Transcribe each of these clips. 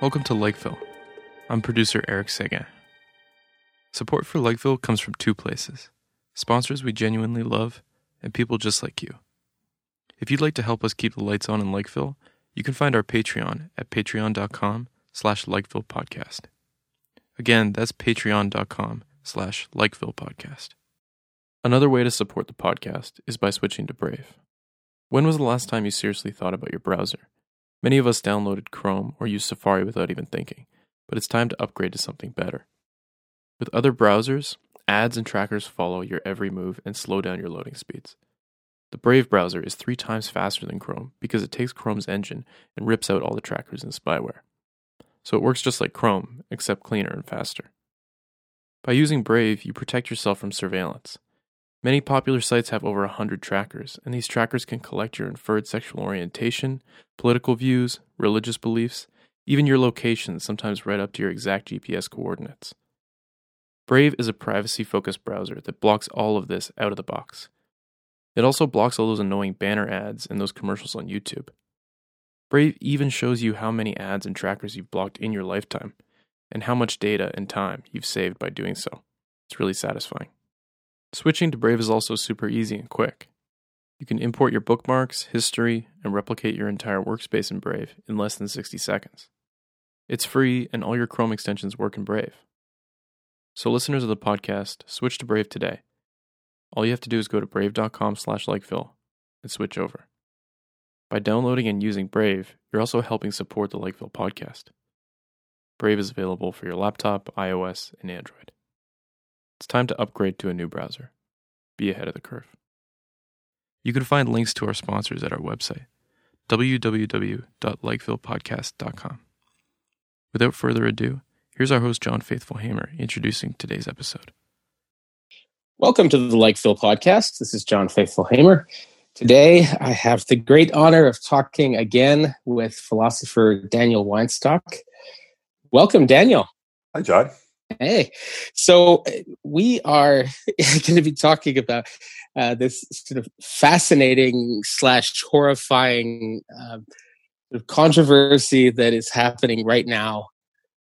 Welcome to Lakeville. I'm producer Eric Seguin. Support for Lakeville comes from two places sponsors we genuinely love, and people just like you. If you'd like to help us keep the lights on in Lakeville, you can find our Patreon at patreon.com slash Lakeville Podcast. Again, that's patreon.com slash Lakeville Podcast. Another way to support the podcast is by switching to Brave. When was the last time you seriously thought about your browser? Many of us downloaded Chrome or used Safari without even thinking, but it's time to upgrade to something better. With other browsers, ads and trackers follow your every move and slow down your loading speeds. The Brave browser is three times faster than Chrome because it takes Chrome's engine and rips out all the trackers and spyware. So it works just like Chrome, except cleaner and faster. By using Brave, you protect yourself from surveillance. Many popular sites have over 100 trackers, and these trackers can collect your inferred sexual orientation, political views, religious beliefs, even your location, sometimes right up to your exact GPS coordinates. Brave is a privacy focused browser that blocks all of this out of the box. It also blocks all those annoying banner ads and those commercials on YouTube. Brave even shows you how many ads and trackers you've blocked in your lifetime, and how much data and time you've saved by doing so. It's really satisfying. Switching to Brave is also super easy and quick. You can import your bookmarks, history, and replicate your entire workspace in Brave in less than 60 seconds. It's free, and all your Chrome extensions work in Brave. So, listeners of the podcast, switch to Brave today. All you have to do is go to brave.com slash Lakeville and switch over. By downloading and using Brave, you're also helping support the Lakeville podcast. Brave is available for your laptop, iOS, and Android. It's time to upgrade to a new browser. Be ahead of the curve. You can find links to our sponsors at our website, www.lakevillepodcast.com. Without further ado, here's our host, John Faithful Hamer, introducing today's episode. Welcome to the Lakeville podcast. This is John Faithful Hamer. Today, I have the great honor of talking again with philosopher Daniel Weinstock. Welcome, Daniel. Hi, John. Hey, so uh, we are going to be talking about uh, this sort of fascinating slash horrifying uh, controversy that is happening right now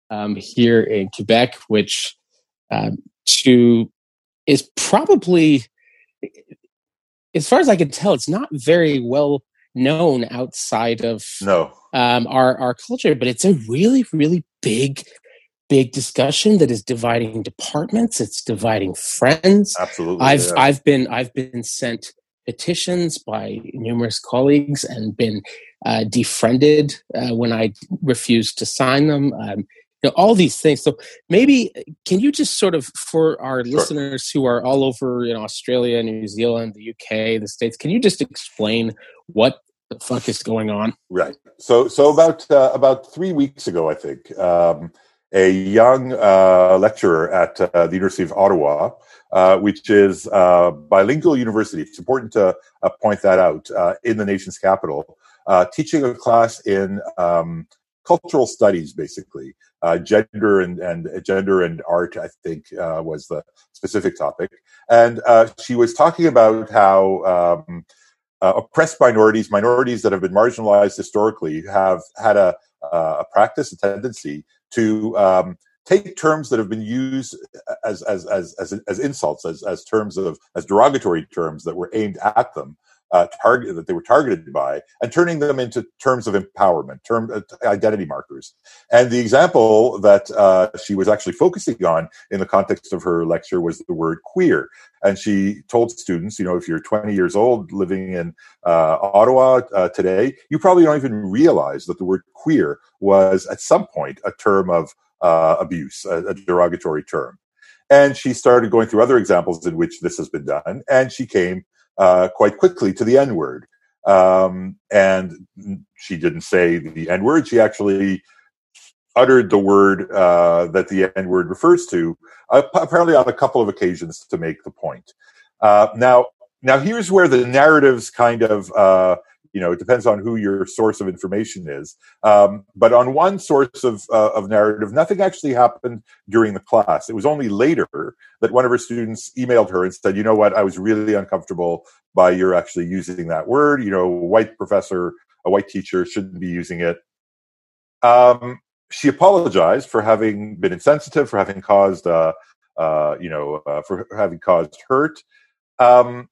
um, here in Quebec, which um, to is probably, as far as I can tell, it's not very well known outside of no. um, our our culture, but it's a really really big big discussion that is dividing departments it's dividing friends absolutely i've yeah. i've been i've been sent petitions by numerous colleagues and been uh, defriended uh, when i refused to sign them um, you know, all these things so maybe can you just sort of for our sure. listeners who are all over you know australia new zealand the uk the states can you just explain what the fuck is going on right so so about uh, about three weeks ago i think um, a young uh, lecturer at uh, the University of Ottawa, uh, which is a bilingual university. It's important to uh, point that out uh, in the nation's capital, uh, teaching a class in um, cultural studies, basically gender and, and gender and art. I think was the specific topic, and she was talking about how. Um, Uh, oppressed minorities, minorities that have been marginalized historically, have had a, uh, a practice, a tendency to um, take terms that have been used uh, as as as as, as insults, as as terms of as derogatory terms that were aimed at them, uh, target that they were targeted by, and turning them into terms of empowerment, term uh, identity markers. And the example that uh, she was actually focusing on in the context of her lecture was the word queer. And she told students, you know, if you're 20 years old living in uh, Ottawa uh, today, you probably don't even realize that the word queer was at some point a term of uh, abuse, a, a derogatory term. And she started going through other examples in which this has been done, and she came uh, quite quickly to the N word. Um, and she didn't say the N word. She actually uttered the word uh, that the N word refers to, uh, apparently on a couple of occasions to make the point. Uh, now, now here's where the narratives kind of, uh, you know, it depends on who your source of information is. Um, but on one source of, uh, of narrative, nothing actually happened during the class. It was only later that one of her students emailed her and said, you know what, I was really uncomfortable by your actually using that word. You know, white professor, a white teacher shouldn't be using it. Um, she apologized for having been insensitive, for having caused, uh, uh, you know, uh, for having caused hurt. Um,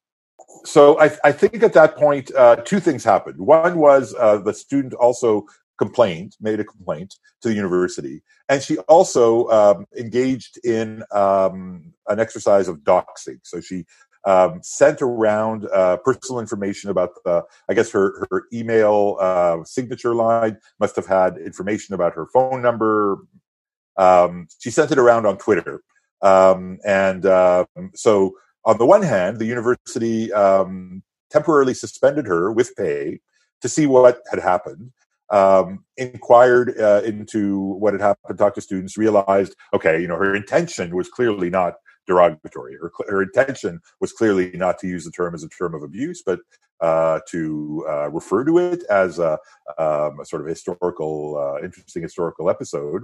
so I, I, think at that point, uh, two things happened. One was uh, the student also complained, made a complaint to the university, and she also um, engaged in um, an exercise of doxing. So she um, sent around uh, personal information about the, I guess her, her email uh, signature line must have had information about her phone number. Um, she sent it around on Twitter. Um, and uh, so, on the one hand, the university um, temporarily suspended her with pay to see what had happened. Um, inquired uh, into what had happened, talked to students, realized, okay, you know, her intention was clearly not derogatory. Her, her intention was clearly not to use the term as a term of abuse, but uh, to uh, refer to it as a, um, a sort of historical, uh, interesting historical episode.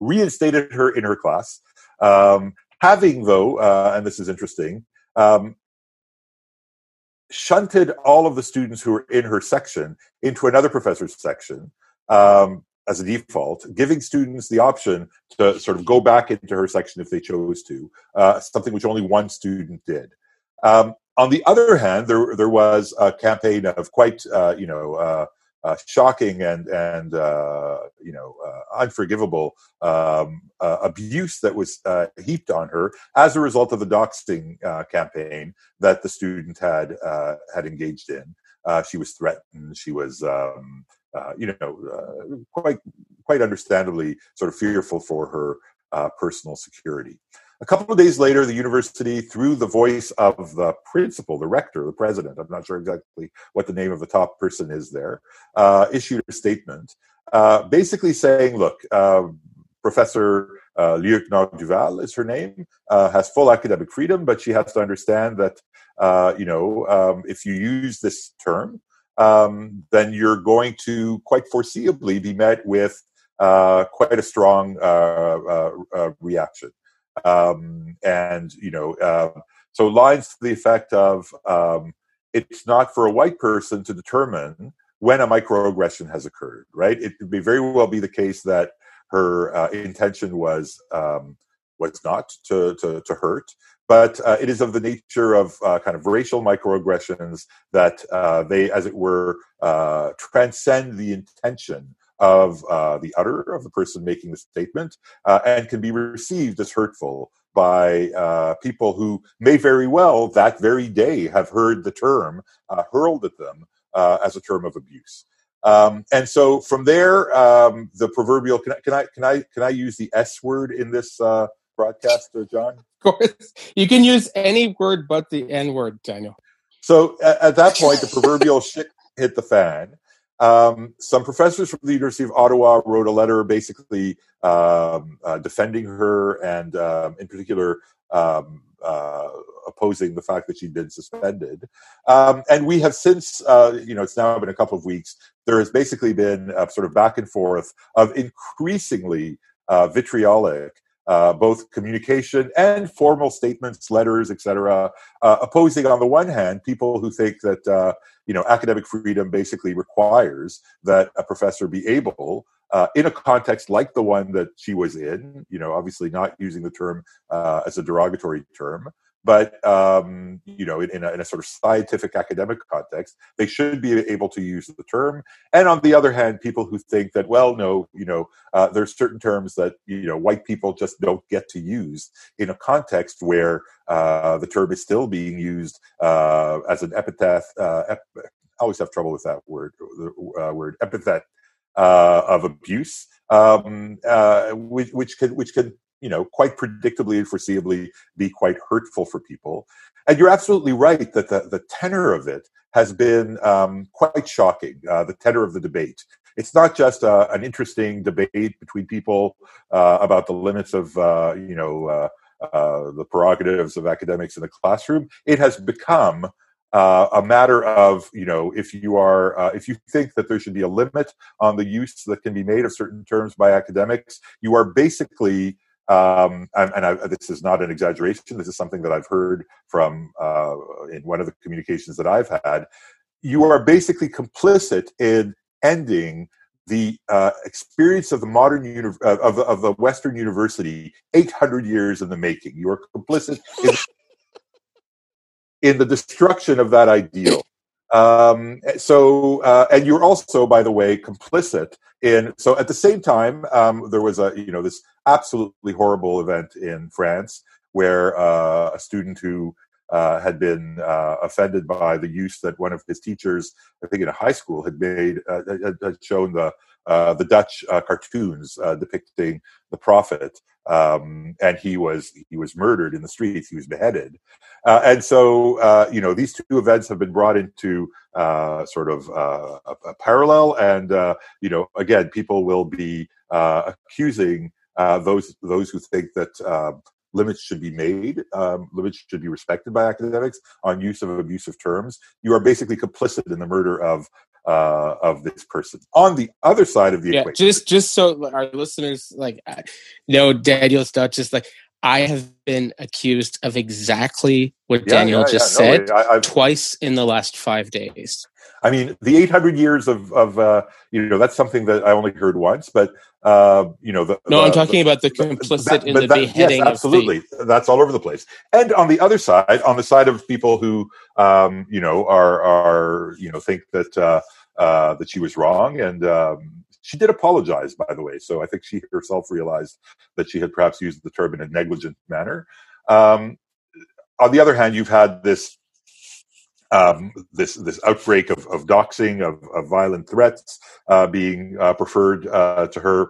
Reinstated her in her class, um, having though, uh, and this is interesting, um, shunted all of the students who were in her section into another professor's section um, as a default, giving students the option to sort of go back into her section if they chose to, uh, something which only one student did. Um, on the other hand, there there was a campaign of quite uh, you know uh, uh shocking and and uh, you know uh, unforgivable um, abuse that was heaped on her as a result of the doxing campaign that the student had had engaged in. she was threatened. She was um, uh, you know, uh, quite quite understandably sort of fearful for her uh, personal security. A couple of days later, the university, through the voice of the principal, the rector, the president, I'm not sure exactly what the name of the top person is there, uh, issued a statement uh, basically saying, look, Professor uh, Duval is her name, uh, has full academic freedom, but she has to understand that, uh, you know, um, if you use this term, um, then you're going to quite foreseeably be met with uh, quite a strong uh, uh, uh reaction. Um, and, you know, um, so lines to the effect of um, it's not for a white person to determine when a microaggression has occurred, right? It be very well be the case that her uh, intention was um, was not to, to, to hurt, but uh, it is of the nature of uh, kind of racial microaggressions that uh, they, as it were, uh, transcend the intention of uh, the utter of the person making the statement uh, and can be received as hurtful by people who may very well that very day have heard the term hurled at them as a term of abuse. Um, and so from there, um, the proverbial can I, can I can I can I use the S word in this broadcast, John? Of course, you can use any word but the N word, Daniel. So at, at that point, the proverbial shit hit the fan. Um, some professors from the University of Ottawa wrote a letter basically um, uh, defending her and, um, in particular, um, uh, opposing the fact that she'd been suspended. Um, and we have since, uh, you know, it's now been a couple of weeks, there has basically been a sort of back and forth of increasingly uh, vitriolic uh, both communication and formal statements, letters, etc., uh, opposing on the one hand people who think that uh, you know academic freedom basically requires that a professor be able. Uh, in a context like the one that she was in, you know, obviously not using the term uh, as a derogatory term, but um, you know, in, a, in, a, sort of scientific academic context, they should be able to use the term. And on the other hand, people who think that, well, no, you know, uh, there's certain terms that you know white people just don't get to use in a context where uh, the term is still being used uh, as an epithet. Uh, ep- I always have trouble with that word. The uh, word epithet uh, of abuse, um, which, which can which can you know, quite predictably and foreseeably be quite hurtful for people. And you're absolutely right that the, the tenor of it has been um, quite shocking, uh, the tenor of the debate. It's not just uh, an interesting debate between people uh, about the limits of, uh, you know, uh, the prerogatives of academics in the classroom. It has become uh, a matter of you know if you are uh, if you think that there should be a limit on the use that can be made of certain terms by academics, you are basically um, and, and I, this is not an exaggeration. This is something that I've heard from uh, in one of the communications that I've had. You are basically complicit in ending the uh, experience of the modern uni- uh, of, of the Western university 800 years in the making. You are complicit in in the destruction of that ideal. Um, so, uh, and you're also, by the way, complicit in. So, at the same time, um, there was a you know this absolutely horrible event in France where uh, a student who uh, had been uh, offended by the use that one of his teachers, I think in a high school, had made uh, had shown the uh, the Dutch uh, cartoons uh, depicting the prophet, um, and he was he was murdered in the streets. He was beheaded, uh, and so uh, you know these two events have been brought into sort of a, a, parallel, and you know again people will be accusing those those who think that. Um, limits should be made, um, limits should be respected by academics on use of abusive terms. You are basically complicit in the murder of uh, of this person. On the other side of the yeah, equation, just just so our listeners like know Daniel's not just like I have been accused of exactly what yeah, Daniel yeah, just yeah. said no, I, twice in the last five days. I mean, the 800 years of, of uh, you know, that's something that I only heard once, but, uh, you know, the, no, the, I'm talking the, about the complicit that, in the that, beheading. Yes, absolutely. That's all over the place. And on the other side, on the side of people who, um, you know, are, are, you know, think that, uh, uh, that she was wrong. And, um, she did apologize, by the way. So I think she herself realized that she had perhaps used the term in a negligent manner. Um, on the other hand, you've had this um, this this outbreak of, of doxing, of, of violent threats uh, being uh, preferred uh, to her.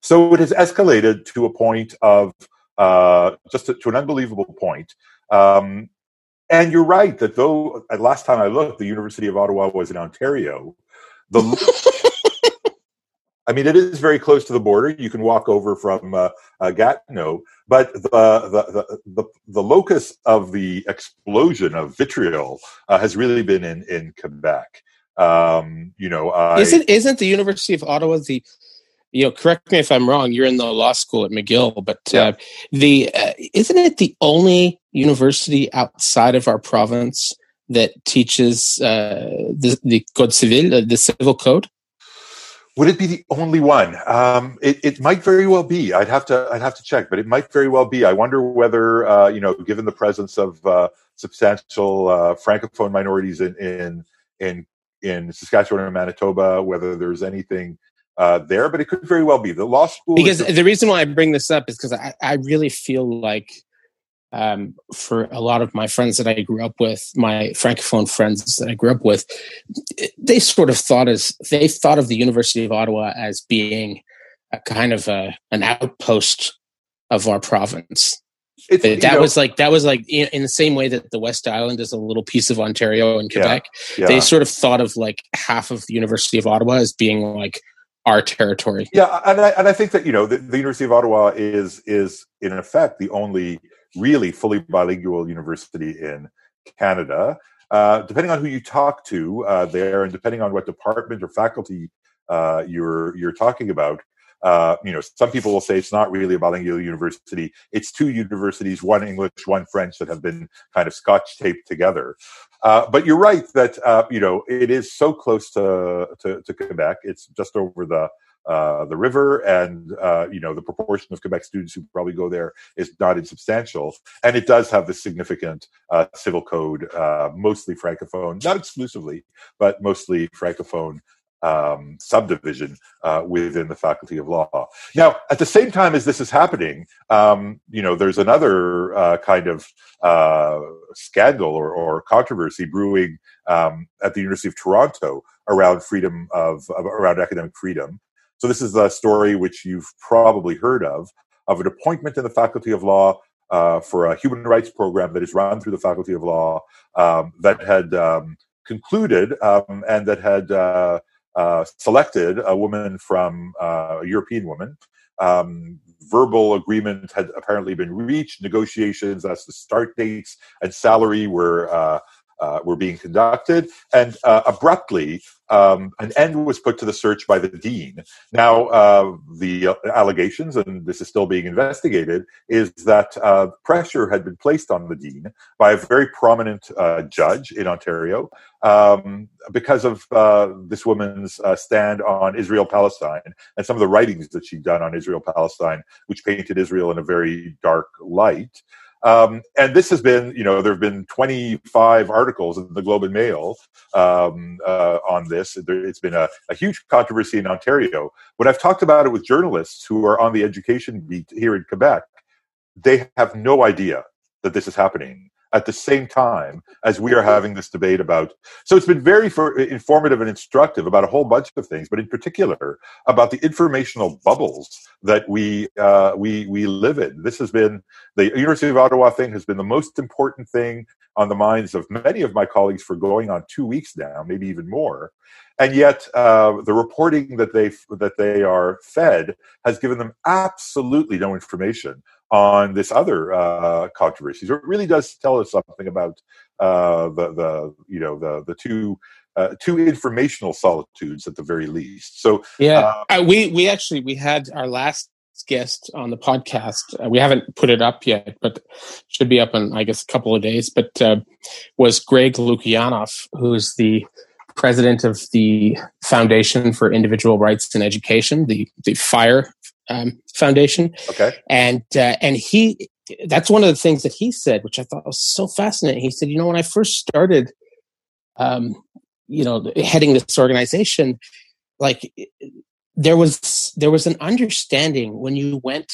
So it has escalated to a point of uh, just to, to, an unbelievable point. Um, and you're right that though last time I looked, the University of Ottawa was in Ontario. The I mean, it is very close to the border. You can walk over from uh, uh, Gatineau, but the, the, the, the, locus of the explosion of vitriol uh, has really been in, in Quebec. Um, you know, I, isn't isn't the University of Ottawa the you know, correct me if I'm wrong. You're in the law school at McGill, but yeah. uh, the uh, isn't it the only university outside of our province that teaches uh, the, the Code Civil, uh, the civil code? Would it be the only one? Um, it, it, might very well be. I'd have to I'd have to check, but it might very well be. I wonder whether uh, you know, given the presence of uh, substantial uh, francophone minorities in in in in Saskatchewan and Manitoba, whether there's anything uh, there. But it could very well be the law school. Because the reason why I bring this up is because I, I really feel like um, for a lot of my friends that I grew up with, my francophone friends that I grew up with, they sort of thought as they thought of the University of Ottawa as being a kind of a, an outpost of our province. It's, that know, was like that was like in, the same way that the West Island is a little piece of Ontario and Quebec. Yeah, yeah. They sort of thought of like half of the University of Ottawa as being like our territory. Yeah, and I, and I think that you know the, the University of Ottawa is is in effect the only really fully bilingual university in Canada. Uh, depending on who you talk to uh, there, and depending on what department or faculty uh, you're you're talking about, uh, you know, some people will say it's not really a bilingual university. It's two universities, one English, one French, that have been kind of scotch taped together. Uh, but you're right that uh, you know it is so close to, to, to Quebec. It's just over the uh, the river, and uh, you know the proportion of Quebec students who probably go there is not insubstantial, and it does have the significant uh, civil code, uh, mostly francophone, not exclusively, but mostly francophone um, subdivision uh, within the faculty of law. Now, at the same time as this is happening, um, you know, there's another uh, kind of uh, scandal or, or, controversy brewing um, at the University of Toronto around freedom of, of, around academic freedom. So this is a story which you've probably heard of, of an appointment in the Faculty of Law uh, for a human rights program that is run through the Faculty of Law um, that had um, concluded um, and that had uh, uh, selected a woman from uh, a European woman. Um, verbal agreement had apparently been reached. Negotiations as to start dates and salary were uh, uh, were being conducted, and uh, abruptly um, an end was put to the search by the dean. Now, uh, the allegations, and this is still being investigated, is that uh, pressure had been placed on the dean by a very prominent uh, judge in Ontario um, because of uh, this woman's uh, stand on Israel Palestine and some of the writings that she'd done on Israel Palestine, which painted Israel in a very dark light. Um, and this has been, you know, there have been 25 articles in the Globe and Mail um, uh, on this. It's been a, a, huge controversy in Ontario. When I've talked about it with journalists who are on the education beat here in Quebec, they have no idea that this is happening at the same time as we are having this debate about. So it's been very for, informative and instructive about a whole bunch of things, but in particular about the informational bubbles that we uh, we we live in. This has been the University of Ottawa thing has been the most important thing on the minds of many of my colleagues for going on two weeks now, maybe even more. And yet, uh, the reporting that they that they are fed has given them absolutely no information on this other uh, controversy. So it really does tell us something about uh, the the you know the the two uh, two informational solitudes at the very least. So yeah, uh, uh, we we actually we had our last guest on the podcast. Uh, we haven't put it up yet, but should be up in I guess a couple of days. But was Greg Lukianoff, who's the president of the Foundation for Individual Rights in Education, the the FIRE um, Foundation. Okay. And uh, and he that's one of the things that he said, which I thought was so fascinating. He said, you know, when I first started, um, you know, heading this organization, like there was there was an understanding when you went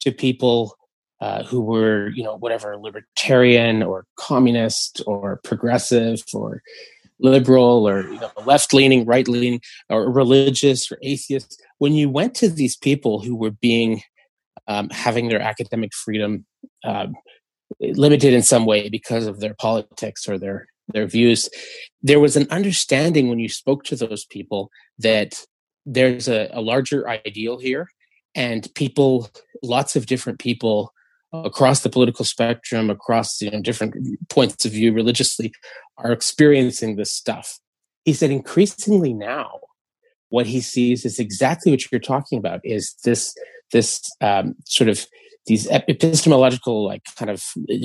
to people uh, who were, you know, whatever libertarian or communist or progressive or liberal or you know, left leaning, right leaning, or religious or atheist, when you went to these people who were being um, having their academic freedom um, limited in some way because of their politics or their their views, there was an understanding when you spoke to those people that there's a, a larger ideal here, and people, lots of different people across the political spectrum, across you know, different points of view religiously, are experiencing this stuff. He said increasingly now, what he sees is exactly what you're talking about: is this this um, sort of these epistemological like kind of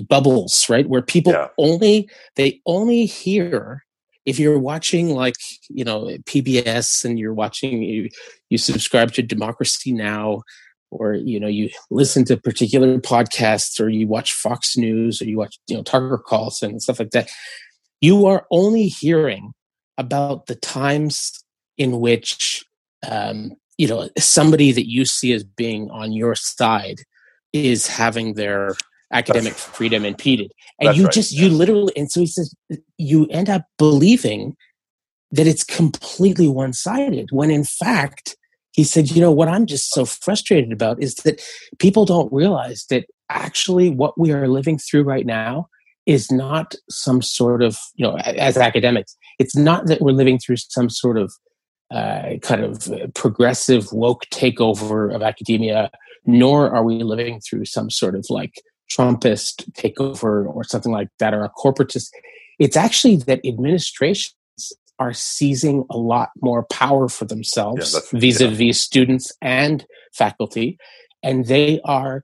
bubbles, right? Where people yeah. only they only hear if you're watching like you know PBS and you're watching you, you subscribe to Democracy Now or you know you listen to particular podcasts or you watch fox news or you watch you know tucker carlson and stuff like that you are only hearing about the times in which um, you know somebody that you see as being on your side is having their academic That's, freedom impeded. And you right, just you literally and so he says you end up believing that it's completely one-sided when in fact he said, you know, what I'm just so frustrated about is that people don't realize that actually what we are living through right now is not some sort of, you know, as academics, it's not that we're living through some sort of uh, kind of progressive woke takeover of academia, nor are we living through some sort of like Trumpist takeover or something like that, or a corporatist. It's actually that administration are seizing a lot more power for themselves vis a vis students and faculty. And they are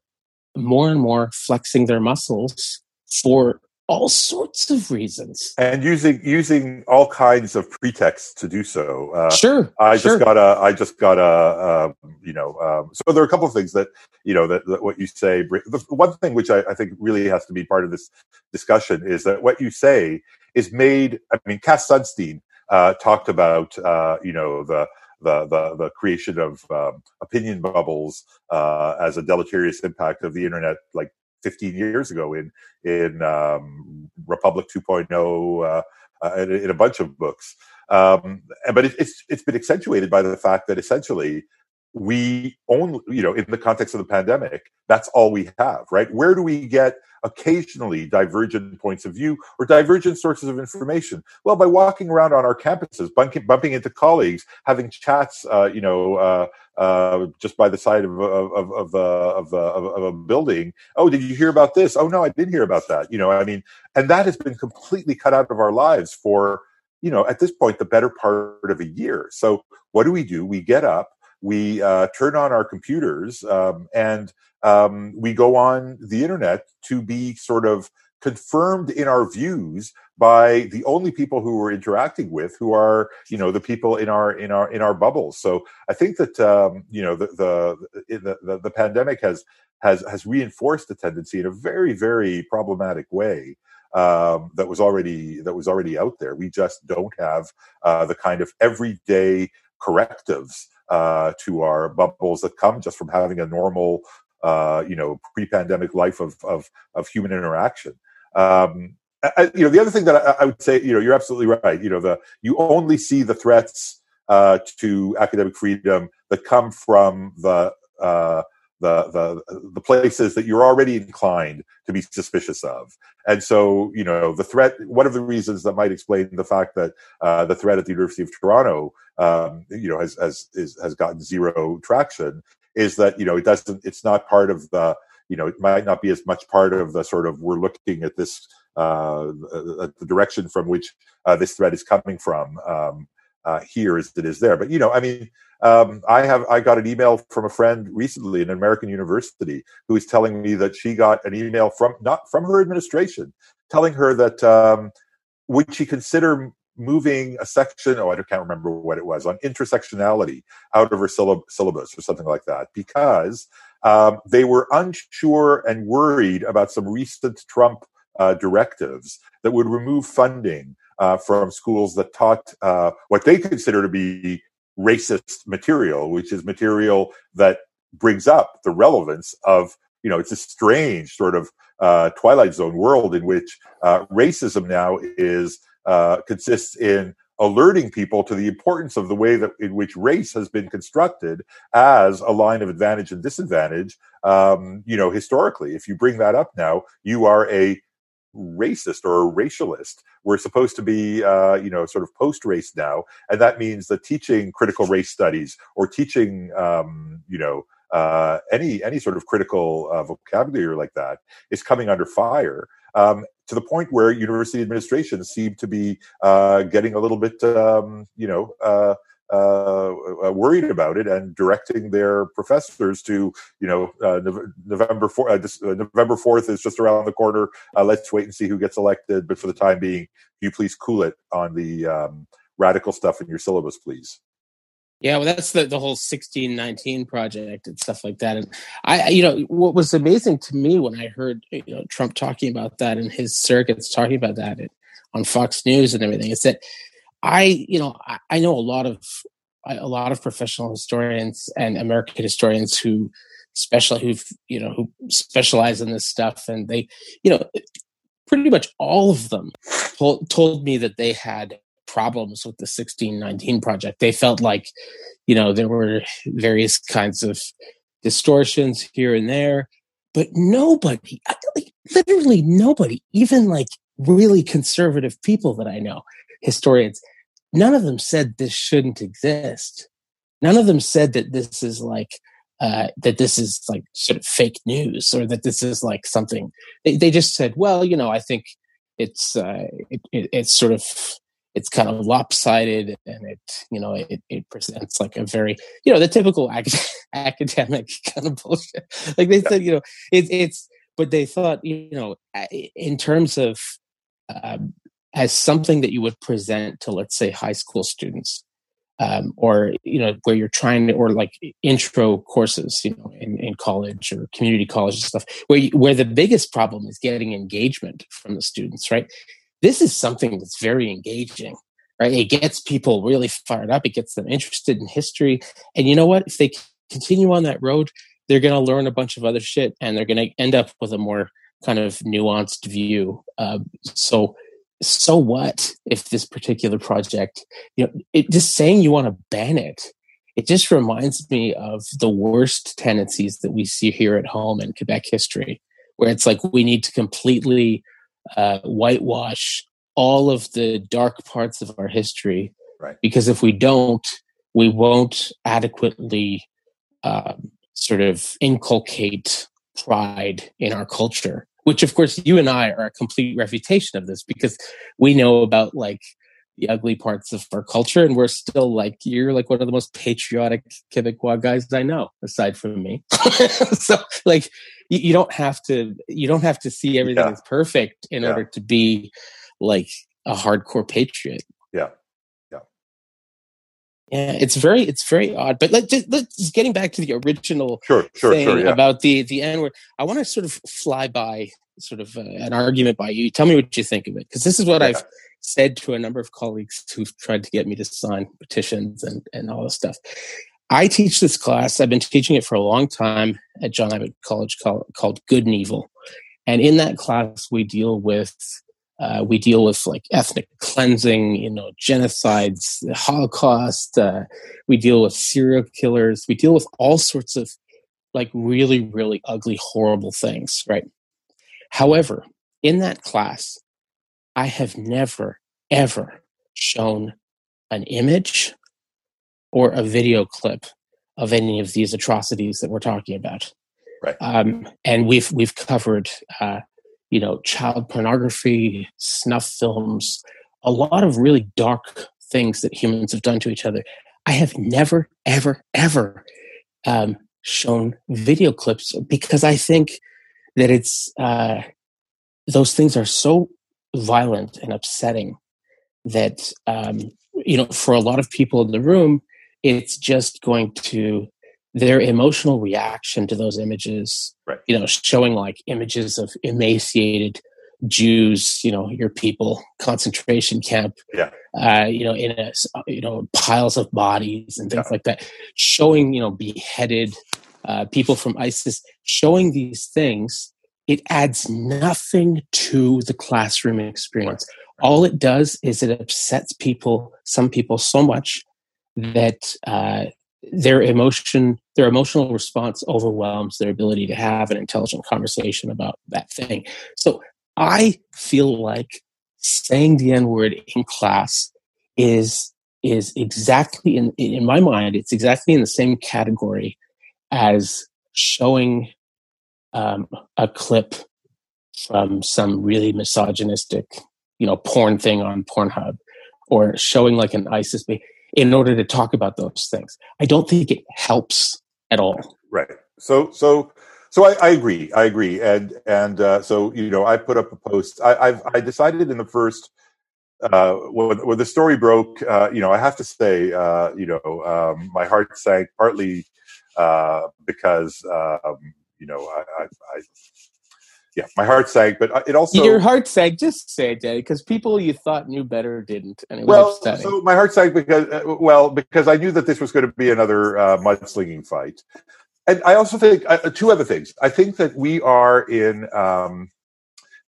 more and more flexing their muscles for all sorts of reasons and using using all kinds of pretexts to do so uh, sure i sure. just got a i just got a uh, you know um, so there are a couple of things that you know that, that what you say the one thing which I, I, think really has to be part of this discussion is that what you say is made i mean cass sunstein uh, talked about uh, you know the the the, the creation of um, opinion bubbles uh, as a deleterious impact of the internet, like 15 years ago in in um, Republic 2.0, uh, uh, in, in, a bunch of books. Um, but it, it's it's been accentuated by the fact that essentially we only, you know, in the context of the pandemic, that's all we have, right? Where do we get occasionally divergent points of view or divergent sources of information? Well, by walking around on our campuses, bumping, bumping into colleagues, having chats, uh, you know, uh, uh, just by the side of of of, uh, of, of, of, a building. Oh, did you hear about this? Oh no, I didn't hear about that. You know, I mean, and that has been completely cut out of our lives for you know at this point the better part of a year. So what do we do? We get up we uh, turn on our computers um, and um, we go on the internet to be sort of confirmed in our views by the only people who we're interacting with who are you know the people in our in our in our bubbles so i think that um, you know the, the the the pandemic has has has reinforced the tendency in a very very problematic way um, that was already that was already out there. We just don't have uh, the kind of everyday correctives uh, to our bubbles that come just from having a normal, uh, you know, pre-pandemic life of of, of human interaction. Um, I, you know, the other thing that I, I, would say, you know, you're absolutely right. You know, the you only see the threats uh, to academic freedom that come from the uh, the the the places that you're already inclined to be suspicious of. And so, you know, the threat. One of the reasons that might explain the fact that uh, the threat at the University of Toronto, um, you know, has has is, has gotten zero traction is that you know it doesn't. It's not part of the. You know, it might not be as much part of the sort of we're looking at this uh, the direction from which uh, this threat is coming from um, uh, here as it is there. But you know, I mean, um, I have I got an email from a friend recently in an American university who is telling me that she got an email from not from her administration telling her that um, would she consider moving a section oh I can't remember what it was on intersectionality out of her syllabus or something like that because um, they were unsure and worried about some recent Trump uh, directives that would remove funding uh, from schools that taught uh, what they consider to be racist material, which is material that brings up the relevance of, you know, it's a strange sort of uh, Twilight Zone world in which uh, racism now is uh, consists in alerting people to the importance of the way that in which race has been constructed as a line of advantage and disadvantage. Um, you know, historically, if you bring that up now, you are a racist or a racialist. We're supposed to be, uh, you know, sort of post-race now, and that means that teaching critical race studies or teaching, um, you know, uh, any any sort of critical uh, vocabulary like that is coming under fire. Um, to the point where university administrations seem to be uh, getting a little bit, um, you know, uh, uh, worried about it and directing their professors to, you know, uh, November 4th, uh, uh, November 4th is just around the corner. Uh, let's wait and see who gets elected. But for the time being, you please cool it on the um, radical stuff in your syllabus, please. Yeah, well, that's the, the whole 1619 project and stuff like that. And I, you know, what was amazing to me when I heard, you know, Trump talking about that and his circuits talking about that on Fox News and everything is that I, you know, I, I know a lot of a lot of professional historians and American historians who special who you know who specialize in this stuff, and they, you know, pretty much all of them told, told me that they had problems with the 1619 project. They felt like, you know, there were various kinds of distortions here and there, but nobody, like, literally nobody, even like really conservative people that I know, historians, none of them said this shouldn't exist. None of them said that this is like uh, that this is like sort of fake news or that this is like something. They, they just said, well, you know, I think it's uh, it, it, it's sort of it's kind of lopsided and it you know it, it presents like a very you know the typical academic kind of bullshit like they said you know it, it's but they thought you know in terms of um, as something that you would present to let's say high school students um, or you know where you're trying to or like intro courses you know in, in college or community college and stuff where you, where the biggest problem is getting engagement from the students right? This is something that's very engaging right? It gets people really fired up. It gets them interested in history. And you know what? If they continue on that road they're going to learn a bunch of other shit and they're going to end up with a more kind of nuanced view uh, so so what if this particular project, you know, it, just saying you want to ban it, it just reminds me of the worst tendencies that we see here at home in Quebec history, where it's like we need to completely uh, whitewash all of the dark parts of our history. Right. Because if we don't, we won't adequately um, sort of inculcate pride in our culture which of course you and I are a complete refutation of this because we know about like the ugly parts of our culture and we're still like you're like one of the most patriotic Quebecois guys I know aside from me. so like you, you, don't have to you don't have to see everything yeah. as perfect in yeah. order to be like a hardcore patriot. Yeah. Yeah, it's very it's very odd. But let just, let's getting back to the original sure, sure, thing sure, yeah. about the the N word. I want to sort of fly by sort of uh, an argument by you. Tell me what you think of it, because this is what yeah. I've said to a number of colleagues who've tried to get me to sign petitions and and all this stuff. I teach this class. I've been teaching it for a long time at John Abbott College called, called Good and Evil, and in that class we deal with uh, we deal with like ethnic cleansing, you know, genocides, the Holocaust. Uh, we deal with serial killers. We deal with all sorts of like really, really ugly, horrible things, right? However, in that class, I have never, ever shown an image or a video clip of any of these atrocities that we're talking about. Right. Um, and we've we've covered uh, you know, child pornography, snuff films, a lot of really dark things that humans have done to each other. I have never, ever, ever um, shown video clips because I think that it's uh, those things are so violent and upsetting that um, you know for a lot of people in the room, it's just going to their emotional reaction to those images, right. you know, showing like images of emaciated Jews, you know, your people, concentration camp, yeah, uh, you know, in a, you know, piles of bodies and things yeah. like that, showing, you know, beheaded uh, people from ISIS, showing these things, it adds nothing to the classroom experience. Right. All it does is it upsets people, some people so much that uh, their emotion their emotional response overwhelms their ability to have an intelligent conversation about that thing. So i feel like saying the n word in class is is exactly in in my mind it's exactly in the same category as showing um, a clip from some really misogynistic you know porn thing on pornhub or showing like an isis in order to talk about those things. I don't think it helps at all. Right. So so so I, I agree. I agree. And and uh, so you know I put up a post. I, I've I decided in the first uh, when, when the story broke, uh, you know, I have to say, uh, you know, um, my heart sank partly uh, because, um, you know, I, I, I, yeah, my heart sank, but uh, it also your heart sank. Just say it, Daddy, because people you thought knew better didn't, and it was well, upsetting. so my heart sank because uh, well, because I knew that this was going to be another uh, mudslinging fight, and I also think uh, two other things. I think that we are in. Um,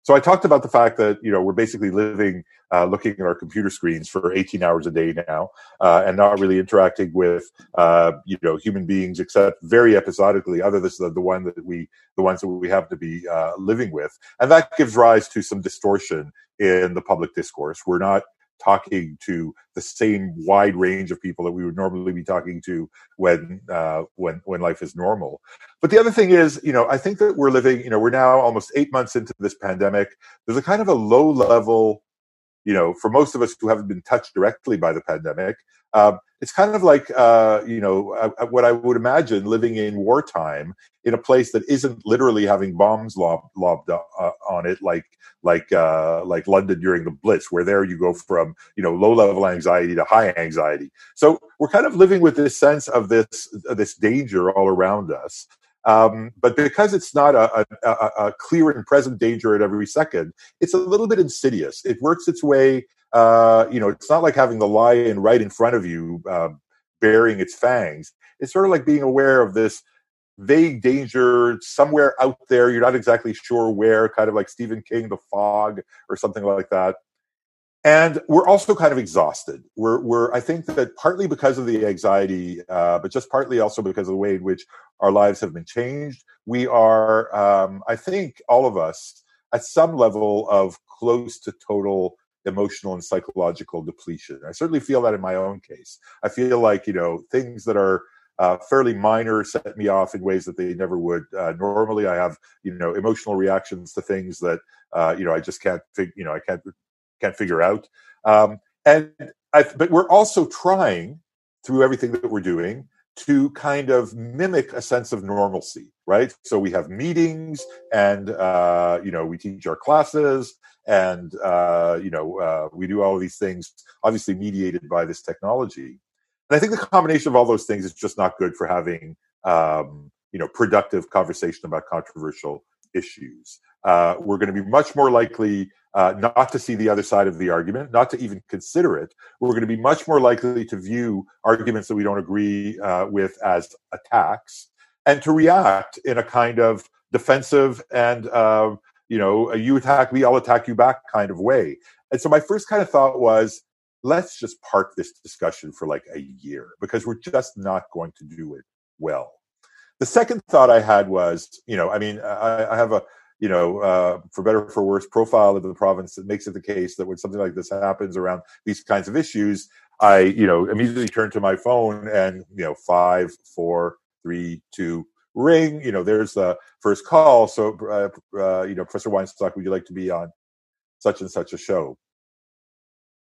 so I talked about the fact that you know we're basically living uh, looking at our computer screens for 18 hours a day now, uh, and not really interacting with uh, you know human beings except very episodically. Other than the, one that we the ones that we have to be uh, living with, and that gives rise to some distortion in the public discourse. We're not talking to the same wide range of people that we would normally be talking to when uh, when when life is normal. But the other thing is, you know, I think that we're living, you know, we're now almost eight months into this pandemic. There's a kind of a low level you know, for most of us who haven't been touched directly by the pandemic, um, it's kind of like, uh, you know, uh, uh, what I would imagine living in wartime in a place that isn't literally having bombs lobbed, lobbed uh, on it, like like uh, like London during the Blitz, where there you go from you know low level anxiety to high anxiety. So we're kind of living with this sense of this this danger all around us. Um, but because it's not a, a, a, clear and present danger at every second, it's a little bit insidious. It works its way. Uh, you know, it's not like having the lion right in front of you, uh, its fangs. It's sort of like being aware of this vague danger somewhere out there. You're not exactly sure where, kind of like Stephen King, The Fog, or something like that. And we're also kind of exhausted. We're, we're I think that partly because of the anxiety, uh, but just partly also because of the way in which our lives have been changed. We are, um, I think, all of us at some level of close to total emotional and psychological depletion. I certainly feel that in my own case. I feel like you know things that are uh, fairly minor set me off in ways that they never would uh, normally. I have you know emotional reactions to things that uh, you know I just can't fig- you know I can't can't figure out. Um, and I, but we're also trying through everything that we're doing to kind of mimic a sense of normalcy, right? So we have meetings, and uh, you know we teach our classes, and uh, you know uh, we do all these things, obviously mediated by this technology. And I think the combination of all those things is just not good for having um, you know productive conversation about controversial issues. Uh, we're going to be much more likely uh, not to see the other side of the argument, not to even consider it. We're going to be much more likely to view arguments that we don't agree uh, with as attacks and to react in a kind of defensive and, uh, you know, you attack me, I'll attack you back kind of way. And so my first kind of thought was, let's just park this discussion for like a year because we're just not going to do it well. The second thought I had was, you know, I mean, I, I have a, you know, uh, for better or for worse, profile of the province that makes it the case that when something like this happens around these kinds of issues, I, you know, immediately turn to my phone and, you know, five, four, three, two, ring. You know, there's the first call. So, uh, uh, you know, Professor Weinstock, would you like to be on such and such a show?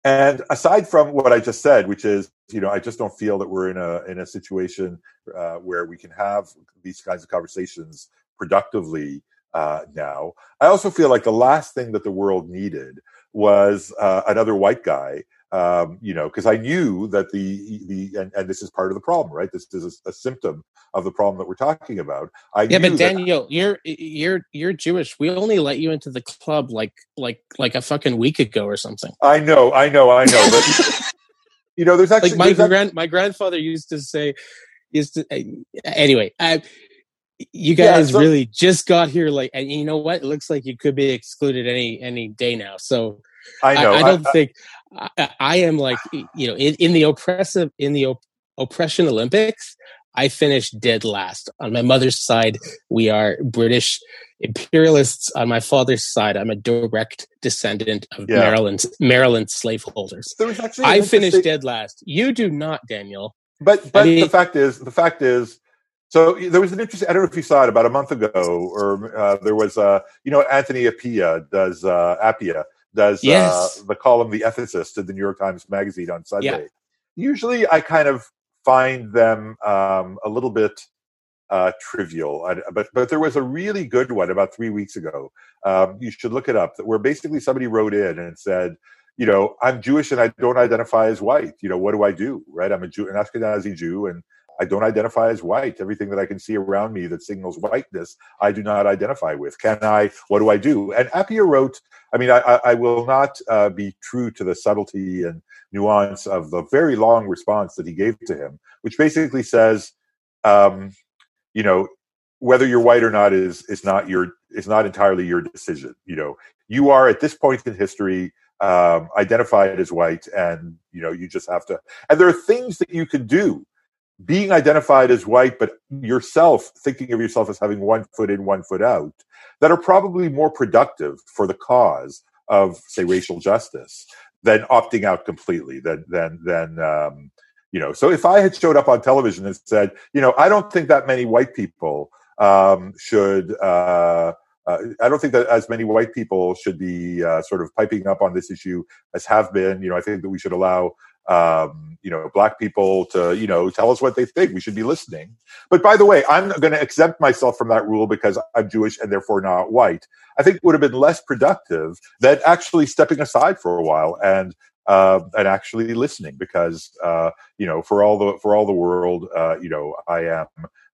And aside from what I just said, which is, you know, I just don't feel that we're in a in a situation uh, where we can have these kinds of conversations productively uh, now. I also feel like the last thing that the world needed was uh, another white guy. Um, you know, because I knew that the the and, and, this is part of the problem, right? This is a, a symptom of the problem that we're talking about. I yeah, but Daniel, that, you're you're you're Jewish. We only let you into the club like like like a fucking week ago or something. I know, I know, I know. But you know, there's actually like my grand my grandfather used to say used to anyway. I, you guys yeah, so, really just got here like and you know what? It looks like you could be excluded any any day now. So i know. I, I don't I, think I, I, am like you know in, in the oppressive in the op- oppression olympics i finished dead last. On my mother's side we are british imperialists. On my father's side i'm a direct descendant of yeah. maryland maryland slaveholders. I finished dead last. You do not daniel. But but mean, the fact is the fact is so there was an interesting. I don't know if you saw it about a month ago, or uh, there was, uh, you know, Anthony Appiah does uh, Appiah does uh, the column "The Ethicist" in the New York Times Magazine on Sunday. Yeah. Usually, I kind of find them um, a little bit uh, trivial, I, but but there was a really good one about three weeks ago. Um, you should look it up. Where basically somebody wrote in and said, you know, I'm Jewish and I don't identify as white. You know, what do I do? Right? I'm a Jew, an Ashkenazi Jew, and I don't identify as white. Everything that I can see around me that signals whiteness, I do not identify with. Can I? What do I do? And Appiah wrote, I mean, I, I will not uh, be true to the subtlety and nuance of the very long response that he gave to him, which basically says, um, you know, whether you're white or not is is not your is not entirely your decision. You know, you are at this point in history um, identified as white, and you know you just have to. And there are things that you can do being identified as white, but yourself thinking of yourself as having one foot in, one foot out, that are probably more productive for the cause of, say, racial justice than opting out completely. Than than than um, you know. So if I had showed up on television and said, you know, I don't think that many white people um, should. Uh, uh, I don't think that as many white people should be uh, sort of piping up on this issue as have been. You know, I think that we should allow um, you know, black people to, you know, tell us what they think. We should be listening. But by the way, I'm going to exempt myself from that rule because I'm Jewish and therefore not white. I think would have been less productive than actually stepping aside for a while and uh, and actually listening because uh, you know for all the for all the world uh, you know I am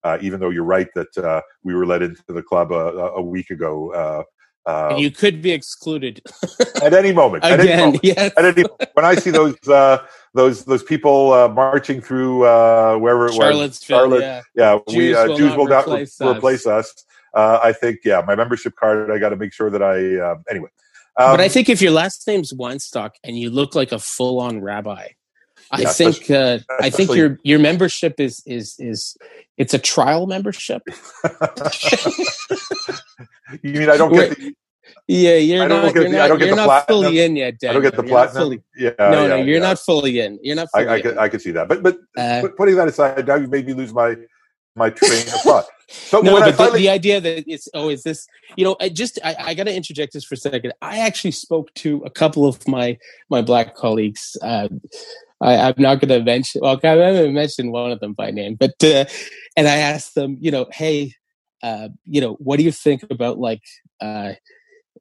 uh, even though you're right that uh, we were let into the club a, a week ago uh, um, you could be excluded at any moment. Again, at any moment. Yes. At any, when I see those uh, those those people uh, marching through uh, wherever it was, Charlotte, yeah, yeah Jews we uh, will Jews not will replace not re- replace us. Uh, I think, yeah, my membership card. I got to make sure that I um, anyway. Um, but I think if your last name's Weinstock and you look like a full-on rabbi, I yeah, think uh, I think your your membership is is is it's a trial membership. you mean I don't get the, yeah, you're not. You're not, you're not fully in yet. Daniel. I don't get the platinum. Fully, yeah, no, yeah, no, you're yeah. not fully in. You're not. I, I, can, I can see that, but but uh, putting that aside, now you've made me lose my my train of thought. So no, but finally... the, the, idea that it's oh, is this? You know, I just I, I got to interject this for a second. I actually spoke to a couple of my my black colleagues. Uh, I, am not going to mention. Well, I haven't mentioned one of them by name, but uh, and I asked them, you know, hey, uh, you know, what do you think about like uh,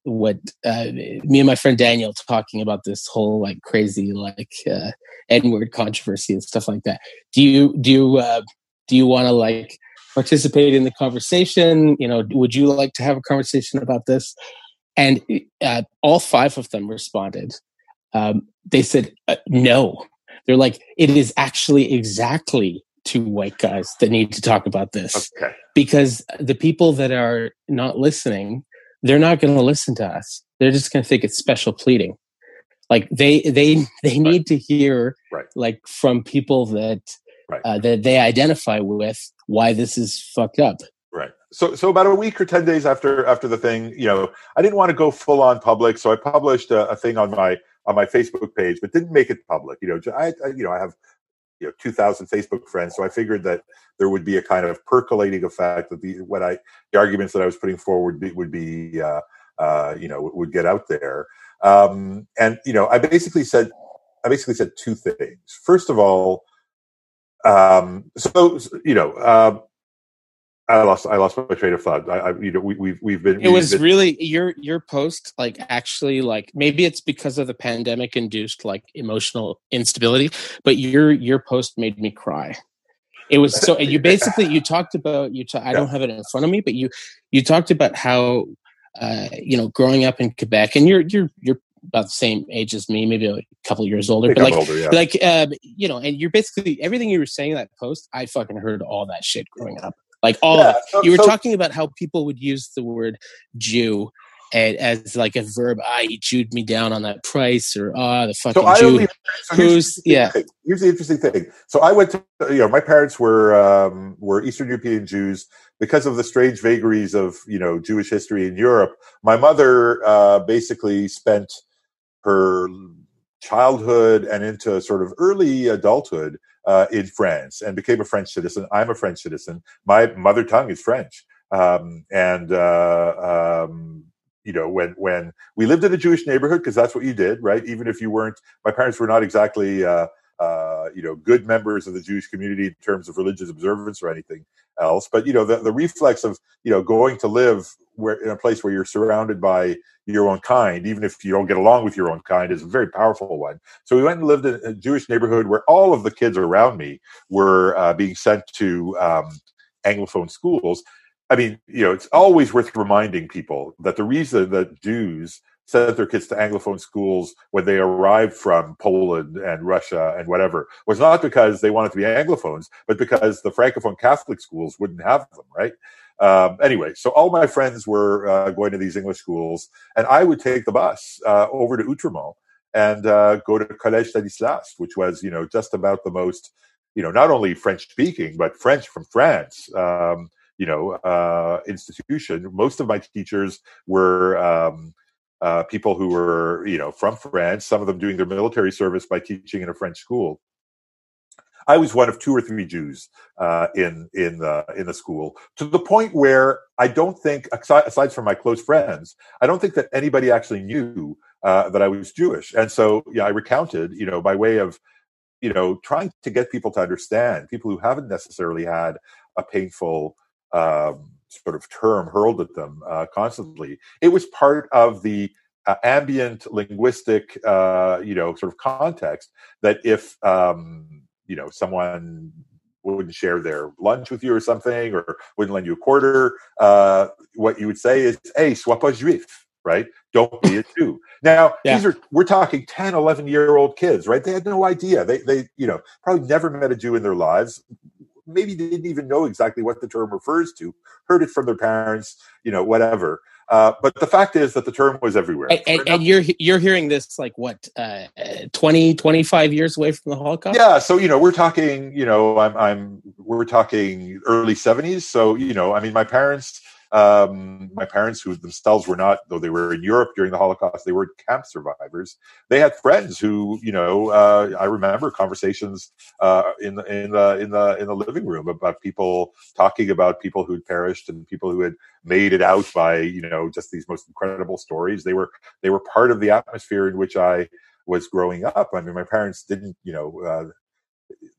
what uh, me and my friend Daniel talking about this whole like crazy like uh, N word controversy and stuff like that. Do you do you uh, do you want to like participate in the conversation? You know, would you like to have a conversation about this? And uh, all five of them responded. Um, they said uh, no. They're like, it is actually exactly two white guys that need to talk about this okay. because the people that are not listening they're not going to listen to us. They're just going to think it's special pleading. Like they they they need right. to hear right. like from people that right. uh, that they identify with why this is fucked up. Right. So so about a week or ten days after after the thing, you know, I didn't want to go full on public, so I published a, a thing on my on my Facebook page, but didn't make it public. You know, I, I you know I have you know 2000 facebook friends so i figured that there would be a kind of percolating effect that the what i the arguments that i was putting forward would be, would be uh, uh, you know would get out there um, and you know i basically said i basically said two things first of all um, so you know uh, I lost I lost my train of thought. I, I you know we, we've we've been. It was been, really your your post like actually like maybe it's because of the pandemic induced like emotional instability, but your your post made me cry. It was so and you basically you talked about you. I don't have it in front of me, but you you talked about how uh, you know growing up in Quebec, and you're you're you're about the same age as me, maybe a couple years older, but like, older, yeah. like, um, you know, and you're basically everything you were saying in that post. I fucking heard all that shit growing up. Like all yeah, so, you were so, talking about how people would use the word Jew as like a verb. Ah, he Jewed me down on that price, or ah, the fucking so Jew. Only, so Who's yeah? Here's the interesting thing. So I went to you know my parents were um, were Eastern European Jews because of the strange vagaries of you know Jewish history in Europe. My mother uh, basically spent her childhood and into sort of early adulthood uh, in France and became a French citizen. I'm a French citizen. My mother tongue is French. Um, and, uh, um, you know, when, when we lived in a Jewish neighborhood, because that's what you did, right? Even if you weren't, my parents were not exactly, uh, uh, you know, good members of the Jewish community in terms of religious observance or anything else. But you know, the, the reflex of you know going to live where in a place where you're surrounded by your own kind, even if you don't get along with your own kind, is a very powerful one. So we went and lived in a Jewish neighborhood where all of the kids around me were uh, being sent to um, Anglophone schools. I mean, you know, it's always worth reminding people that the reason that Jews sent their kids to Anglophone schools when they arrived from Poland and Russia and whatever was not because they wanted to be Anglophones, but because the Francophone Catholic schools wouldn't have them, right? Um, anyway, so all my friends were uh, going to these English schools, and I would take the bus uh, over to Outremont and uh, go to Collège Stanislas, which was, you know, just about the most, you know, not only French speaking, but French from France. Um, you know, uh, institution. Most of my teachers were um, uh, people who were, you know, from France, some of them doing their military service by teaching in a French school. I was one of two or three Jews uh, in in the in the school, to the point where I don't think, aside from my close friends, I don't think that anybody actually knew uh, that I was Jewish. And so, yeah, I recounted, you know, by way of, you know, trying to get people to understand, people who haven't necessarily had a painful um, sort of term hurled at them uh, constantly. It was part of the uh, ambient linguistic, uh, you know, sort of context that if um, you know someone wouldn't share their lunch with you or something, or wouldn't lend you a quarter, uh, what you would say is, "Hey, sois pas juif." Right? Don't be a Jew. Now, yeah. these are we're talking 10, 11 year old kids, right? They had no idea. They they, you know, probably never met a Jew in their lives maybe didn't even know exactly what the term refers to, heard it from their parents, you know, whatever. Uh, but the fact is that the term was everywhere. And, and, and you're you're hearing this like what uh, 20, 25 years away from the Holocaust? Yeah, so you know we're talking. You know, I'm I'm we're talking early seventies. So you know, I mean, my parents um, my parents, who themselves were not, though they were in Europe during the Holocaust, they were camp survivors. They had friends who, you know, uh, I remember conversations uh, in the in the in the in the living room about people talking about people who'd perished and people who had made it out by, you know, just these most incredible stories. They were they were part of the atmosphere in which I was growing up. I mean, my parents didn't, you know. Uh,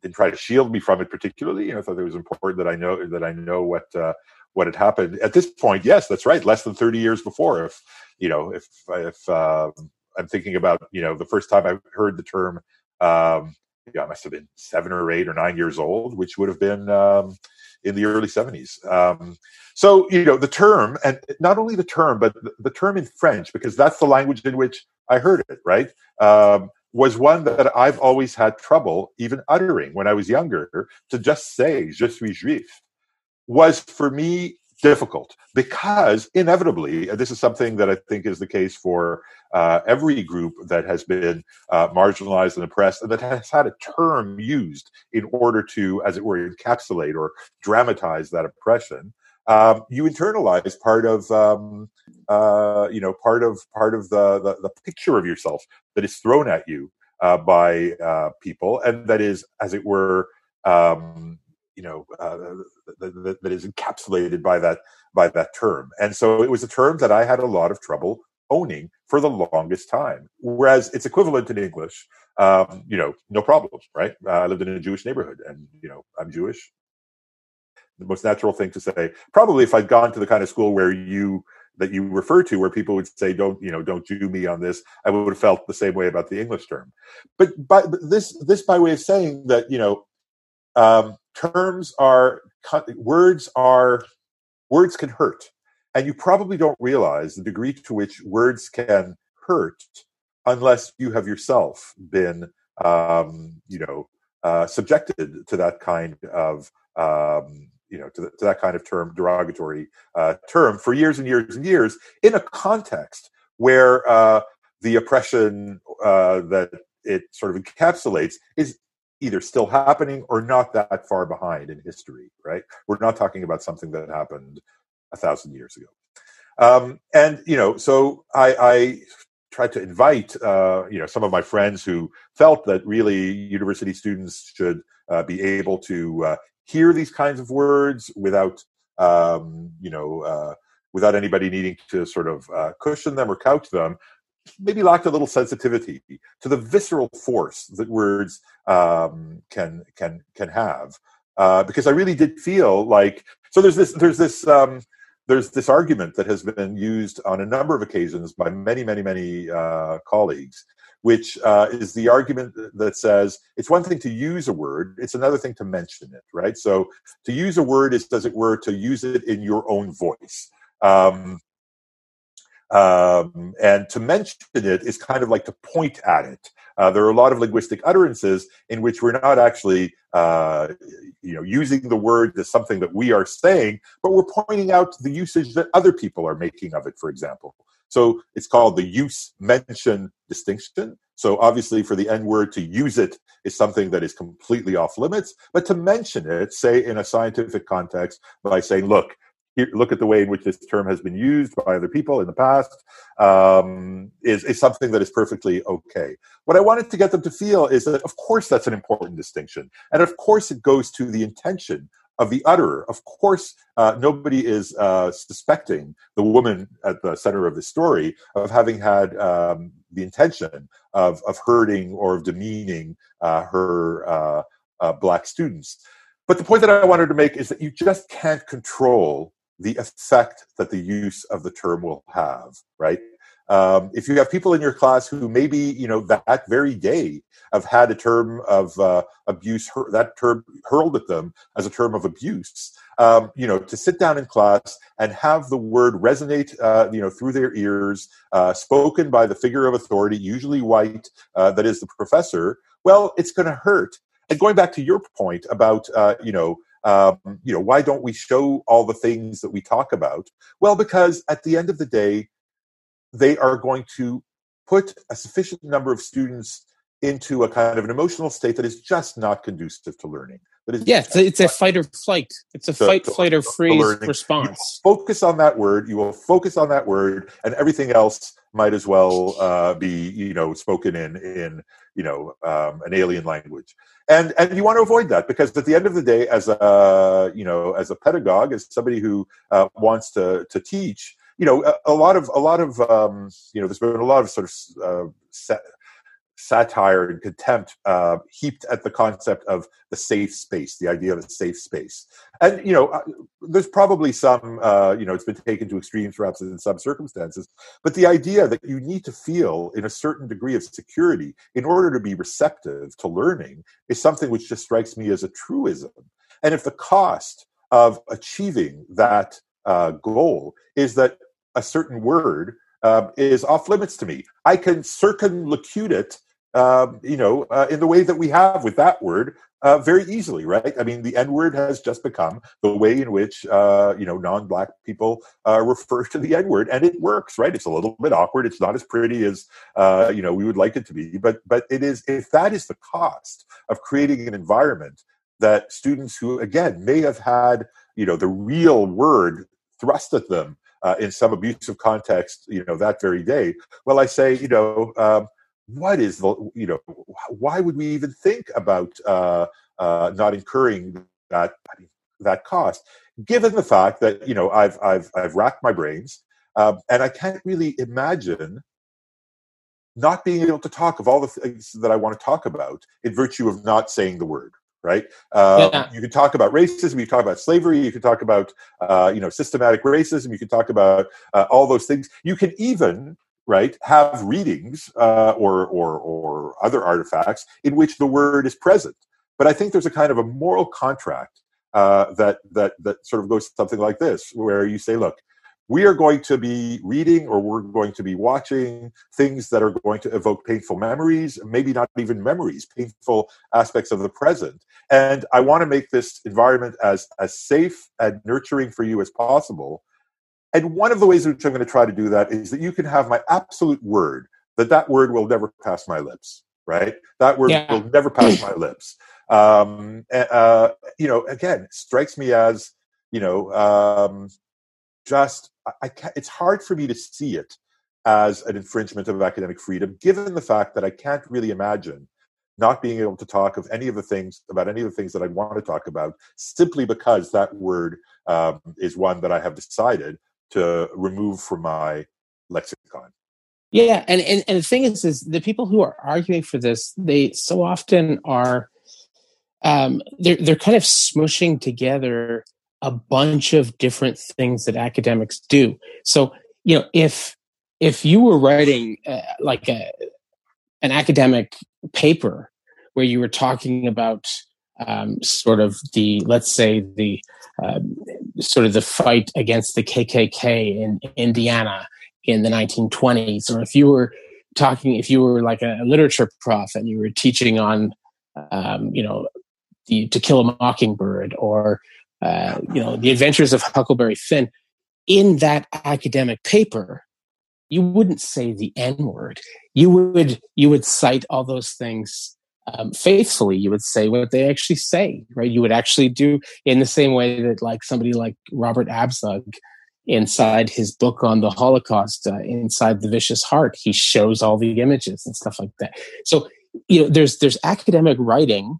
didn't try to shield me from it particularly. You know, I thought it was important that I know that I know what uh, what had happened. At this point yes that's right less than 30 years before if you know if if uh, i'm thinking about you know the first time i heard the term um yeah i must have been seven or eight or nine years old which would have been um, in the early 70s um, so you know the term and not only the term but the, the, term in french because that's the language in which i heard it right? Um, was one that i've always had trouble even uttering when i was younger to just say je suis juif was for me difficult because inevitably, this is something that I think is the case for uh, every group that has been uh, marginalized and oppressed and that has had a term used in order to, as it were, encapsulate or dramatize that oppression. Um, you internalize part of, um, uh, you know, part of part of the, the, the picture of yourself that is thrown at you uh, by uh, people, and that is, as it were, um, you know uh, that, that is encapsulated by that by that term. And so it was a term that i had a lot of trouble owning for the longest time. Whereas it's equivalent in english um, you know no problem right? Uh, i lived in a jewish neighborhood and you know i'm jewish. The most natural thing to say probably if i'd gone to the kind of school where you that you refer to where people would say don't you know don't do me on this i would have felt the same way about the english term. But by this this by way of saying that you know um, terms are words are words can hurt. And you probably don't realize the degree to which words can hurt unless you have yourself been um, you know uh, subjected to that kind of um, you know to, the, to, that kind of term derogatory uh, term for years and years and years in a context where uh, the oppression uh, that it sort of encapsulates is either still happening or not that far behind in history, right? We're not talking about something that happened a thousand years ago. Um, and, you know, so I, I tried to invite, uh, you know, some of my friends who felt that really university students should uh, be able to uh, hear these kinds of words without, um, you know, uh, without anybody needing to sort of uh, cushion them or couch them maybe lacked a little sensitivity to the visceral force that words um, can can can have. Uh, because I really did feel like so. There's this. There's this. Um, there's this argument that has been used on a number of occasions by many, many, many uh, colleagues, which uh, is the argument that says it's one thing to use a word, it's another thing to mention it, right? So to use a word is, as it were, to use it in your own voice. Um, um, and to mention it is kind of like to point at it. Uh, there are a lot of linguistic utterances in which we're not actually, uh, you know, using the word as something that we are saying, but we're pointing out the usage that other people are making of it. For example, so it's called the use mention distinction. So obviously, for the N word to use it is something that is completely off limits, but to mention it, say in a scientific context, by saying, "Look, here, look at the way in which this term has been used by other people in the past um, is, is something that is perfectly okay. What I wanted to get them to feel is that, of course, that's an important distinction. And of course, it goes to the intention of the utterer. Of course, uh, nobody is uh, suspecting the woman at the center of the story of having had um, the intention of, of hurting or of demeaning uh, her uh, uh, black students. But the point that I wanted to make is that you just can't control the effect that the use of the term will have, right? Um, if you have people in your class who maybe you know that, very day have had a term of uh, abuse, that term hurled at them as a term of abuse, um, you know, to sit down in class and have the word resonate, uh, you know, through their ears, uh, spoken by the figure of authority, usually white, uh, that is the professor. Well, it's going to hurt. And going back to your point about, uh, you know, Um, you know, why don't we show all the things that we talk about? Well, because at the end of the day, they are going to put a sufficient number of students into a kind of an emotional state that is just not conducive to learning. That is yeah, it's a, it's a fight or flight. It's a fight, flight, or freeze response. focus on that word. You will focus on that word, and everything else might as well uh, be, you know, spoken in in you know um, an alien language. And and you want to avoid that because at the end of the day, as a you know as a pedagogue, as somebody who uh, wants to to teach, you know, a, a, lot of a lot of um, you know, there's been a lot of sort of uh, set, satire and contempt uh, heaped at the concept of the safe space, the idea of a safe space. And, you know, uh, there's probably some, uh, you know, it's been taken to extremes perhaps in some circumstances, but the idea that you need to feel in a certain degree of security in order to be receptive to learning is something which just strikes me as a truism. And if the cost of achieving that uh, goal is that a certain word uh, is off limits to me. I can circumlocute it um, you know, uh, in the way that we have with that word uh, very easily, right? I mean, the N word has just become the way in which, uh, you know, non black people uh, refer to the N word, and it works, right? It's a little bit awkward. It's not as pretty as, uh, you know, we would like it to be, but, but it is, if that is the cost of creating an environment that students who, again, may have had, you know, the real word thrust at them uh, in some abusive context, you know, that very day, well, I say, you know, um, what is the you know why would we even think about uh, uh, not incurring that that cost? Given the fact that you know i've i've i've racked my brains um, and i can't really imagine not being able to talk of all the things that i want to talk about in virtue of not saying the word right? Um, yeah. you can talk about racism you can talk about slavery you can talk about uh, you know systematic racism you can talk about uh, all those things. You can even right, have readings uh, or, or, or other artifacts in which the word is present. But I think there's a kind of a moral contract uh, that, that, that sort of goes something like this, where you say, look, we are going to be reading or we're going to be watching things that are going to evoke painful memories, maybe not even memories, painful aspects of the present. And I want to make this environment as, as safe and nurturing for you as possible and one of the ways in which I'm going to try to do that is that you can have my absolute word that that word will never pass my lips, right? That word yeah. will never pass my lips. Um, uh, you know, again, strikes me as, you know, um, just, I, can't, it's hard for me to see it as an infringement of academic freedom, given the fact that I can't really imagine not being able to talk of any of the things about any of the things that I want to talk about simply because that word um, is one that I have decided to remove from my lexicon. Yeah, and, and and the thing is, is the people who are arguing for this, they so often are, um, they're they're kind of smushing together a bunch of different things that academics do. So you know, if if you were writing uh, like a an academic paper where you were talking about um, sort of the let's say the um, sort of the fight against the KKK in Indiana in the 1920s, or if you were talking, if you were like a literature prof and you were teaching on, um, you know, the To Kill a Mockingbird or uh, you know the Adventures of Huckleberry Finn, in that academic paper, you wouldn't say the N word. You would you would cite all those things um, faithfully, you would say what they actually say, right? You would actually do in the same way that like somebody like Robert Abzug inside his book on the Holocaust, uh, inside the vicious heart, he shows all the images and stuff like that. So, you know, there's, there's academic writing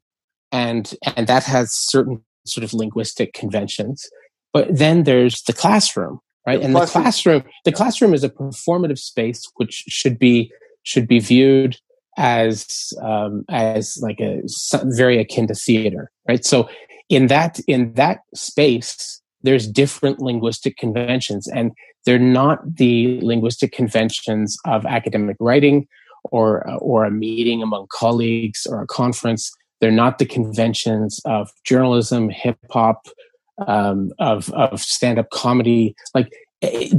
and, and that has certain sort of linguistic conventions, but then there's the classroom, right? The and classroom. the classroom, the classroom is a performative space, which should be, should be viewed as um, as like a very akin to theater, right? So in that in that space, there's different linguistic conventions, and they're not the linguistic conventions of academic writing or or a meeting among colleagues or a conference. They're not the conventions of journalism, hip hop, um, of of stand up comedy. Like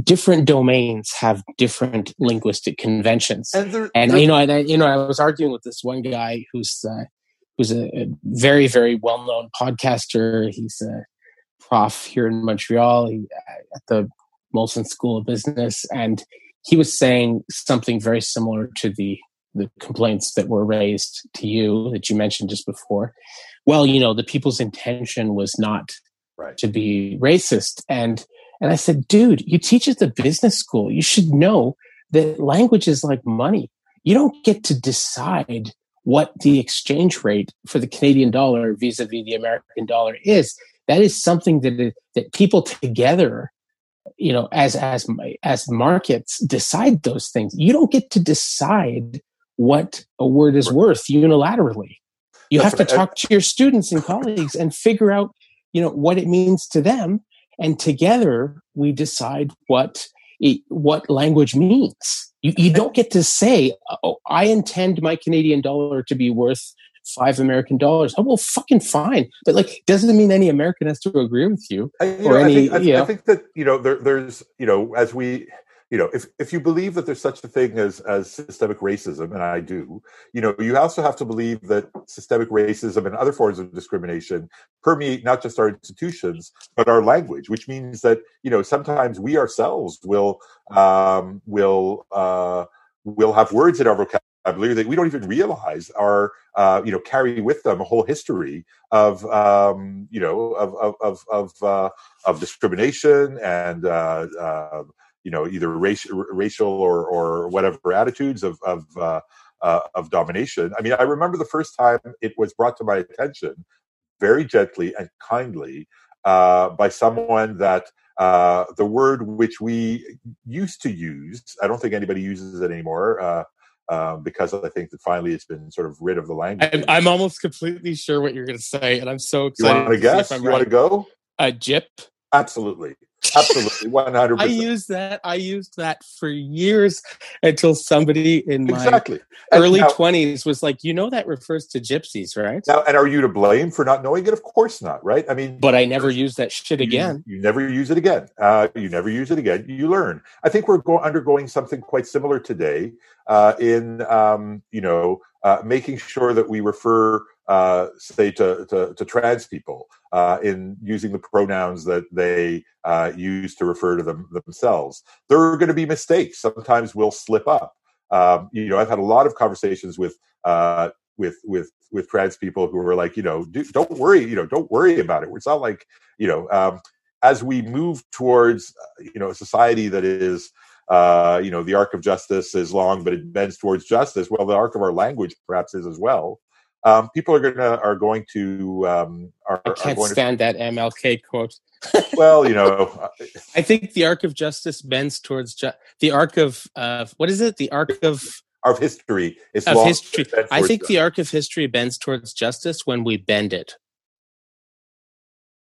different domains have different linguistic conventions. And, and you know, and I, you know, I was arguing with this one guy who's uh, who's a, a very very well known podcaster. He's a prof here in Montreal he, at the Molson School of Business, and he was saying something very similar to the the complaints that were raised to you that you mentioned just before. Well, you know, the people's intention was not right. to be racist, and and I said, dude, you teach at the business school. You should know that language is like money. You don't get to decide what the exchange rate for the Canadian dollar vis-a-vis the American dollar is. That is something that that people together, you know, as as as markets decide those things. You don't get to decide what a word is worth unilaterally. You have to talk to your students and colleagues and figure out, you know, what it means to them and together we decide what what language means. You, you don't get to say, "Oh, I intend my Canadian dollar to be worth five American dollars." Oh, well, fucking fine, but like, doesn't mean any American has to agree with you, I, you or know, any. I think, I, I think that you know, there, there's you know, as we you know, if, if you believe that there's such a thing as, as systemic racism, and I do, you know, you also have to believe that systemic racism and other forms of discrimination permeate not just our institutions, but our language, which means that, you know, sometimes we ourselves will, um, will, uh, will have words in our vocabulary that we don't even realize are, uh, you know, carry with them a whole history of, um, you know, of, of, of, of, uh, of discrimination and, uh, uh you know either racial, racial or or whatever attitudes of of uh, uh, of domination. I mean, I remember the first time it was brought to my attention, very gently and kindly, uh, by someone that uh, the word which we used to use, I don't think anybody uses it anymore. Uh, um, because I think that finally it's been sort of rid of the language. I'm, I'm almost completely sure what you're going to say, and I'm so excited. You want to guess? You right. want to go? A jip. Absolutely. Absolutely, one hundred. I used that. I used that for years until somebody in my exactly. early twenties was like, "You know, that refers to gypsies, right?" Now, and are you to blame for not knowing it? Of course not, right? I mean, but I never use that shit again. You, you never use it again. Uh, you never use it again. You learn. I think we're go- undergoing something quite similar today uh, in, um, you know, uh, making sure that we refer uh, say to, to, to, trans people uh, in using the pronouns that they uh, use to refer to them themselves. There are going to be mistakes. Sometimes we'll slip up. Um, you know, I've had a lot of conversations with uh, with with with trans people who are like, you know, don't worry, you know, don't worry about it. It's not like, you know, um, as we move towards, uh, you know, a society that is uh, you know, the arc of justice is long, but it bends towards justice. Well, the arc of our language perhaps is as well um, people are gonna are going to um, are, I can't stand to, that MLK quote. well, you know, I think the arc of justice bends towards ju- the arc of uh, what is it? The arc of of history is of history. I think justice. the arc of history bends towards justice when we bend it.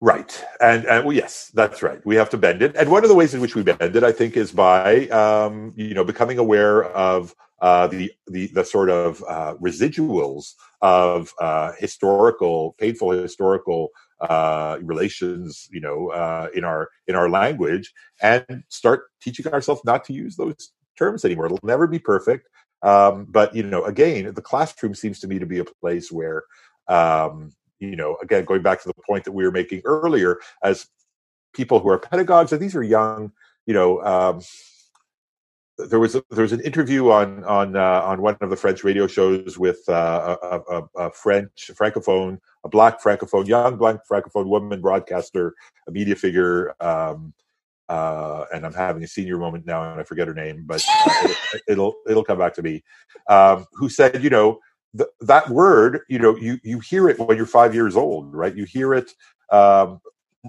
Right, and, and well, yes, that's right. We have to bend it, and one of the ways in which we bend it, I think, is by um, you know becoming aware of uh, the the the sort of uh, residuals of uh, historical, painful historical uh, relations, you know, uh, in our in our language, and start teaching ourselves not to use those terms anymore. It'll never be perfect, um, but you know, again, the classroom seems to me to be a place where, um, you know, again, going back to the point that we were making earlier, as people who are pedagogues, and these are young, you know. Um, there was a, there was an interview on on uh, on one of the French radio shows with uh, a, a, a, French francophone, a black francophone, young black francophone woman broadcaster, a media figure. Um, uh, and I'm having a senior moment now, and I forget her name, but uh, it, it'll it'll come back to me. Um, who said, you know, th- that word, you know, you you hear it when you're five years old, right? You hear it um,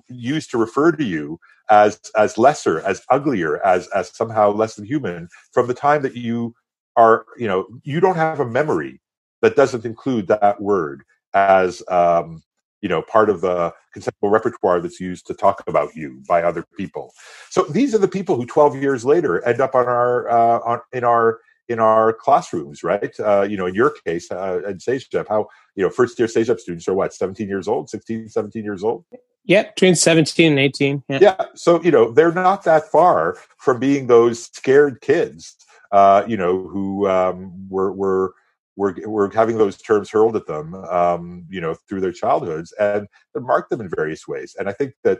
used to refer to you as as lesser, as uglier, as as somehow less than human from the time that you are, you know, you don't have a memory that doesn't include that word as um, you know part of the conceptual repertoire that's used to talk about you by other people. So these are the people who 12 years later end up on our uh, on in our in our classrooms, right? Uh, you know, in your case, uh, at CEGEP, how, you know, first year CEGEP students are what, 17 years old, 16, 17 years old? Yeah, between 17 and 18. Yeah. yeah. So, you know, they're not that far from being those scared kids, uh, you know, who um, were, were, we're we're having those terms hurled at them, um, you know, through their childhoods, and mark them in various ways. And I think that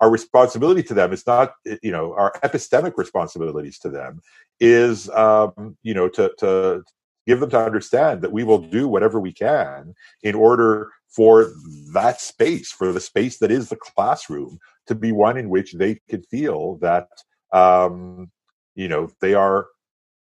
our responsibility to them is not, you know, our epistemic responsibilities to them is, um, you know, to to give them to understand that we will do whatever we can in order for that space, for the space that is the classroom, to be one in which they can feel that um, you know they are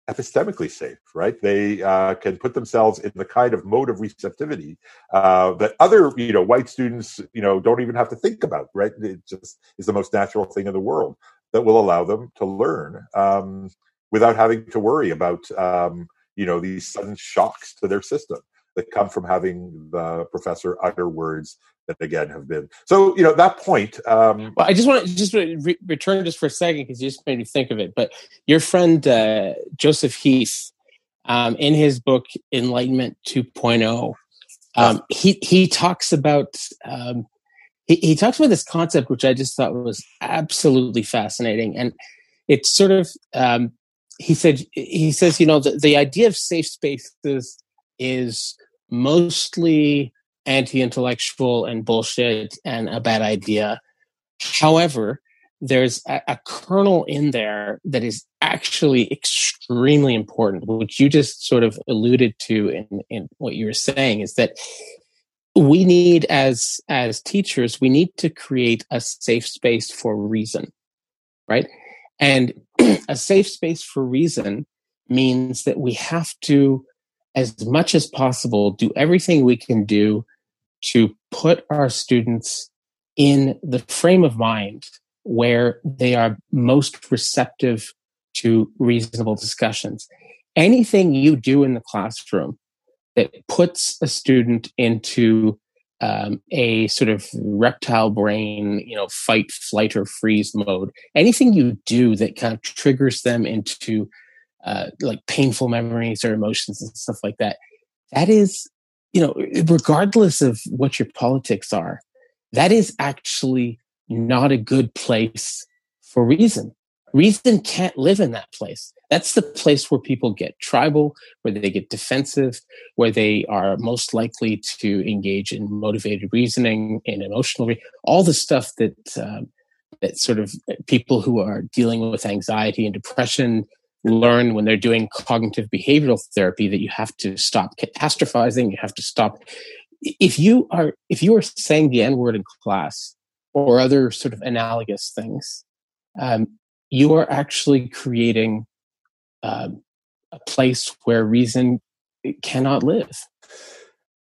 epistemically safe, right? They uh, can put themselves in the kind of mode of receptivity uh, that other, you know, white students, you know, don't even have to think about, right? It just is the most natural thing in the world that will allow them to learn um, without having to worry about, um, you know, these sudden shocks to their system that come from having the professor utter words that again have been so you know that point um well i just want to just re- return just for a second because you just made me think of it but your friend uh, joseph heath um, in his book enlightenment 2.0 um, he he talks about um, he, he talks about this concept which i just thought was absolutely fascinating and it's sort of um, he said he says you know the, the idea of safe spaces is mostly anti-intellectual and bullshit and a bad idea. However, there's a, a, kernel in there that is actually extremely important, which you just sort of alluded to in, in what you were saying, is that we need as as teachers, we need to create a safe space for reason, right? And a safe space for reason means that we have to as much as possible, do everything we can do to put our students in the frame of mind where they are most receptive to reasonable discussions. Anything you do in the classroom that puts a student into um, a sort of reptile brain, you know, fight, flight, or freeze mode, anything you do that kind of triggers them into uh, like painful memories or emotions and stuff like that. That is, you know, regardless of what your politics are, that is actually not a good place for reason. Reason can't live in that place. That's the place where people get tribal, where they get defensive, where they are most likely to engage in motivated reasoning and emotional, re- all the stuff that um, that sort of people who are dealing with anxiety and depression learn when they're doing cognitive behavioral therapy that you have to stop catastrophizing you have to stop if you are if you are saying the n word in class or other sort of analogous things um, you are actually creating uh, a place where reason cannot live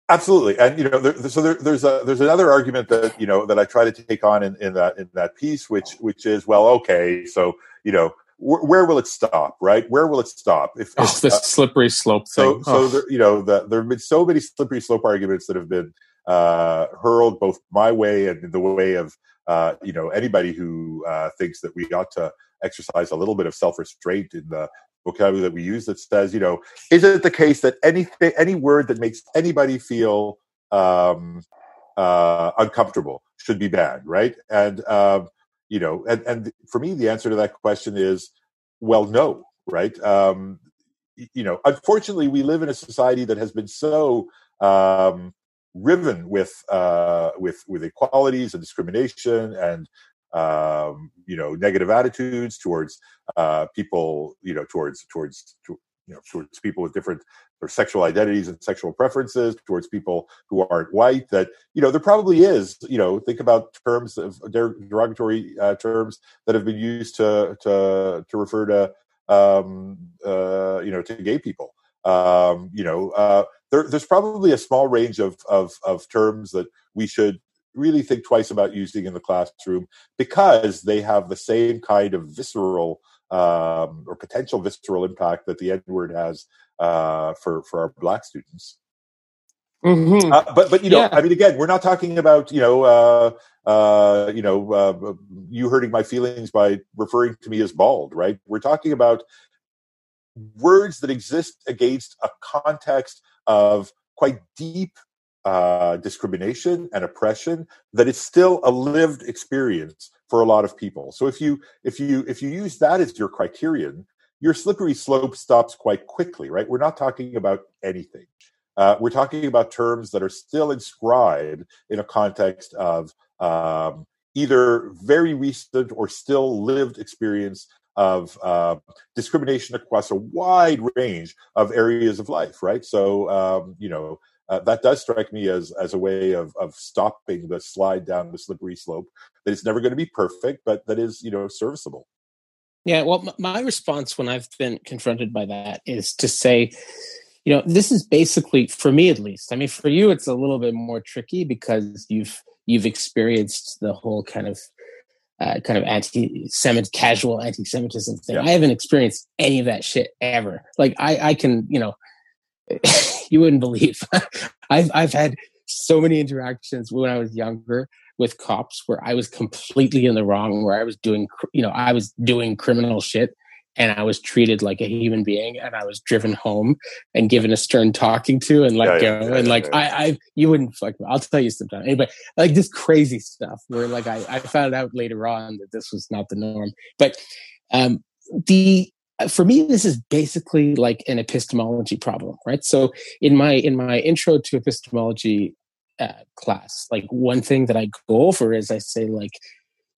absolutely and you know there, so there, there's a there's another argument that you know that i try to take on in, in that in that piece which which is well okay so you know where will it stop? Right? Where will it stop? If, oh, the uh, slippery slope thing. So, oh. so there, you know, the, there have been so many slippery slope arguments that have been uh, hurled both my way and the way of uh, you know anybody who uh, thinks that we ought to exercise a little bit of self restraint in the vocabulary that we use. That says, you know, is it the case that any any word that makes anybody feel um, uh, uncomfortable should be banned, right? And um, you know, and, and for me, the answer to that question is, well, no, right? Um, you know, unfortunately, we live in a society that has been so um, riven with uh, with with inequalities and discrimination and um, you know negative attitudes towards uh, people, you know, towards towards to, you know towards people with different or sexual identities and sexual preferences towards people who aren't white that you know there probably is you know think about terms of derogatory uh, terms that have been used to to to refer to um, uh, you know to gay people. Um, you know uh, there, there's probably a small range of, of of terms that we should really think twice about using in the classroom because they have the same kind of visceral um, or potential visceral impact that the N word has uh, for for our black students. Mm-hmm. Uh, but but you know, yeah. I mean, again, we're not talking about you know uh, uh, you know uh, you hurting my feelings by referring to me as bald, right? We're talking about words that exist against a context of quite deep uh, discrimination and oppression that it's still a lived experience for a lot of people. So if you if you if you use that as your criterion, your slippery slope stops quite quickly, right? We're not talking about anything. Uh, we're talking about terms that are still inscribed in a context of um, either very recent or still lived experience of uh, discrimination across a wide range of areas of life, right? So, um, you know, uh, that does strike me as as a way of of stopping the slide down the slippery slope. That it's never going to be perfect, but that is you know serviceable. Yeah, well, my response when I've been confronted by that is to say, you know, this is basically for me at least. I mean, for you, it's a little bit more tricky because you've you've experienced the whole kind of uh, kind of anti-Semit, casual anti-Semitism thing. Yeah. I haven't experienced any of that shit ever. Like I, I can, you know, you wouldn't believe. I've I've had so many interactions when I was younger with cops where I was completely in the wrong, where I was doing, you know, I was doing criminal shit, and I was treated like a human being, and I was driven home and given a stern talking to and let yeah, go, yeah, and like I, I, you wouldn't fuck. I'll tell you sometime. Anyway, like this crazy stuff where like I, I found out later on that this was not the norm, but um, the for me this is basically like an epistemology problem right? So in my in my intro to epistemology uh, class like one thing that i go over is i say like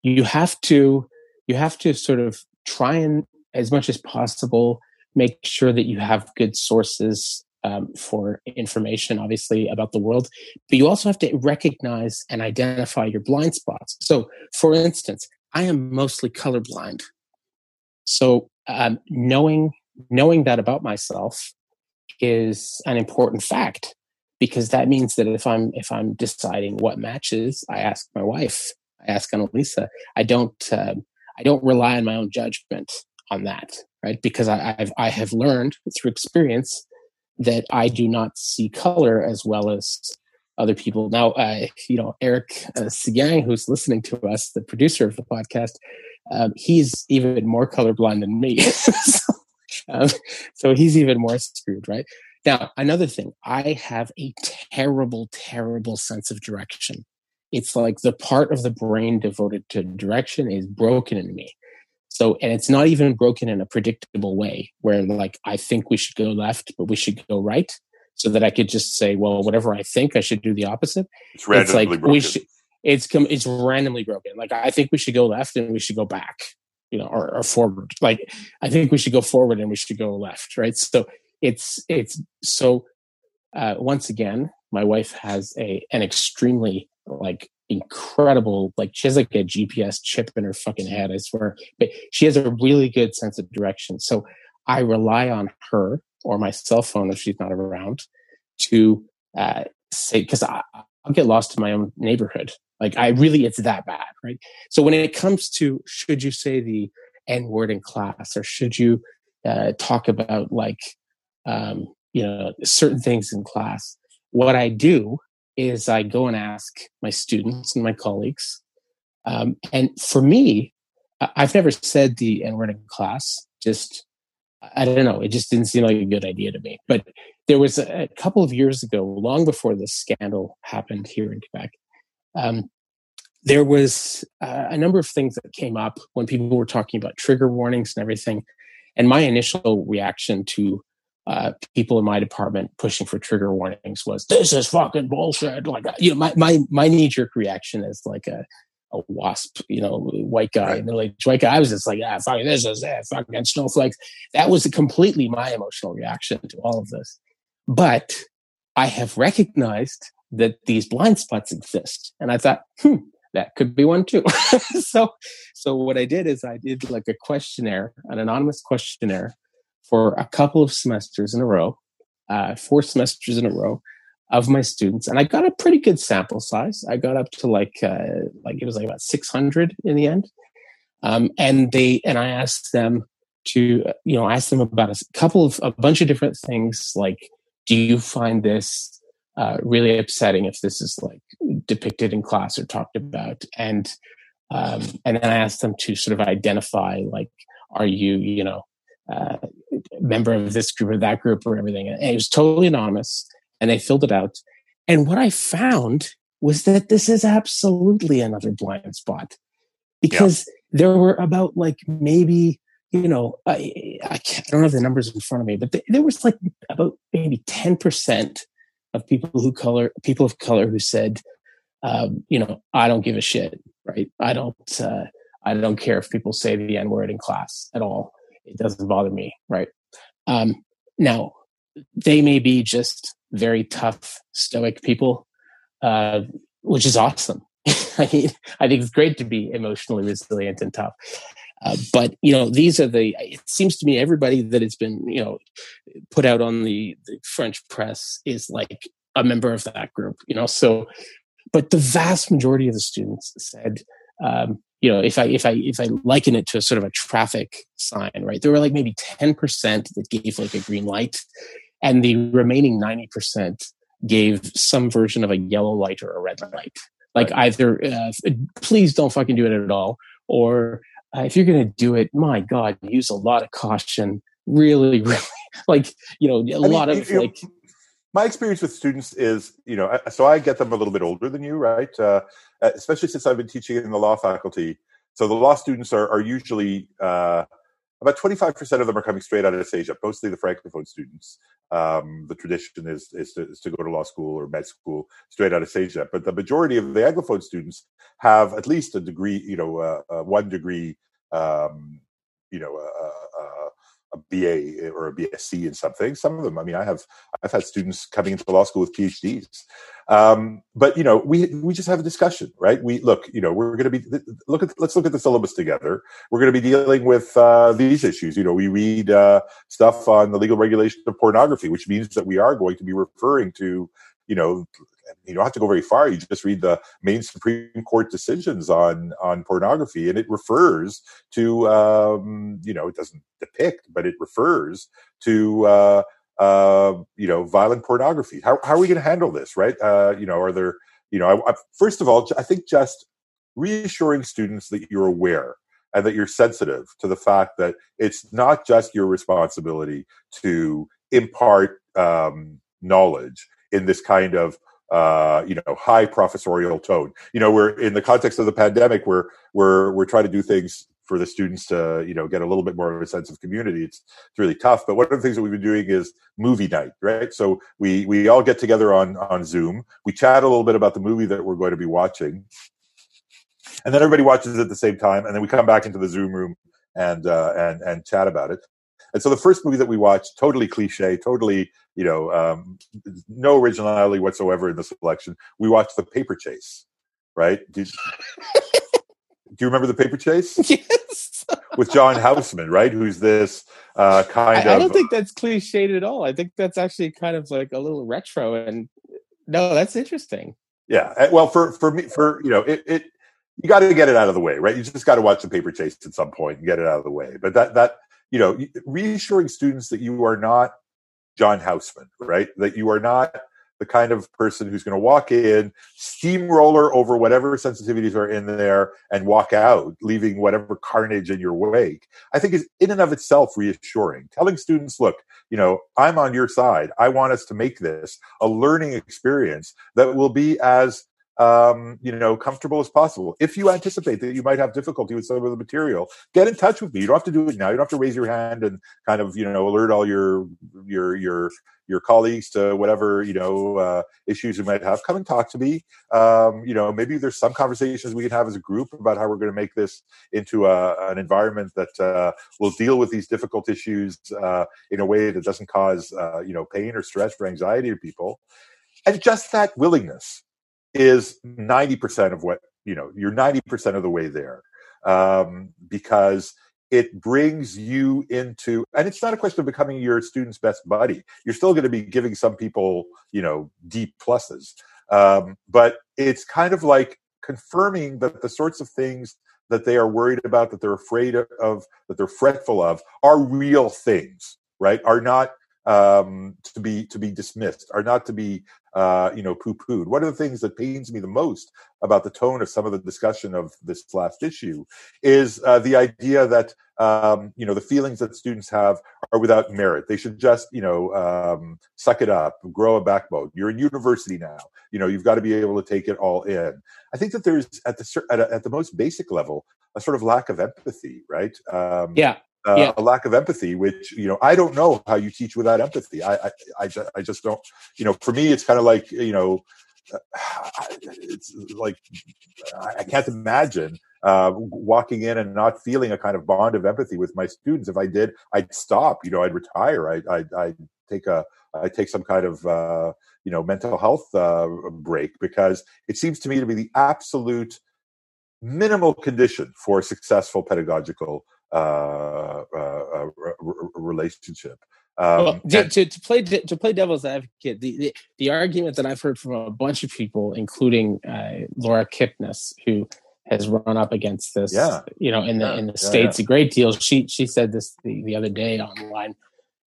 you have to you have to sort of try and as much as possible make sure that you have good sources um, for information obviously about the world but you also have to recognize and identify your blind spots. So for instance i am mostly colorblind. So um, knowing knowing that about myself is an important fact because that means that if I'm if I'm deciding what matches, I ask my wife, I ask Annalisa. I don't uh, I don't rely on my own judgment on that, right? Because I, I've I have learned through experience that I do not see color as well as other people. Now, uh, you know, Eric uh, Seguin, who's listening to us, the producer of the podcast, um, he's even more colorblind than me. so, um, so he's even more screwed, right? Now, another thing, I have a terrible, terrible sense of direction. It's like the part of the brain devoted to direction is broken in me. So, and it's not even broken in a predictable way where like I think we should go left, but we should go right so that I could just say, well, whatever I think, I should do the opposite. It's, it's like broken. we should, it's it's randomly broken. Like I think we should go left and we should go back, you know, or, or forward. Like I think we should go forward and we should go left, right? So it's it's so. Uh, once again, my wife has a an extremely like incredible like she has like a GPS chip in her fucking head. I swear, but she has a really good sense of direction. So I rely on her or my cell phone if she's not around to uh, say because I I'll get lost in my own neighborhood like I really, it's that bad, right? So when it comes to should you say the N word in class or should you uh, talk about like, um, you know, certain things in class, what I do is I go and ask my students and my colleagues. Um, and for me, I've never said the N word in class. Just I don't know. It just didn't seem like a good idea to me. But there was a, a couple of years ago, long before this scandal happened here in Quebec, um, there was uh, a number of things that came up when people were talking about trigger warnings and everything. And my initial reaction to uh, people in my department pushing for trigger warnings was, "This is fucking bullshit." Like, you know, my my my knee jerk reaction is like a a wasp, you know, white guy, middle aged white guy. I was just like, ah, fucking this is that fucking snowflakes. That was completely my emotional reaction to all of this. But I have recognized that these blind spots exist. And I thought, hmm, that could be one too. so, so what I did is I did like a questionnaire, an anonymous questionnaire for a couple of semesters in a row, uh, four semesters in a row of my students. And I got a pretty good sample size. I got up to like, uh, like it was like about 600 in the end. Um, and they, and I asked them to, you know, ask them about a couple of, a bunch of different things like, do you find this uh, really upsetting if this is like depicted in class or talked about. And um, and then i asked them to sort of identify like are you you know uh, member of this group or that group or everything. And it was totally anonymous and they filled it out. And what i found was that this is absolutely another blind spot. Because yeah. there were about like maybe you know, I, I, I, don't have the numbers in front of me, but there was like about maybe ten percent of people who color people of color who said, um, you know, I don't give a shit, right? I don't, uh, I don't care if people say the N word in class at all. It doesn't bother me, right? Um, now, they may be just very tough, stoic people, uh, which is awesome. I mean, I think it's great to be emotionally resilient and tough. Uh, but you know, these are the. It seems to me everybody that has been you know put out on the, the French press is like a member of that group. You know, so but the vast majority of the students said, um, you know, if I if I if I liken it to a sort of a traffic sign, right? There were like maybe ten percent that gave like a green light, and the remaining ninety percent gave some version of a yellow light or a red light. Like either, uh, please don't fucking do it at all, or uh, if you're going to do it, my God, use a lot of caution. Really, really, like you know, a I lot mean, of you, like. My experience with students is, you know, so I get them a little bit older than you, right? Uh, especially since I've been teaching in the law faculty. So the law students are, are usually uh, about 25% of them are coming straight out of CEGEP, mostly the francophone students. Um, the tradition is, is to, is, to, go to law school or med school straight out of CEGEP. But the majority of the anglophone students have at least a degree, you know, uh, uh, one degree, um, you know, uh, uh, a BA or a BSc in something. Some of them, I mean, I have I've had students coming into law school with PhDs. Um, but you know, we we just have a discussion, right? We look, you know, we're going to be look at let's look at the syllabus together. We're going to be dealing with uh, these issues. You know, we read uh, stuff on the legal regulation of pornography, which means that we are going to be referring to you know you don't have to go very far. You just read the main Supreme Court decisions on on pornography, and it refers to um, you know it doesn't depict, but it refers to uh, uh, you know violent pornography. How how are we going to handle this? Right? Uh, you know, are there you know? I, I, first of all, I think just reassuring students that you're aware and that you're sensitive to the fact that it's not just your responsibility to impart um, knowledge in this kind of uh, you know, high professorial tone. You know, we're in the context of the pandemic, we're we're we're trying to do things for the students to you know get a little bit more of a sense of community. It's it's really tough. But one of the things that we've been doing is movie night, right? So we we all get together on on Zoom. We chat a little bit about the movie that we're going to be watching, and then everybody watches it at the same time, and then we come back into the Zoom room and uh, and and chat about it. And so the first movie that we watched, totally cliche, totally, you know, um, no originality whatsoever in the selection. We watched The Paper Chase, right? Did, do you remember The Paper Chase? Yes. With John Houseman, right? Who's this uh, kind I, of. I don't think that's cliched at all. I think that's actually kind of like a little retro. And no, that's interesting. Yeah. Well, for, for me, for, you know, it, it you got to get it out of the way, right? You just got to watch the paper chase at some point and get it out of the way. But that that you know, reassuring students that you are not John Houseman, right? That you are not the kind of person who's going to walk in, steamroller over whatever sensitivities are in there, and walk out, leaving whatever carnage in your wake. I think is in and of itself reassuring. Telling students, look, you know, I'm on your side. I want us to make this a learning experience that will be as um, you know, comfortable as possible. If you anticipate that you might have difficulty with some of the material, get in touch with me. You don't have to do it now. You don't have to raise your hand and kind of, you know, alert all your your your your colleagues to whatever you know uh, issues you might have. Come and talk to me. Um, you know, maybe there's some conversations we can have as a group about how we're going to make this into a, an environment that uh, will deal with these difficult issues uh, in a way that doesn't cause uh, you know pain or stress or anxiety to people. And just that willingness is 90% of what, you know, you're 90% of the way there. Um, because it brings you into, and it's not a question of becoming your student's best buddy. You're still going to be giving some people, you know, deep pluses. Um, but it's kind of like confirming that the sorts of things that they are worried about, that they're afraid of, that they're fretful of, are real things, right? Are not um, to be to be dismissed, are not to be uh, you know poo pooed. One of the things that pains me the most about the tone of some of the discussion of this last issue is uh, the idea that um, you know the feelings that students have are without merit. They should just you know um, suck it up, grow a backbone. You're in university now. You know you've got to be able to take it all in. I think that there's at the at, a, at the most basic level a sort of lack of empathy, right? Um, yeah uh, Yeah. a lack of empathy, which you know I don't know how you teach without empathy. I I, I, ju- I just don't. You know, for me, it's kind of like you know, uh, it's like I I can't imagine uh, walking in and not feeling a kind of bond of empathy with my students. If I did, I'd stop. You know, I'd retire. I I I'd take a I take some kind of uh, you know mental health uh, break because it seems to me to be the absolute minimal condition for successful pedagogical uh, uh, uh, relationship. Um, well, to, to, to play to play devil's advocate, the, the the argument that I've heard from a bunch of people, including uh, Laura Kipnis, who has run up against this, Yeah. you know, in the Yeah, in the yeah, states a great deal. She she said this the, the other day online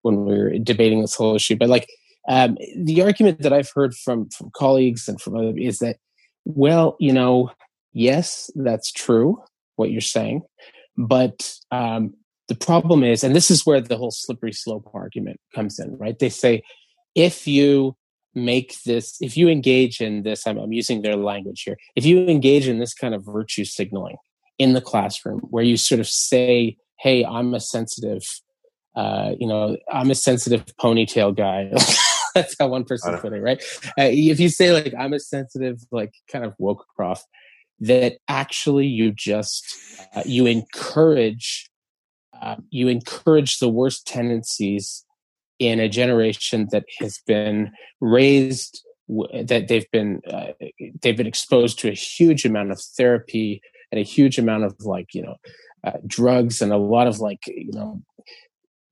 when we were debating this whole issue. But like um, the argument that I've heard from from colleagues and from other is that, well, you know, yes, that's true what you're saying, but um, the problem is, and this is where the whole slippery slope argument comes in, right? They say if you make this, if you engage in this, I'm, I'm using their language here, if you engage in this kind of virtue signaling in the classroom where you sort of say, hey, I'm a sensitive, uh, you know, I'm a sensitive ponytail guy. That's how one person know. put it, right? Uh, if you say like I'm a sensitive, like kind of woke prof, that actually you just uh, you encourage uh, you encourage the worst tendencies in a generation that has been raised that they've been uh, they've been exposed to a huge amount of therapy and a huge amount of like you know uh, drugs and a lot of like you know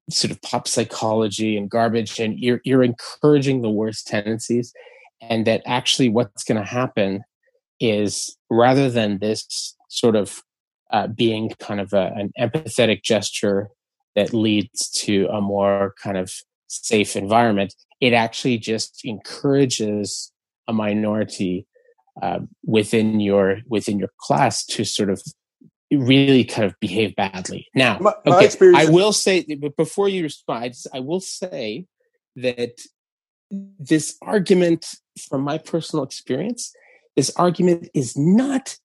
sort of pop psychology and garbage and you're you're encouraging the worst tendencies and that actually what's going to happen is rather than this sort of uh, being kind of a, an empathetic gesture that leads to a more kind of safe environment, it actually just encourages a minority uh, within your within your class to sort of really kind of behave badly. Now, My- my okay, experience- I will say, but before you respond, I will say that this argument, from my personal experience, this argument is not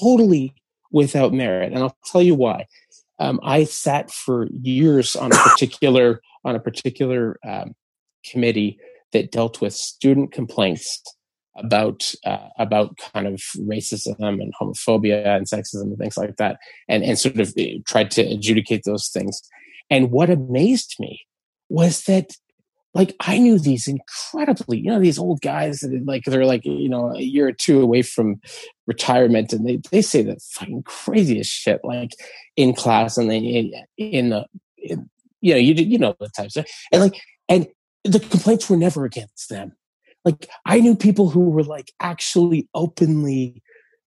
totally without merit, and I'll tell you why. Um, I sat for years on a particular on a particular um, committee that dealt with student complaints about uh, about kind of racism and homophobia and sexism and things like that, and and sort of uh, tried to adjudicate those things. And what amazed me was that like I knew these incredibly, you know, these old guys that like they're like, you know, a year or two away from retirement and they, they say the fucking craziest shit like in class and they in, in the in, you know, you you know the types of, and like and the complaints were never against them. Like I knew people who were like actually openly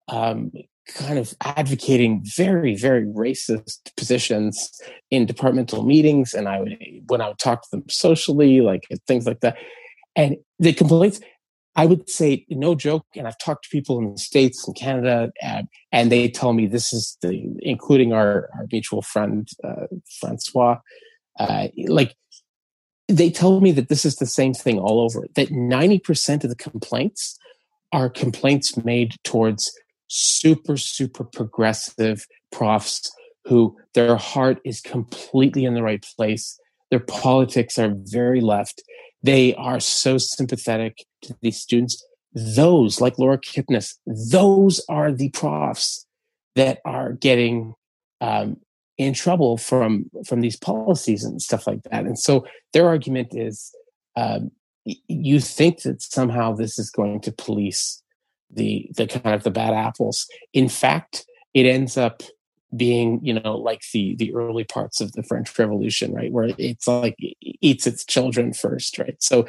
um kind of advocating very very racist positions in departmental meetings and i would when i would talk to them socially like things like that. And the complaints i would say no joke and i've talked to people in the states and canada and, and they tell me this is the including our, our mutual friend uh, francois uh, like they tell me that this is the same thing all over that 90% of the complaints are complaints made towards super super progressive profs who their heart is completely in the right place. Their politics are very left. They are so sympathetic to these students. Those like laura kipnis those are the profs that are getting um, in trouble from from these policies and stuff like that. And so their argument is um, you think that somehow this is going to police the the kind of the bad apples. In fact, it ends up being you know like the the early parts of the French Revolution, right, where it's like it eats its children first, right? So,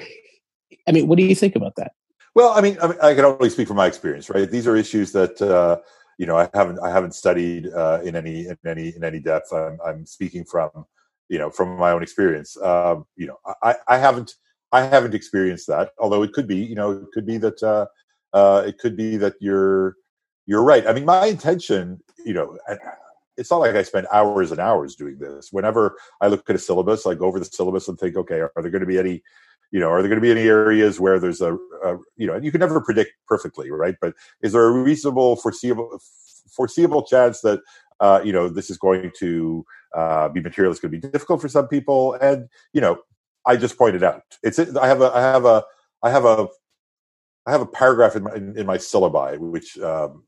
I mean, what do you think about that? Well, I mean, I, mean, I can only speak from my experience, right? These are issues that uh, you know I haven't I haven't studied uh, in any in any in any depth. I'm, I'm speaking from you know from my own experience. Um, you know, I, I haven't I haven't experienced that. Although it could be, you know, it could be that uh, uh, it could be that you're you're right. I mean, my intention, you know. It's not like I spend hours and hours doing this. Whenever I look at a syllabus, I go over the syllabus and think, okay, are there going to be any you know, are there going to be any areas where there's a, a, you know, and you can never predict perfectly, right? But is there a reasonable, foreseeable, foreseeable chance that, uh, you know, this is going to uh, be material that's going to be difficult for some people. And you know, I just pointed out it's I have a I have a I have a I have a paragraph in my in, in my syllabi which um,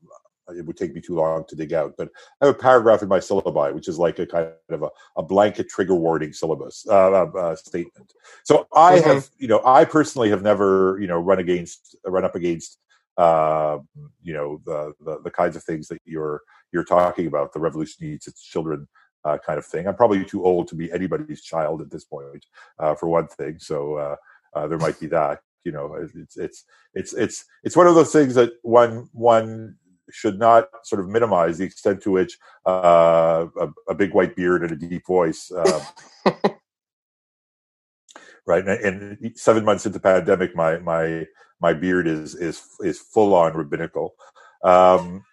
it would take me too long to dig out, but I have a paragraph in my syllabi, which is like a kind of a, a blanket trigger warning syllabus uh, uh, uh statement. So I mm-hmm. have, you know, I personally have never, you know, run against, run up against, uh, you know, the, the, the kinds of things that you're you're talking about. The revolution needs its children. Uh, kind of thing. I'm probably too old to be anybody's child at this point, uh, for one thing. So there might be that you know it's it's it's it's it's one of those things that one one should not sort of minimize the extent to which uh, a, a, big white beard and a deep voice. Uh, right, and, and, seven months into pandemic, my my my beard is is is full on rabbinical. Um,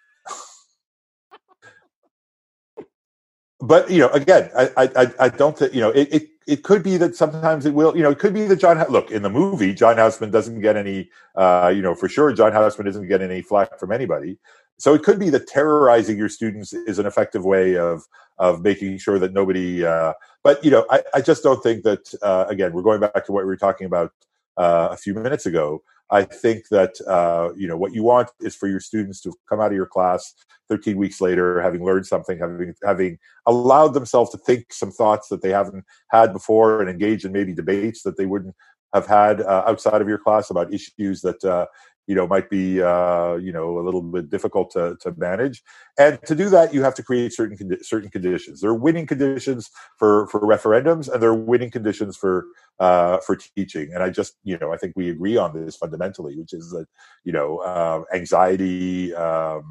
but you know, again, I I I don't think you know it, it it could be that sometimes it will, you know, it could be that John, look, in the movie, John Houseman doesn't get any, uh, you know, for sure, John Houseman doesn't get any flack from anybody. So it could be that terrorizing your students is an effective way of of making sure that nobody. Uh, but you know, I, I just don't think that. Uh, again, we're going back to what we were talking about uh, a few minutes ago. I think that uh, you know what you want is for your students to come out of your class 13 weeks later, having learned something, having having allowed themselves to think some thoughts that they haven't had before, and engage in maybe debates that they wouldn't have had uh, outside of your class about issues that uh, you know might be uh, you know a little bit difficult to, to manage. And to do that you have to create certain condi- certain conditions. There are winning conditions for for referendums and there are winning conditions for uh, for teaching. And i just you know i think we agree on this fundamentally which is that you know uh, anxiety um,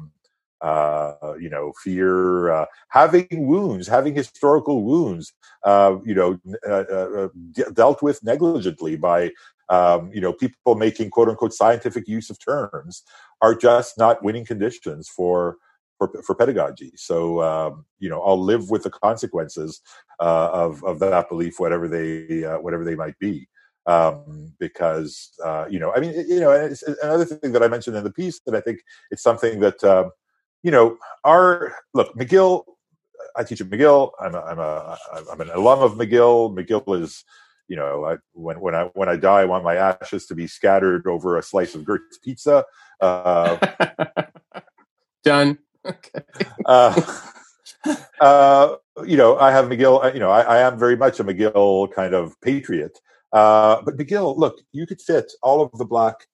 uh, you know, fear, uh, having wounds, having historical wounds, uh, you know, uh, uh, uh, dealt with negligently by um, you know, people making quote unquote scientific use of terms are just not winning conditions for for, for pedagogy. So um, you know, I'll live with the consequences uh, of of that belief, whatever they uh, whatever they might be. Um, because uh, you know, I mean, you know, it's another thing that I mentioned in the piece that I think it's something that um, you know, our look McGill. I teach at McGill. I'm a, I'm a I'm an alum of McGill. McGill is you know, I, when when I when I die, I want my ashes to be scattered over a slice of Gert's pizza. Uh, Done. Okay. uh, uh, you know, I have McGill. You know, I, I, am very much a McGill kind of patriot. Uh, but McGill, look, you could fit all of the black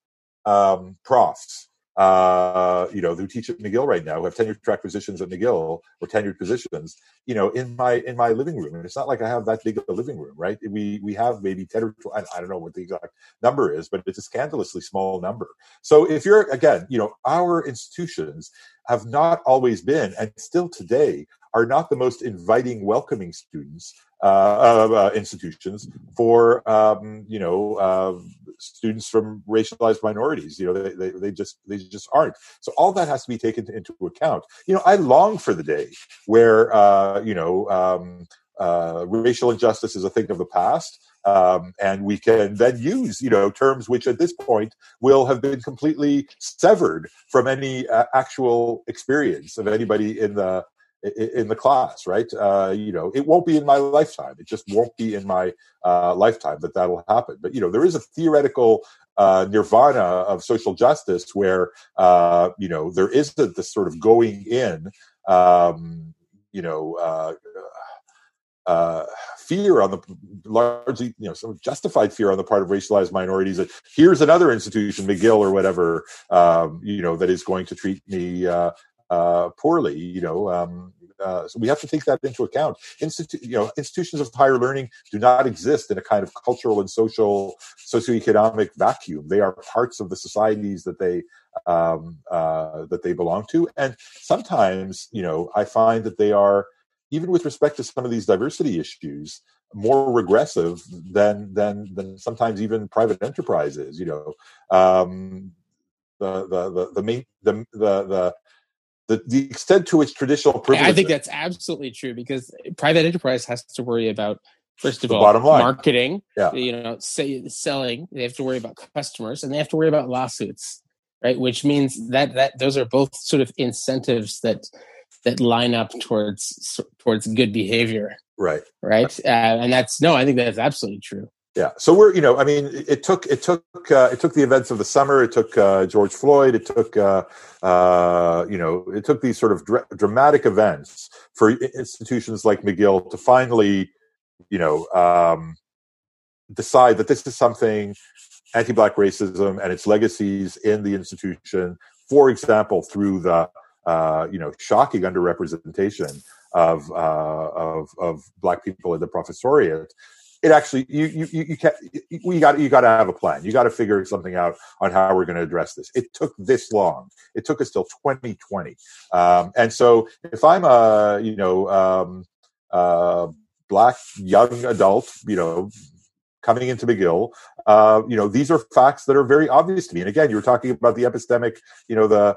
um, profs uh, you know, who teach at McGill right now, who have tenure track positions at McGill or tenured positions, you know, in my in my living room. And it's not like I have that big of a living room, right? We we have maybe ten or 12, I don't know what the exact number is, but it's a scandalously small number. So if you're again, you know, our institutions have not always been, and still today are not the most inviting, welcoming students uh, uh, institutions for um, you know uh, students from racialized minorities. You know, they, they, they just they just aren't. So all that has to be taken into account. You know, I long for the day where uh, you know um, uh, racial injustice is a thing of the past. Um, and we can then use, you know, terms which at this point will have been completely severed from any uh, actual experience of anybody in the in the class, right? Uh, you know, it won't be in my lifetime. It just won't be in my uh, lifetime that that'll happen. But you know, there is a theoretical uh, nirvana of social justice where uh, you know there isn't this sort of going in, um, you know. Uh, uh, fear on the largely, you know, some justified fear on the part of racialized minorities that here's another institution, McGill or whatever, um, you know, that is going to treat me uh, uh, poorly. You know, um, uh, so we have to take that into account. Institu- you know, institutions of higher learning do not exist in a kind of cultural and social, socioeconomic vacuum. They are parts of the societies that they um, uh, that they belong to, and sometimes, you know, I find that they are, even with respect to some of these diversity issues, more regressive than than than sometimes even private enterprises. You know, um, the the the the main the the, the the, the extent to which traditional privilege. I think that's absolutely true because private enterprise has to worry about first of the all bottom line. marketing. Yeah. You know, say, selling. They have to worry about customers, and they have to worry about lawsuits, right? Which means that that those are both sort of incentives that that line up towards towards good behavior. Right. Right. Uh, and that's no, I think that's absolutely true. Yeah. So we're, you know, I mean, it took, it took, uh, it took the events of the summer. It took uh, George Floyd. It took, uh, uh you know, it took these sort of dra- dramatic events for institutions like McGill to finally, you know, um, decide that this is something anti-black racism and its legacies in the institution. For example, through the, uh, you know, shocking underrepresentation of, uh, of of black people in the professoriate it actually you you you can't we got you got to have a plan. You got to figure something out on how we're going to address this. It took this long. It took us till 2020. Um, and so if I'm a you know um, uh, black young adult, you know coming into McGill, uh, you know, these are facts that are very obvious to me. And again, you were talking about the epistemic, you know, the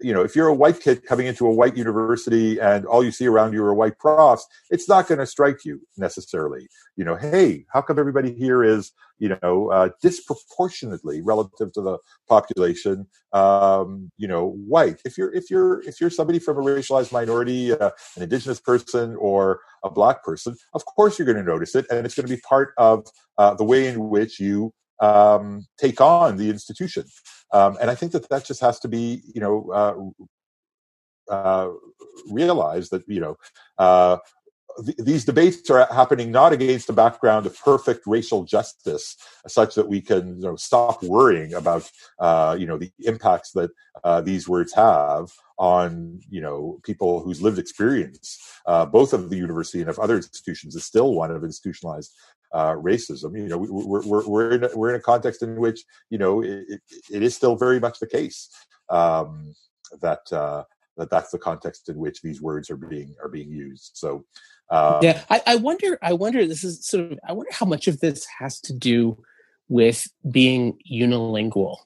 you know, if you're a white kid coming into a white university and all you see around you are white profs, it's not going to strike you necessarily. You know, hey, how come everybody here is, you know, uh, disproportionately relative to the population, um, you know, white? If you're if you're if you're somebody from a racialized minority, uh, an indigenous person, or a black person, of course you're going to notice it, and it's going to be part of uh, the way in which you um, take on the institution. Um, and I think that that just has to be, you know, uh, uh, realized that, you know, uh, th- these debates are happening not against a background of perfect racial justice, such that we can you know, stop worrying about, uh, you know, the impacts that uh, these words have on, you know, people whose lived experience, uh, both of the university and of other institutions, is still one of institutionalized uh, racism. You know, we, are we're, we're, in a, we're in a context in which, you know, it, it is still very much the case um, that, uh, that that's the context in which these words are being, are being used. So, uh, yeah, I, I wonder, I wonder, this is sort of, I wonder how much of this has to do with being unilingual,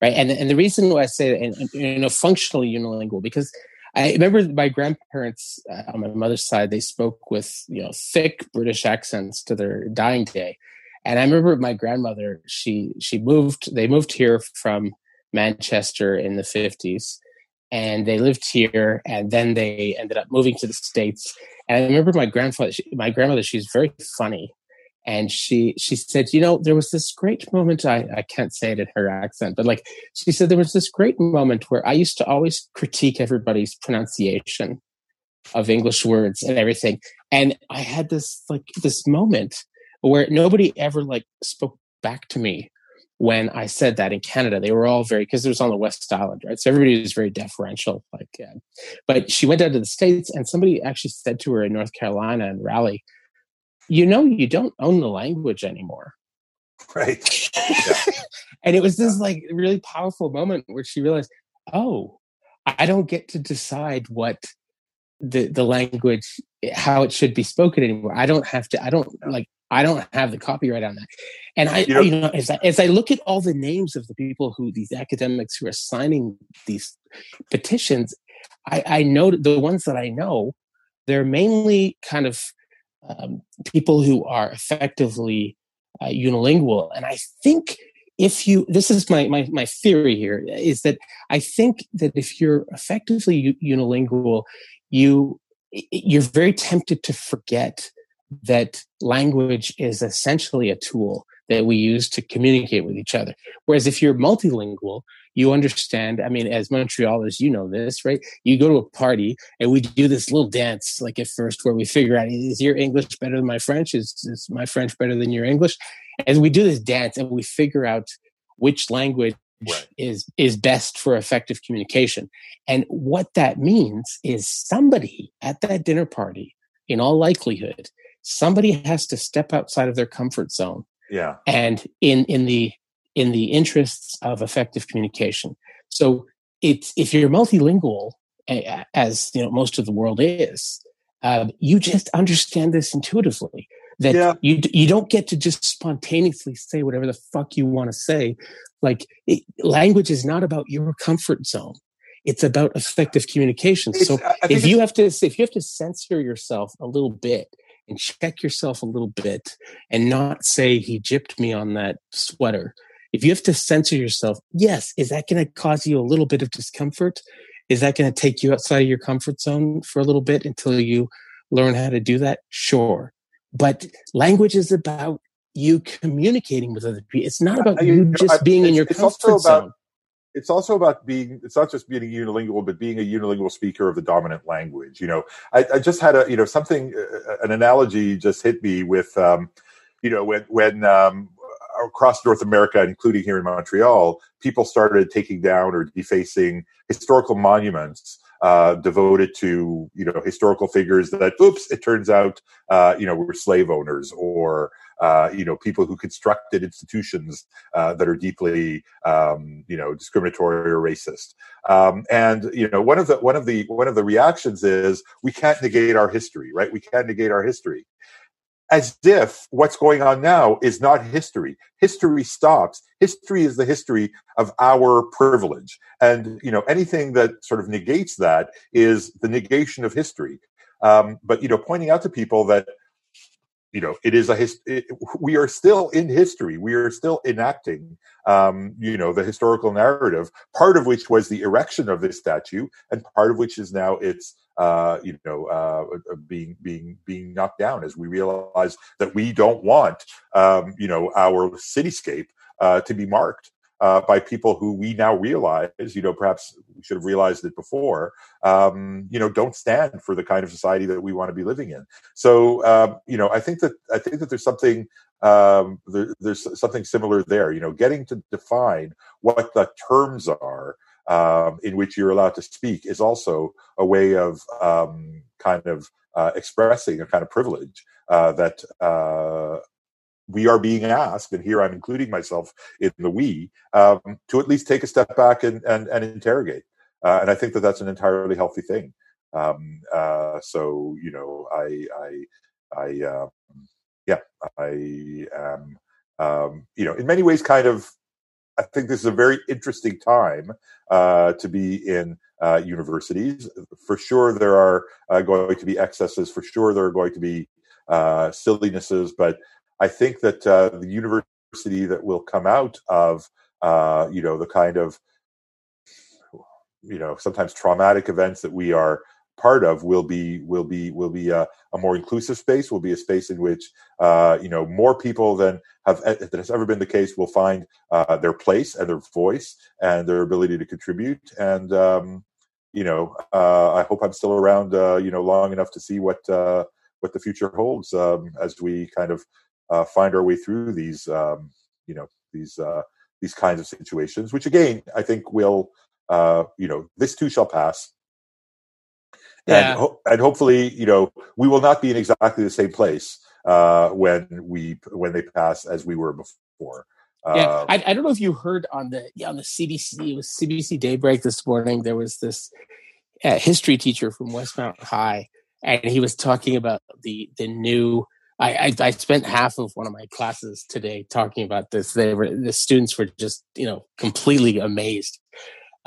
right? And, and the reason why I say that, and, you know, functionally unilingual, because I remember my grandparents uh, on my mother's side, they spoke with, you know, thick British accents to their dying day. And I remember my grandmother, she, she moved, they moved here from Manchester in the 50s and they lived here and then they ended up moving to the States. And I remember my grandfather, she, my grandmother, she's very funny and she she said you know there was this great moment I, I can't say it in her accent but like she said there was this great moment where i used to always critique everybody's pronunciation of english words and everything. And i had this like this moment where nobody ever like spoke back to me when i said that in canada. They were all very because it was on the west island right? So everybody was very deferential like uh, but she went down to the states and somebody actually said to her in north carolina and raleigh you know you don't own the language anymore. Right. Yeah. and it was this like really powerful moment where she realized oh i don't get to decide what the the language how it should be spoken anymore. I don't have to i don't like i don't have the copyright on that. And i you know, you know as, I, as i look at all the names of the people who these academics who are signing these petitions i i know the ones that i know they're mainly kind of um, people who are effectively uh, unilingual. And I think if you, this is my, my, my theory here, is that I think that if you're effectively unilingual, you, you're very tempted to forget that language is essentially a tool that we use to communicate with each other. Whereas if you're multilingual, you understand. I mean, as Montrealers, you know this, right? You go to a party and we do this little dance, like at first, where we figure out is your English better than my French? Is, is my French better than your English? And we do this dance and we figure out which language right. is is best for effective communication. And what that means is somebody at that dinner party, in all likelihood, somebody has to step outside of their comfort zone. Yeah. And in in the in the interests of effective communication. So it's if you're multilingual, as you know most of the world is, uh, you just understand this intuitively. That yeah. you you don't get to just spontaneously say whatever the fuck you want to say. Like it, language is not about your comfort zone. It's about effective communication. It's, so if you have to if you have to censor yourself a little bit and check yourself a little bit and not say he gypped me on that sweater if you have to censor yourself, yes, is that going to cause you a little bit of discomfort? Is that going to take you outside of your comfort zone for a little bit until you learn how to do that? Sure. But language is about you communicating with other people. It's not about you, just being in your comfort zone it's also about being it's not just being unilingual but being a unilingual speaker of the dominant language you know i, I just had a you know something uh, uh, an analogy just hit me with um, you know when when um, across north america including here in montreal people started taking down or defacing historical monuments uh, devoted to you know historical figures that oops it turns out uh, you know were slave owners or uh, you know people who constructed institutions uh, that are deeply um, you know discriminatory or racist. Um, and you know one of the one of the one of the reactions is we can't negate our history right? We can't negate our history as if what's going on now is not history. History stops. History is the history of our privilege. And you know anything that sort of negates that is the negation of history. Um, but you know pointing out to people that you know it is a his it, we are still in history. We are still enacting um, you know the historical narrative part of which was the erection of this statue and part of which is now it's uh, you know uh, uh being being being knocked down as we realize that we don't want um, you know our cityscape uh, to be marked uh, by people who we now realize, you know, perhaps we should have realized it before, um, you know, don't stand for the kind of society that we want to be living in. So, um, you know, I think that I think that there's something um, there, there's something similar there. You know, getting to define what the terms are um, in which you're allowed to speak is also a way of um, kind of uh, expressing a kind of privilege uh, that uh, we are being asked, and here I'm including myself in the we, um, to at least take a step back and, and, and interrogate. Uh, and I think that that's an entirely healthy thing. Um, uh, so, you know, I, I, I, uh, yeah, I am, um, you know, in many ways kind of, I think this is a very interesting time uh, to be in uh, universities. For sure, there are uh, going to be excesses. For sure, there are going to be sillinesses, but I think that uh, the university that will come out of uh, you know the kind of you know sometimes traumatic events that we are part of will be will be will be a, a more inclusive space will be a space in which uh, you know more people than have that has ever been the case will find uh, their place and their voice and their ability to contribute. And um, you know uh, I hope I'm still around uh, you know long enough to see what uh, what the future holds um, as we kind of uh, find our way through these um, you know these these kinds of situations which again i think will you know this too shall pass yeah. and, ho- and hopefully you know we will not be in exactly the same place uh, when we when they pass as we were before yeah, uh, I, I, don't know if you heard on the yeah, on the CBC it was CBC Daybreak this morning. There was this uh, history teacher from Westmount High, and he was talking about the the new I, I, I spent half of one of my classes today talking about this. They were the students were just you know completely amazed.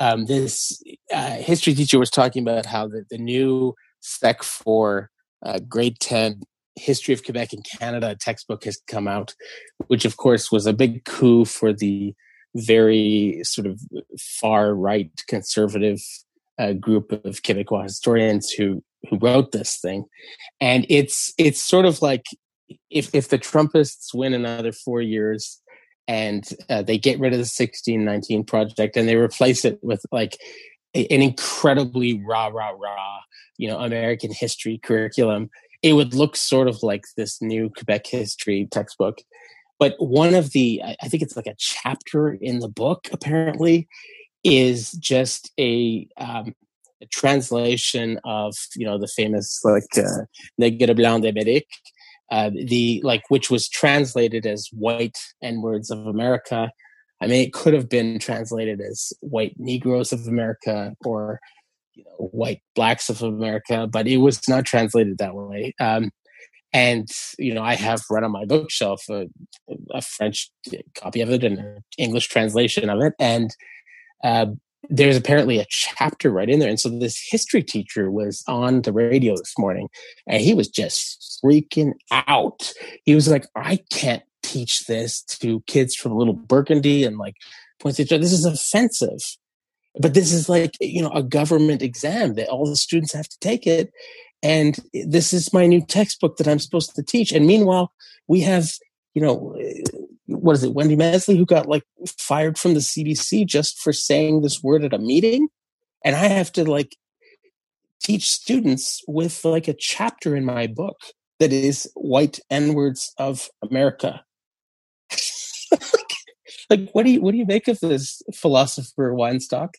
Um, this uh, history teacher was talking about how the, the new Spec for uh, grade ten history of Quebec and Canada textbook has come out, which of course was a big coup for the very sort of far right conservative uh, group of Quebecois historians who who wrote this thing, and it's it's sort of like if if the Trumpists win another four years and uh, they get rid of the sixteen nineteen project and they replace it with like a, an incredibly rah rah rah you know American history curriculum, it would look sort of like this new Quebec history textbook. But one of the I think it's like a chapter in the book apparently is just a um, a translation of you know the famous like uh, Nègres Blancs d'Amérique, uh, the like which was translated as white N words of America. I mean, it could have been translated as white Negroes of America or you know white blacks of America, but it was not translated that way. Um, and you know, I have right on my bookshelf a, a French copy of it and an English translation of it, and uh, there's apparently a chapter right in there. And so this history teacher was on the radio this morning and he was just freaking out. He was like, I can't teach this to kids from little Burgundy and like points each other. this is offensive. but this is like you know a government exam that all the students have to take it and this is my new textbook that i'm supposed to teach and meanwhile we have you know what is it wendy mesley who got like fired from the CBC just for saying this word at a meeting and i have to like teach students with like a chapter in my book that is white n words of america like what do you what do you make of this philosopher Weinstock?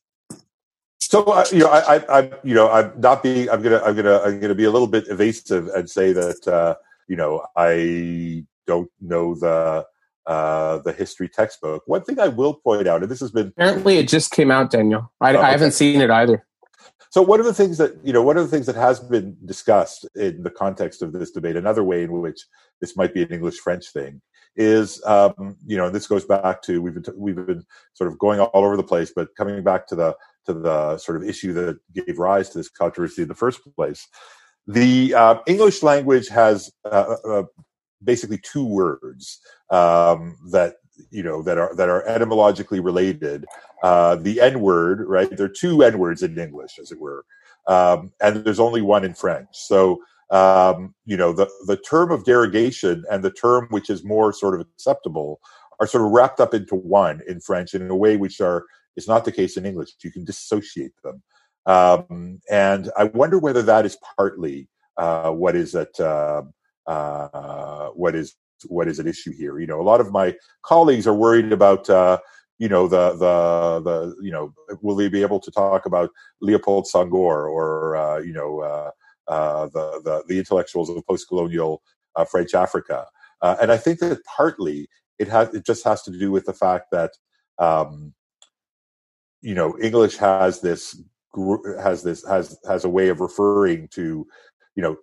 So uh, you know, I, I, I, you know, I'm not being. I'm gonna, I'm gonna, I'm gonna be a little bit evasive and say that, uh, you know, I don't know the uh, the history textbook. One thing I will point out, and this has been apparently it just came out, Daniel. I, oh, okay. I haven't seen it either. So one of the things that you know, one of the things that has been discussed in the context of this debate, another way in which this might be an English French thing, is um, you know, and this goes back to we've been we've been sort of going all over the place, but coming back to the to the sort of issue that gave rise to this controversy in the first place. The uh, English language has uh, uh, basically two words um, that you know that are that are etymologically related. Uh, the N word, right? There are two N words in English, as it were, um, and there's only one in French. So um, you know, the, the term of derogation and the term which is more sort of acceptable are sort of wrapped up into one in French in a way which are is not the case in English. You can dissociate them. Um, and I wonder whether that is partly uh, what is at uh, uh, what is what is at issue here. You know, a lot of my colleagues are worried about uh, you know the the the you know will they be able to talk about Leopold Senghor or uh, you know uh, uh, the, the, the intellectuals of post-colonial uh, French Africa. Uh, and I think that partly it has it just has to do with the fact that um, you know English has this has this has has a way of referring to you know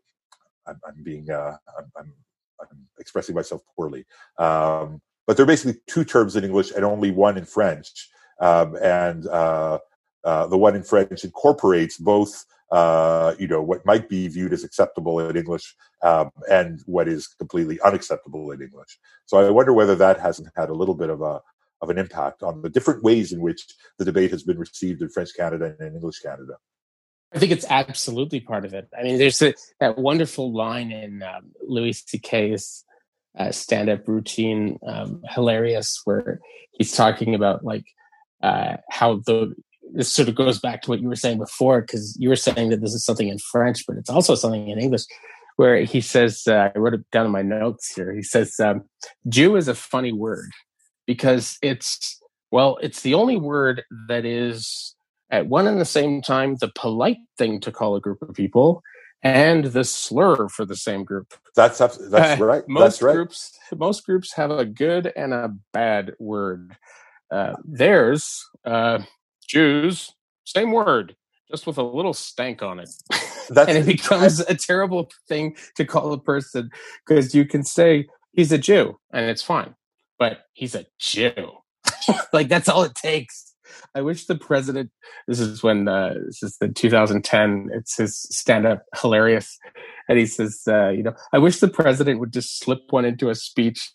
I'm, I'm being uh, I'm, I'm, I'm expressing myself poorly, um, but there are basically two terms in English and only one in French, um, and uh, uh, the one in French incorporates both uh, you know, what might be viewed as acceptable in English um, and what is completely unacceptable in English. So I wonder whether that hasn't had a little bit of a of an impact on the different ways in which the debate has been received in French Canada and in English Canada. I think it's absolutely part of it. I mean, there's a, that wonderful line in um, Louis C.K.'s uh, stand-up routine, um, hilarious, where he's talking about like uh, how the this sort of goes back to what you were saying before, because you were saying that this is something in French, but it's also something in English, where he says, uh, I wrote it down in my notes here. He says, um, Jew is a funny word because it's, well, it's the only word that is at one and the same time the polite thing to call a group of people and the slur for the same group. That's that's uh, right. Most that's right. groups most groups have a good and a bad word. Uh, theirs uh, Jews, same word, just with a little stank on it. and it becomes a terrible thing to call a person because you can say he's a Jew and it's fine, but he's a Jew. like that's all it takes. I wish the president. This is when uh, this is the 2010. It's his stand-up hilarious, and he says, uh, "You know, I wish the president would just slip one into a speech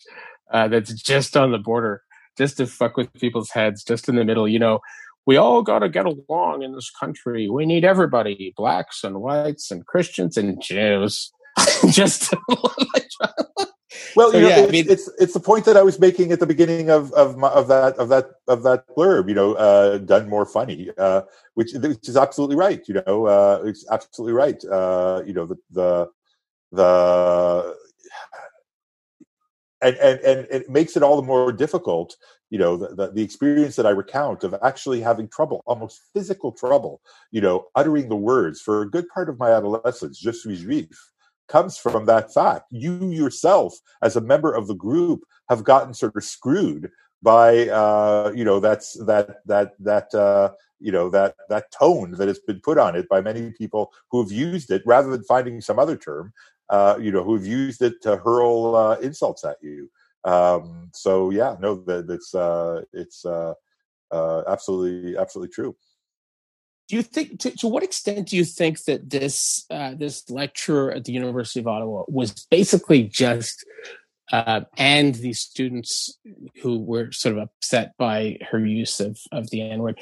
uh, that's just on the border, just to fuck with people's heads, just in the middle. You know, we all got to get along in this country. We need everybody, blacks and whites and Christians and Jews. Just well, so, you know, yeah, it's, I mean, it's it's the point that I was making at the beginning of of, my, of that of that of that blurb. You know, uh, done more funny, uh, which which is absolutely right. You know, uh, it's absolutely right. Uh, you know, the the the and, and and it makes it all the more difficult you know the, the, the, experience that i recount of actually having trouble almost physical trouble you know uttering the words for a good part of my adolescence je suis juif comes from that fact you yourself as a member of the group have gotten sort of screwed by uh, you know that's that that that uh, you know that that tone that has been put on it by many people who have used it rather than finding some other term uh, you know who have used it to hurl uh, insults at you um, so yeah, no, that it's uh, it's uh, uh, absolutely absolutely true. You think to, to what extent do you think that this uh, this lecturer at the University of Ottawa was basically just uh, and these students who were sort of upset by her use of, of the N word.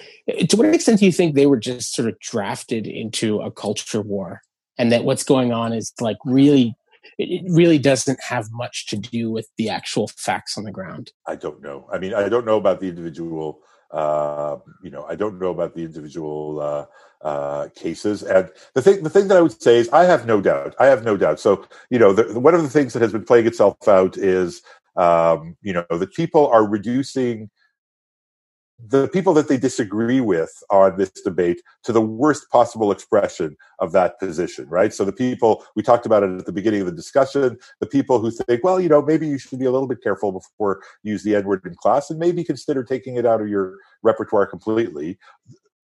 To what extent do you think they were just sort of drafted into a culture war and that what's going on is like really, it really doesn't have much to do with the actual facts on the ground? I don't know. I mean, I don't know about the individual. Uh, you know, I don't know about the individual uh, uh, cases. And the thing, the thing that I would say is, I have no doubt. I have no doubt. So, you know, the, one of the things that has been playing itself out is, um, you know, that people are reducing the people that they disagree with on this debate to the worst possible expression of that position, right? So the people we talked about it at the beginning of the discussion, the people who think, well, you know, maybe you should be a little bit careful before you use the N word in class, and maybe consider taking it out of your repertoire completely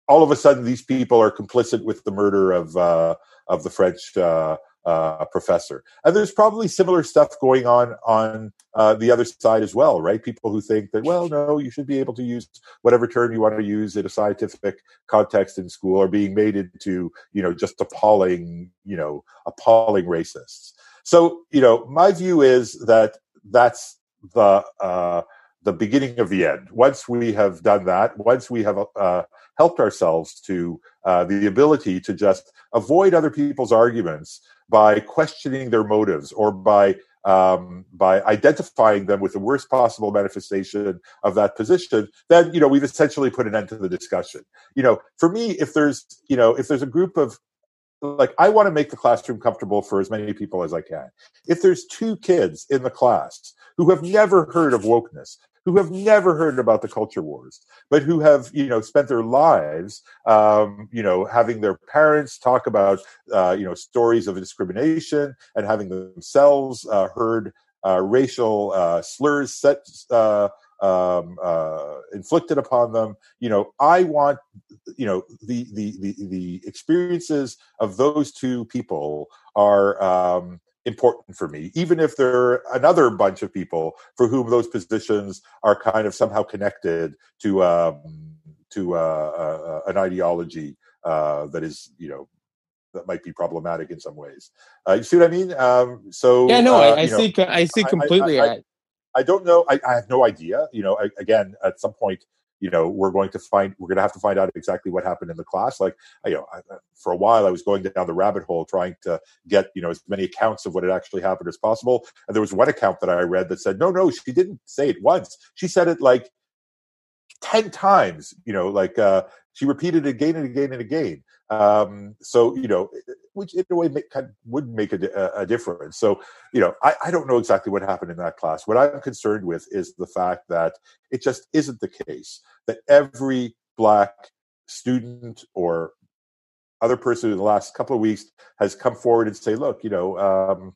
all of a sudden these people are complicit with the murder of uh, of the French uh, uh, professor. And there's probably similar stuff going on on uh, the other side as well, right? People who think that well, no, you should be able to use whatever term you want to use in a scientific context in school, are being made into you know just appalling you know appalling racists. So you know, my view is that that's the uh, the beginning of the end. Once we have done that, once we have uh, helped ourselves to uh, the ability to just avoid other people's arguments by questioning their motives or by um, by identifying them with the worst possible manifestation of that position, then you know we've essentially put an end to the discussion. You know, for me, if there's you know if there's a group of like I want to make the classroom comfortable for as many people as I can. If there's two kids in the class who have never heard of wokeness, who have never heard about the culture wars, but who have, you know, spent their lives, um, you know, having their parents talk about, uh, you know, stories of discrimination and having themselves uh, heard uh, racial uh, slurs set, uh, um, uh, inflicted upon them. You know, I want, you know, the the the, the experiences of those two people are. Um, important for me, even if there are another bunch of people for whom those positions are kind of somehow connected to um, to uh, uh, an ideology uh, that is, you know, that might be problematic in some ways. Uh, you see what I mean? Um, so yeah, no, I, uh, I see. I see completely. I, I, I, don't know. I, have no idea. You know, again, at some point, you know we're going to find we're going to have to find out exactly what happened in the class. Like you know I, for a while i was going down the rabbit hole trying to get you know as many accounts of what had actually happened as possible. And there was one account that i read that said no no she didn't say it once. She said it like 10 times you know like uh she repeated again and again and again. Um so you know which in a way make, kind of would make a, a, difference. So you know I, I don't know exactly what happened in that class. What i'm concerned with is the fact that it just isn't the case that every black student or other person in the last couple of weeks has come forward and say look you know um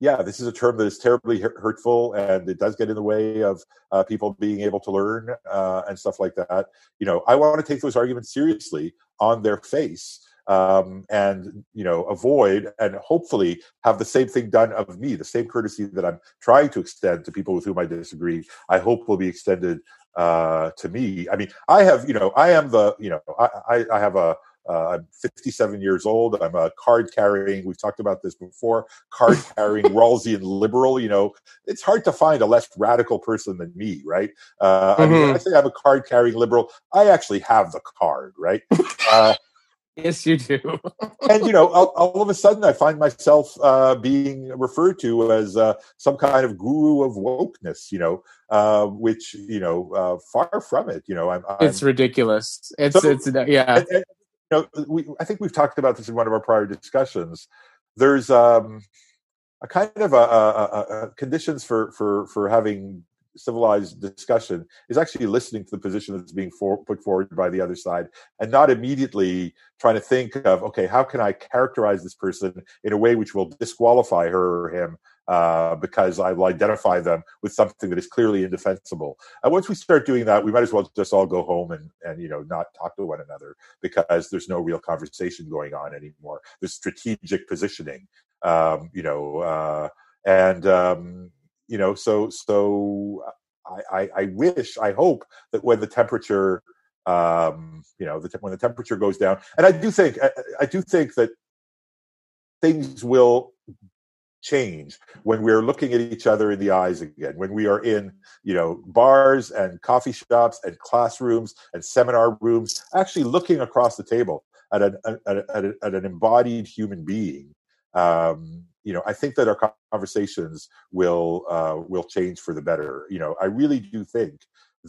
yeah, this is a term that is terribly hurtful and it does get in the way of uh, people being able to learn uh, and stuff like that. You know, I want to take those arguments seriously on their face. Um, and you know avoid and hopefully have the same thing done of me the same courtesy that i'm trying to extend to people with whom i disagree i hope will be extended uh, to me i mean i have you know i am the you know i i, I have a uh, I'm 57 years old. I'm a card carrying. We've talked about this before. Card carrying Rawlsian liberal. You know, it's hard to find a less radical person than me, right? Uh, mm-hmm. I mean, I say I'm a card carrying liberal, I actually have the card, right? Uh, yes, you do. and you know, all, all, of a sudden, I find myself uh, being referred to as uh, some kind of guru of wokeness. You know, uh, which you know, uh, far from it. You know, I'm. I'm it's ridiculous. It's so, it's yeah. And, and, know, we, I think we've talked about this in one of our prior discussions. There's um, a kind of a, a, a, conditions for for for having civilized discussion is actually listening to the position that's being for, put forward by the other side and not immediately trying to think of okay how can i characterize this person in a way which will disqualify her or him uh, because I will identify them with something that is clearly indefensible. And once we start doing that, we might as well just all go home and, and you know not talk to one another because there's no real conversation going on anymore. There's strategic positioning, um, you know, uh, and um, you know, so so I, I, I wish, I hope that when the temperature um, you know, the, when the temperature goes down, and I do think, I, I do think that things will change when we're looking at each other in the eyes again when we are in you know bars and coffee shops and classrooms and seminar rooms actually looking across the table at an at, at, at an embodied human being um, you know i think that our conversations will uh, will change for the better. You know i really do think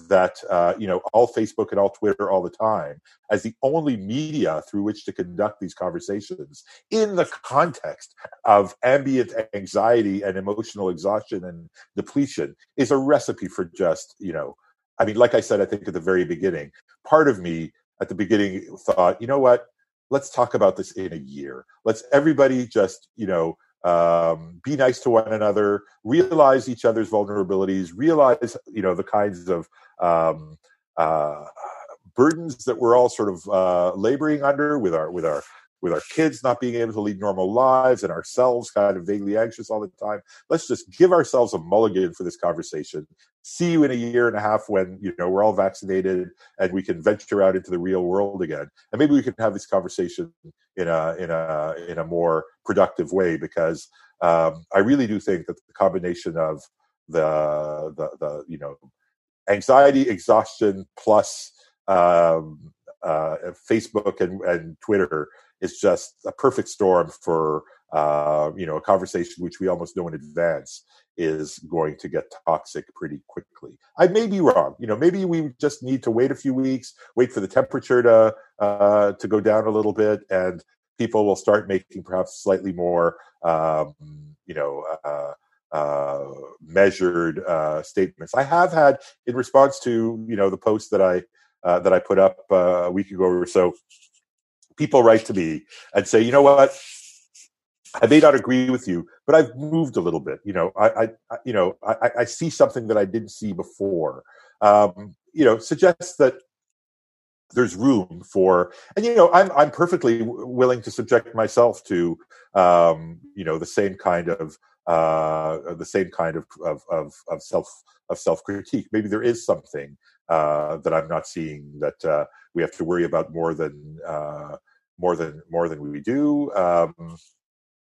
that uh, you know all Facebook and all Twitter all the time as the only media through which to conduct these conversations in the context of ambient anxiety and emotional exhaustion and depletion is a recipe for just you know I mean like I said I think at the very beginning part of me at the beginning thought you know what? Let's talk about this in a year. Let's everybody just you know um, be nice to one another, realize each other's vulnerabilities, realize you know the kinds of um, uh, burdens that we're all sort of uh, laboring under with our with our with our kids not being able to lead normal lives and ourselves kind of vaguely anxious all the time. Let's just give ourselves a mulligan for this conversation. See you in a year and a half when you know we're all vaccinated and we can venture out into the real world again. And maybe we can have this conversation in a in a in a more productive way because um, I really do think that the combination of the the, the you know anxiety, exhaustion plus um, uh, Facebook and, and Twitter is just a perfect storm for uh, you know a conversation which we almost know in advance is going to get toxic pretty quickly. I may be wrong. You know, maybe we just need to wait a few weeks, wait for the temperature to uh, to go down a little bit, and people will start making perhaps slightly more um, you know. Uh, uh, measured uh, statements. I have had in response to you know the post that I uh, that I put up uh, a week ago or so people write to me and say, you know what, I may not agree with you, but I've moved a little bit. You know, I, I you know, I, I, see something that I didn't see before. Um, you know, suggests that there's room for, and you know, I'm I'm perfectly willing to subject myself to, um, you know, the same kind of uh, the same kind of of of, of self of self critique. Maybe there is something uh, that I'm not seeing that uh, we have to worry about more than uh, more than more than we do. Um,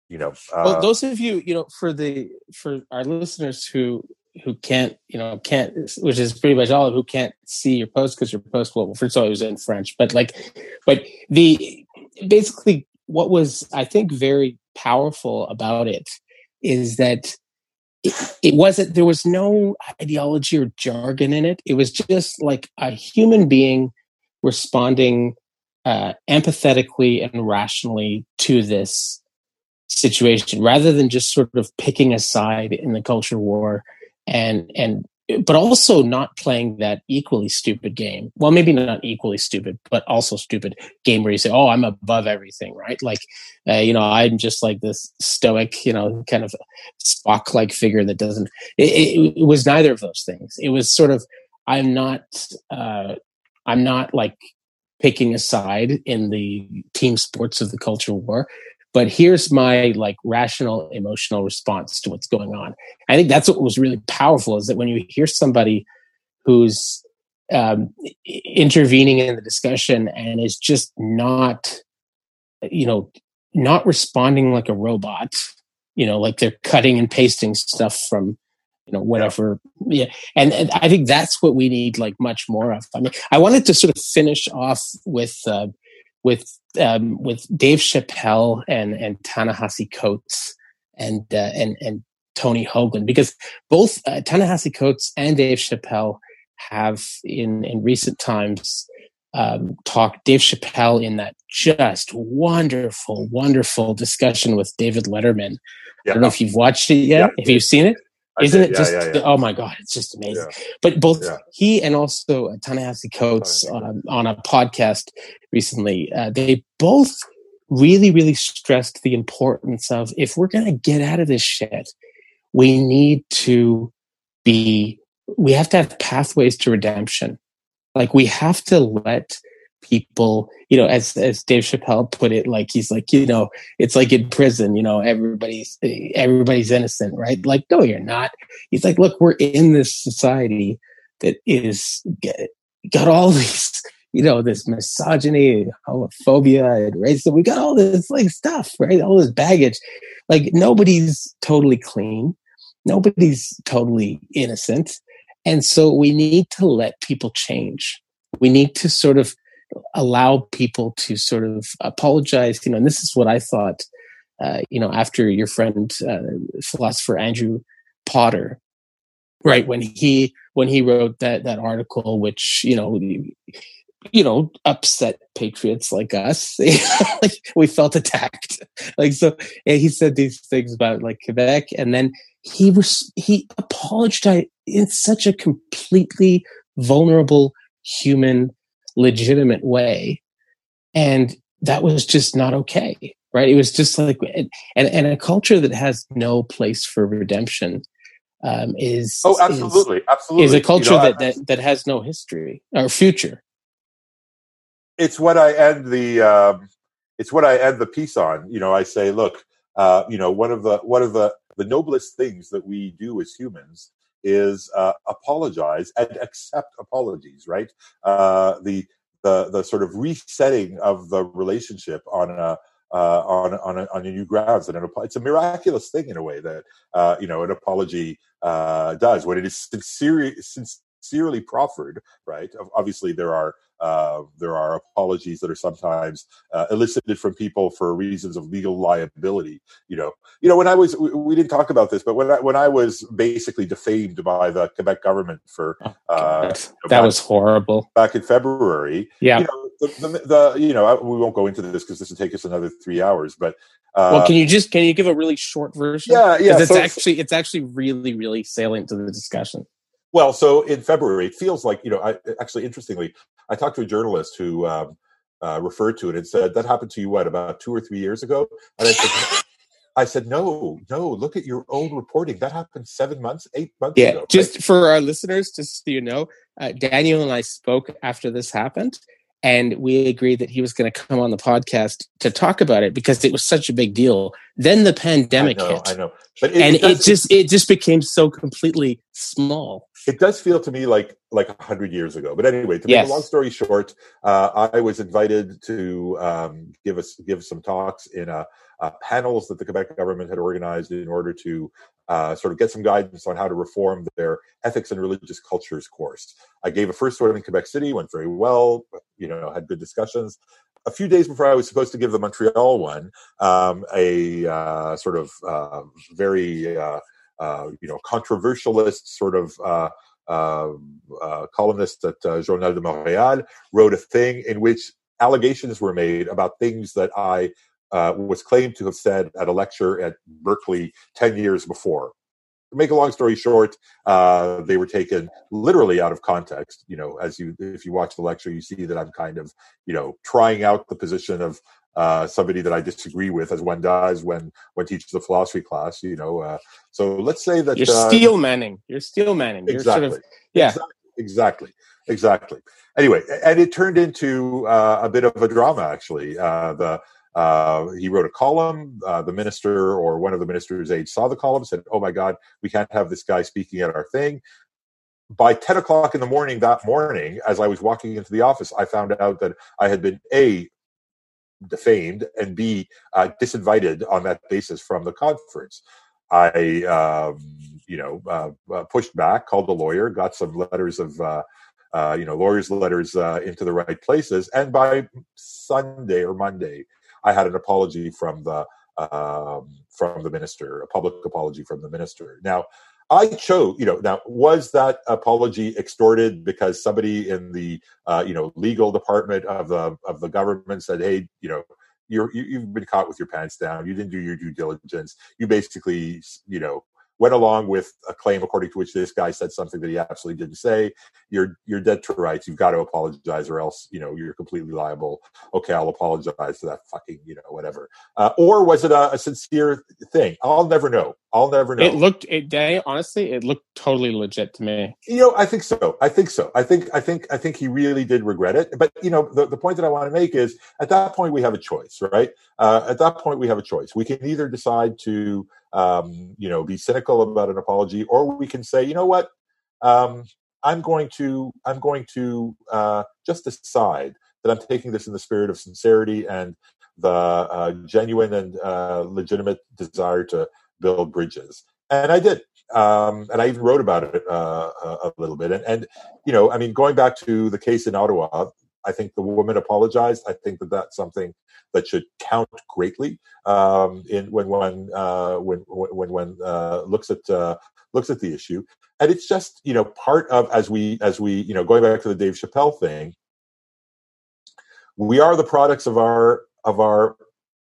you know, uh, well, those of you, you know, for the for our listeners who who can't, you know, can't, which is pretty much all of who can't see your post because your post, well, first of all, it was in French, but like, but the basically what was I think very powerful about it is that it, it wasn't there was no ideology or jargon in it. It was just like a human being responding uh, empathetically and rationally to this situation rather than just sort of picking a side in the culture war and and but also not playing that equally stupid game. Well maybe not equally stupid but also stupid game where you say oh i'm above everything right? Like uh, you know i'm just like this stoic you know kind of spock like figure that doesn't it, it, it, was neither of those things. It was sort of i'm not uh i'm not like picking a side in the team sports of the culture war but here's my like rational emotional response to what's going on i think that's what was really powerful is that when you hear somebody who's um, intervening in the discussion and is just not you know not responding like a robot you know like they're cutting and pasting stuff from you know whatever yeah. And, and, i think that's what we need like much more of i mean i wanted to sort of finish off with uh, with um, with dave chappelle and and ta-nehisi coates and uh, and and tony hoagland because both uh, ta-nehisi coates and dave chappelle have in in recent times um, talked dave chappelle in that just wonderful wonderful discussion with david letterman yeah. i don't know if you've watched it yet yeah. if you've seen it isn't it yeah, just? Yeah, yeah. Oh my god, it's just amazing. But both he and also Ta-Nehisi Coates um, on a podcast recently, uh, they both really, really stressed the importance of if we're going to get out of this shit, we need to be, we have to have pathways to redemption. Like we have to let people, you know, as as Dave Chappelle put it, like he's like, you know, it's like in prison, you know, everybody's everybody's innocent, right? Like, no, you're not. He's like, look, we're in this society that is got all these you know, this misogyny, homophobia, and racism. We got all this like stuff, right? All this baggage. Like nobody's totally clean. Nobody's totally innocent. And so we need to let people change. We need to sort of allow people to sort of apologize. You know, and this is what I thought, uh, you know, after your friend, uh, philosopher Andrew Potter, right? When he, when he wrote that, that article, which, you know, you know, upset patriots like us. like we felt attacked. Like so he said these things about like Quebec and then he was he apologized in such a completely vulnerable human legitimate way. And that was just not okay right? It was just like and and a culture that has no place for redemption um, is oh absolutely is, absolutely. Is a culture you know, that, that that has no history or future. It's what I end the um, it's what I end the piece on. You know, I say, look, uh, you know, one of the one of the the noblest things that we do as humans is uh, apologize and accept apologies. Right? Uh, the the the sort of resetting of the relationship on a uh, on on a, on a new grounds, and it's a miraculous thing in a way that uh, you know an apology uh, does when it is sincerely sincerely proffered. Right? Obviously, there are uh, there are apologies that are sometimes uh, elicited from people for reasons of legal liability. You know, you know when I was we, we didn't talk about this, but when I, when I was basically defamed by the Quebec government for oh, uh, that back, was horrible back in February. Yeah, you know, the, the, the, you know we won't go into this because this will take us another three hours. But uh, well, can you just can you give a really short version? Yeah, yeah. It's so, actually it's actually really really salient to the discussion. Well, so in February, it feels like you know. I actually, interestingly, I talked to a journalist who um, uh, referred to it and said that happened to you what about two or three years ago, and I said. I said, no, no, look at your own reporting. That happened seven months, eight months yeah, ago. Just right? for our listeners, just so you know, uh, Daniel and I spoke after this happened, and we agreed that he was going to come on the podcast to talk about it because it was such a big deal. Then the pandemic I know, hit, I know, but it, and it, it just it just became so completely small. It does feel to me like like a hundred years ago. But anyway, to yes. make a long story short, uh, I was invited to um, give us give some talks in a, uh, panels that the Quebec government had organized in order to uh, sort of get some guidance on how to reform their ethics and religious cultures course. I gave a first one in Quebec City, went very well. You know, had good discussions. A few days before I was supposed to give the Montreal one, um, a uh, sort of uh, very uh, you know controversialist sort of uh, uh, columnist at Journal de Montréal wrote a thing in which allegations were made about things that I uh, was claimed to have said at a lecture at Berkeley 10 years before. To make a long story short, uh, they were taken literally out of context. You know, as you, if you watch the lecture, you see that I'm kind of, you know, trying out the position of uh, somebody that I disagree with, as one does when when teaches a philosophy class. You know, uh, so let's say that you're uh, steel manning. You're steel manning. You're exactly. Sort of, yeah. Exactly. Exactly. Exactly. Anyway, and it turned into uh, a bit of a drama. Actually, uh, the uh, he wrote a column. Uh, the minister or one of the minister's aides saw the column, said, "Oh my God, we can't have this guy speaking at our thing." By ten o'clock in the morning that morning, as I was walking into the office, I found out that I had been a defamed and b uh, disinvited on that basis from the conference. I, um, you know, uh, uh, pushed back, called the lawyer, got some letters of. Uh, you know, lawyers' letters uh, into the right places. And by Sunday or Monday, I had an apology from the um, from the minister, a public apology from the minister. Now, I chose, you know, now was that apology extorted because somebody in the, uh, you know, legal department of the of the government said, hey, you know, you're you, have been caught with your pants down. You didn't do your due diligence. You basically, you know, went along with a claim according to which this guy said something that he absolutely didn't say. You're you're dead to rights. You've got to apologize, or else you know you're completely liable. Okay, I'll apologize for that fucking you know whatever. Uh, or was it a, a, sincere thing? I'll never know. I'll never know. It looked it day honestly. It looked totally legit to me. You know, I think so. I think so. I think I think I think he really did regret it. But you know, the, the point that I want to make is at that point we have a choice, right? Uh, at that point we have a choice. We can either decide to um, you know, be cynical about an apology, or we can say, you know what, um, I'm going to I'm going to uh, just decide that I'm taking this in the spirit of sincerity and the uh, genuine and uh, legitimate desire to build bridges. And I did. Um, and I even wrote about it uh, a little bit. And, and, you know, I mean, going back to the case in Ottawa, I think the woman apologized. I think that that's something that should count greatly um, in when one uh, when when one uh, looks at uh, looks at the issue. And it's just you know part of as we as we you know going back to the Dave Chappelle thing, we are the products of our of our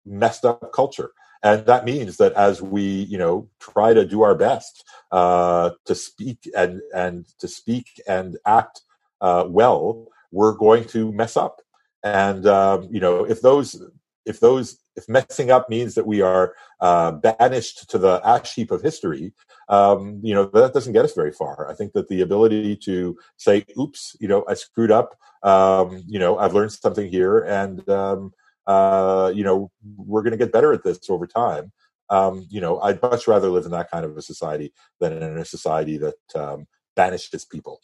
messed up culture and that means that as we you know try to do our best uh, to speak and and to speak and act uh, well we're going to mess up and um, you know if those if those if messing up means that we are uh, banished to the ash heap of history um, you know that doesn't get us very far i think that the ability to say oops you know i screwed up um, you know i've learned something here and um, uh, you know, we're going to get better at this over time. Um, you know, I'd much rather live in that kind of a society than in a society that um, banishes people.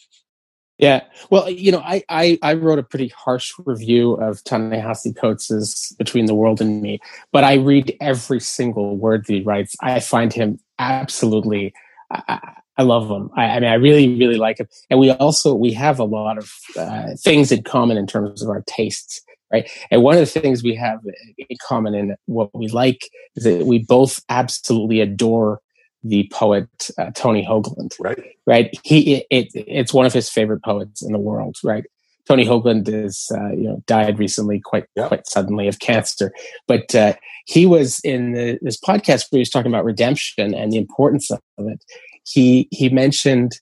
Yeah. Well, you know, I, I, I wrote a pretty harsh review of Ta-Nehisi Coates' Between the World and Me, but I read every single word that he writes. I find him absolutely, I, I love him. I, I, mean, I really, really like him. And we also, we have a lot of uh, things in common in terms of our tastes right? And one of the things we have in common in what we like is that we both absolutely adore the poet uh, Tony Hoagland. Right. Right. He it, it, it's one of his favorite poets in the world. Right. Tony Hoagland is uh, you know died recently quite yeah. quite suddenly of cancer, but uh, he was in the, this podcast where he was talking about redemption and the importance of it. He he mentioned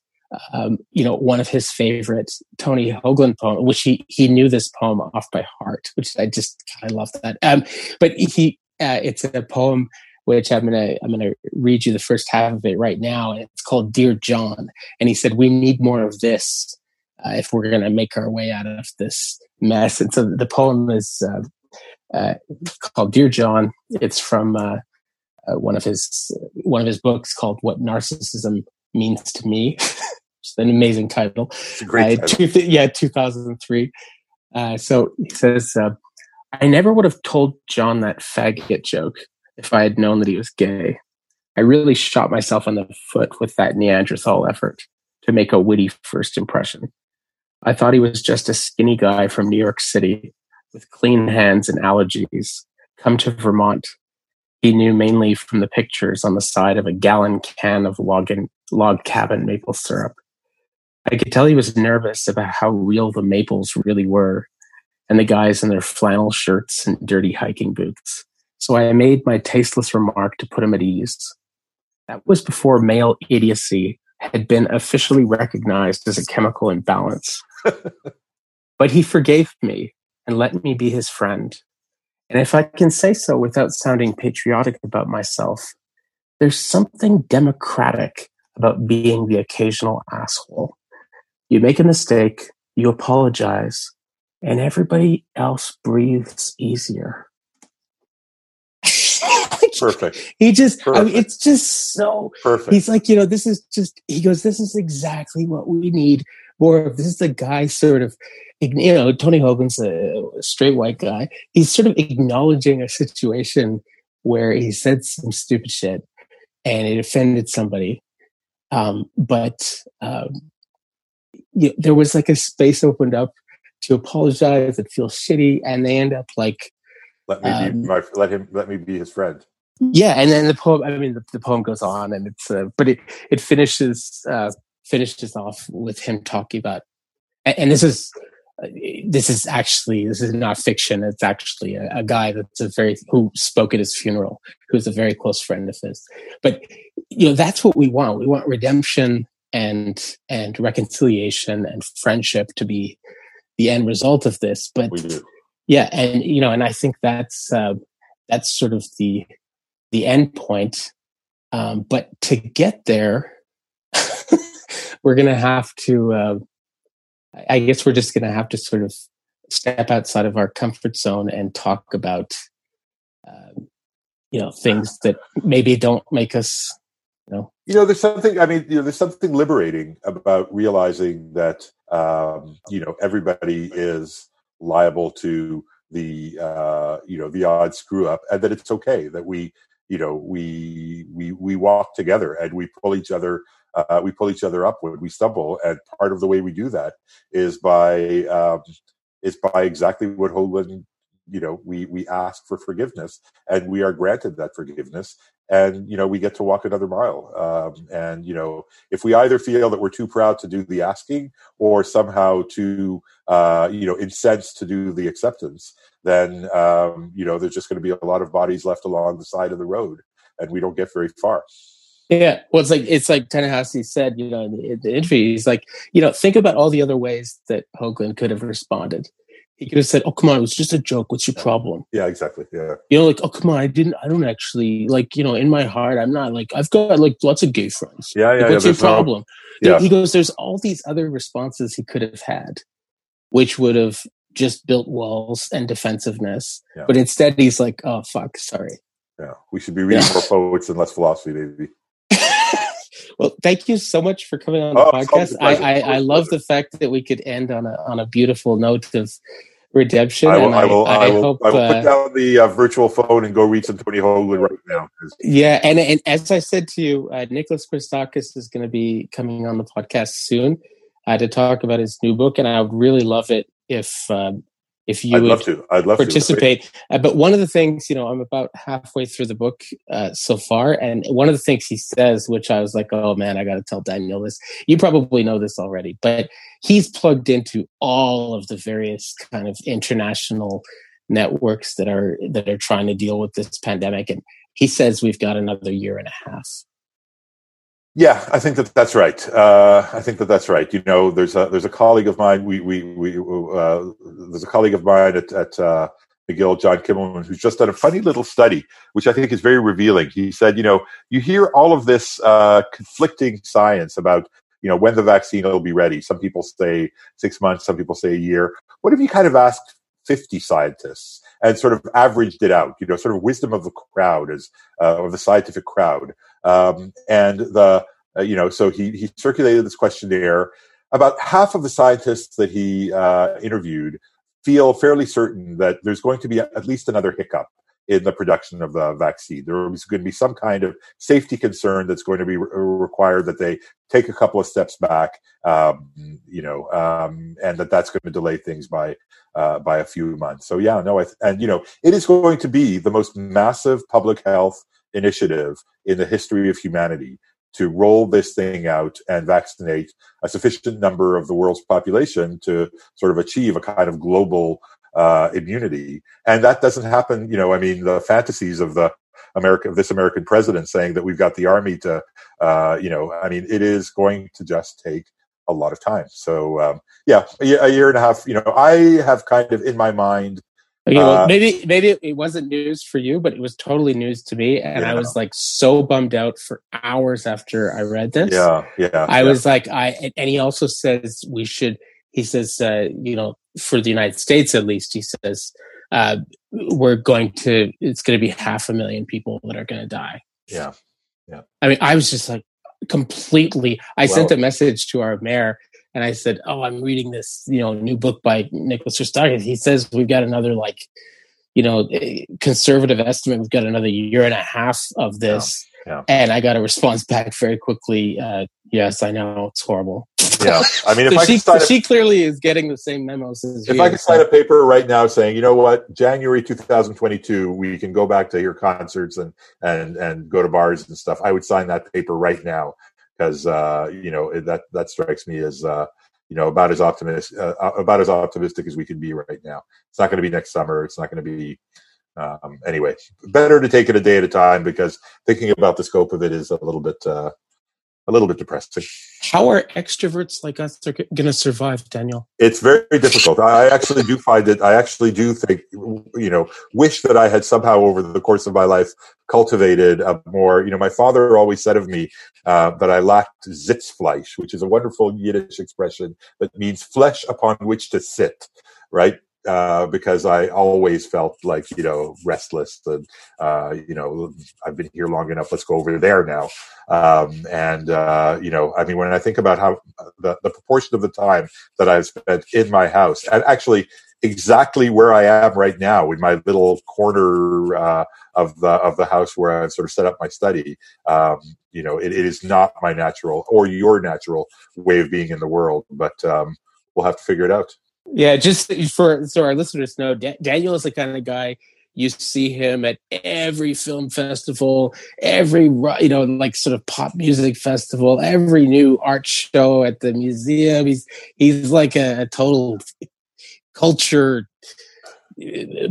um, you know, one of his favorite Tony Hoagland poem, which he he knew this poem off by heart, which I just I love that. Um, but he uh, it's a poem which I'm gonna I'm gonna read you the first half of it right now, and it's called Dear John. And he said we need more of this uh, if we're gonna make our way out of this mess. And so the poem is uh, uh called Dear John. It's from uh, uh, one of his one of his books called What Narcissism Means to Me. It's an amazing title. It's a great uh, title. Two, yeah, 2003. Uh, so he says, uh, I never would have told John that faggot joke if I had known that he was gay. I really shot myself in the foot with that Neanderthal effort to make a witty first impression. I thought he was just a skinny guy from New York City with clean hands and allergies, come to Vermont. He knew mainly from the pictures on the side of a gallon can of log, log cabin maple syrup. I could tell he was nervous about how real the maples really were, and the guys in their flannel shirts and dirty hiking boots. So I made my tasteless remark to put him at ease. That was before male idiocy had been officially recognized as a chemical imbalance. but he forgave me and let me be his friend. And if I can say so without sounding patriotic about myself, there's something democratic about being the occasional asshole. You make a mistake, you apologize, and everybody else breathes easier. Perfect. He just, Perfect. I mean, it's just so perfect. He's like, you know, this is just, he goes, this is exactly what we need more of. This is the guy sort of, you know, Tony Hogan's a straight white guy. He's sort of acknowledging a situation where he said some stupid shit and it offended somebody. Um, but um, you know, there was like a space opened up to apologize and feel shitty, and they end up like let me um, be my let him let me be his friend. Yeah, and then the poem. I mean, the, the poem goes on, and it's uh, but it it finishes uh, finishes off with him talking about, and, and this is uh, this is actually this is not fiction. It's actually a, a, guy that's a very who spoke at his funeral, who's a very close friend of his. But you know, that's what we want. We want redemption and and reconciliation and friendship to be the end result of this but yeah and you know and i think that's uh, that's sort of the the end point um, but to get there we're gonna have to uh, i guess we're just gonna have to sort of step outside of our comfort zone and talk about uh, you know things that maybe don't make us You know, you know, there's something. I mean, you know, there's something liberating about realizing that um, you know everybody is liable to the uh, you know the odd screw up, and that it's okay that we you know we we we walk together and we pull each other uh, we pull each other up when we stumble, and part of the way we do that is by um, is by exactly what Hoagland you know we we ask for forgiveness and we are granted that forgiveness and you know we get to walk another mile. Um, and you know if we either feel that we're too proud to do the asking or somehow too uh, you know incensed to do the acceptance then um, you know there's just going to be a lot of bodies left along the side of the road and we don't get very far. Yeah, well, it's like it's like Ta-Nehisi said, you know, in the, in the interview, he's like, you know, think about all the other ways that Hoagland could have responded he could have said, "Oh, come on, it was just a joke. What's your problem?" Yeah, exactly. Yeah, you know, like, "Oh, come on, I didn't. I don't actually like. You know, in my heart, I'm not like. I've got like lots of gay friends. Yeah, yeah. Like, what's yeah, your problem?" No, yeah. He goes, "There's all these other responses he could have had, which would have just built walls and defensiveness. Yeah. But instead, he's like, "Oh, fuck, sorry." Yeah, we should be reading more poets and less philosophy, maybe. well, thank you so much for coming on the oh, podcast. I, I, I love the fact that we could end on a on a beautiful note of redemption. I will. I, will. I, I, will, hope, I will put uh, down the uh, virtual phone and go read some Tony Hoagland right now. Yeah, and, and as I said to you, uh, Nicholas Christakis is going to be coming on the podcast soon uh, to talk about his new book, and I would really love it if um, if you I'd would love to. I'd love to participate. Uh, but one of the things, you know, I'm about halfway through the book uh, so far, and one of the things he says, which I was like, oh man, I got to tell Daniel this. You probably know this already, but he's plugged into all of the various kind of international networks that are that are trying to deal with this pandemic, and he says we've got another year and a half. Yeah, I think that that's right. Uh, I think that that's right. You know, there's a there's a colleague of mine. We we we uh, there's a colleague of mine at, at uh, McGill, John Kimmelman, who's just done a funny little study, which I think is very revealing. He said, you know, you hear all of this uh, conflicting science about you know when the vaccine will be ready. Some people say six months, some people say a year. What if you kind of asked 50 scientists and sort of averaged it out, you know, sort of wisdom of the crowd as, uh, or the scientific crowd. Um, and the, uh, you know, so he, he circulated this questionnaire. About half of the scientists that he uh, interviewed feel fairly certain that there's going to be at least another hiccup in the production of the vaccine. There is going to be some kind of safety concern that's going to be re- required that they take a couple of steps back, um, you know, um, and that that's going to delay things by uh, by a few months. So yeah, no, th- and you know, it is going to be the most massive public health initiative in the history of humanity to roll this thing out and vaccinate a sufficient number of the world's population to sort of achieve a kind of global uh, immunity. And that doesn't happen, you know, I mean, the fantasies of the America, of this American president saying that we've got the army to, uh, you know, I mean, it is going to just take a lot of time. So, um, yeah, a year and a half, you know, I have kind of in my mind, Okay, well, uh, maybe maybe it wasn't news for you, but it was totally news to me, and yeah. I was like so bummed out for hours after I read this. Yeah, yeah. I yeah. was like, I and he also says we should. He says, uh, you know, for the United States at least, he says uh, we're going to. It's going to be half a million people that are going to die. Yeah, yeah. I mean, I was just like completely. I well, sent a message to our mayor and I said, "Oh, I'm reading this, you know, new book by Nicholas Christakis. He says we've got another like, you know, eh, conservative estimate. We've got another year and a half of this." Yeah, yeah. And I got a response back very quickly. Uh, yes, I know it's horrible. Yeah, I mean, if so I she, so she clearly is getting the same memos as you. if you, I could so. sign a paper right now saying, you know what, January 2022, we can go back to your concerts and and and go to bars and stuff. I would sign that paper right now because uh, you know that that strikes me as uh, you know about as optimistic uh, uh, about as optimistic as we can be right now. It's not going to be next summer. It's not going to be um, anyway. Better to take it a day at a time because thinking about the scope of it is a little bit uh, a little bit depressing. How are extroverts like us going to survive, Daniel? It's very difficult. I actually do find it. I actually do think, you know, wish that I had somehow over the course of my life cultivated a more. You know, my father always said of me uh, that I lacked Sitzfleisch, which is a wonderful Yiddish expression that means flesh upon which to sit. Right. Uh, because I always felt like you know restless and uh, you know I've been here long enough. Let's go over there now. Um, and uh, you know, I mean, when I think about how the, the proportion of the time that I've spent in my house, and actually exactly where I am right now in my little corner uh, of the of the house where I've sort of set up my study. Um, you know, it, it is not my natural or your natural way of being in the world, but um, we'll have to figure it out. Yeah, just for so our listeners know, da- Daniel is the kind of guy you see him at every film festival, every you know like sort of pop music festival, every new art show at the museum. He's he's like a, a total culture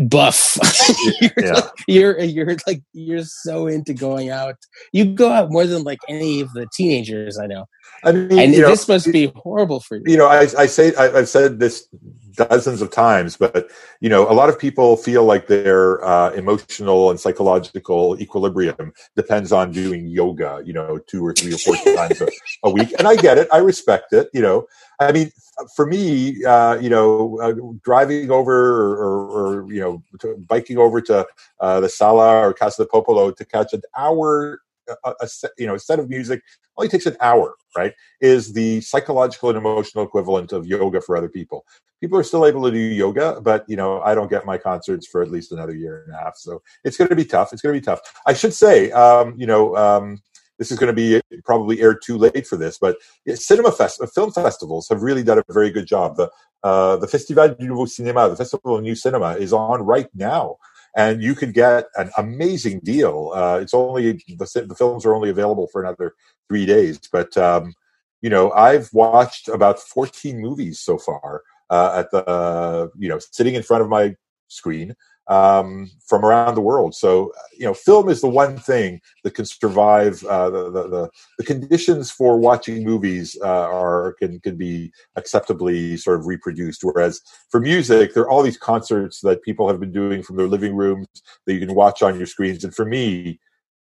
buff. you're, yeah. like, you're you're like you're so into going out. You go out more than like any of the teenagers I know. I mean, and this know, must be horrible for you. You know, I, I say I, have said this dozens of times, but you know, a lot of people feel like their uh, emotional and psychological equilibrium depends on doing yoga. You know, two or three or four times a, a, week, and I get it. I respect it. You know, I mean, for me, uh, you know, uh, driving over or, or, or, you know, biking over to uh, the Sala or Casa del Popolo to catch an hour a, a, you know a set of music only takes an hour right is the psychological and emotional equivalent of yoga for other people. People are still able to do yoga but you know i don't get my concerts for at least another year and a half so it's going to be tough it's going to be tough. I should say um, you know um, this is going to be probably aired too late for this, but cinema fest, film festivals have really done a very good job. The uh, the Festival du Nouveau Cinéma, the Festival of New Cinema, is on right now and you could get an amazing deal. Uh, it's only the, the films are only available for another three days, but um, you know I've watched about 14 movies so far uh, at the you know sitting in front of my screen um, from around the world. So, you know, film is the one thing that can survive. Uh, the, the, the, the, conditions for watching movies uh, are can can be acceptably sort of reproduced. Whereas for music, there are all these concerts that people have been doing from their living rooms that you can watch on your screens. And for me,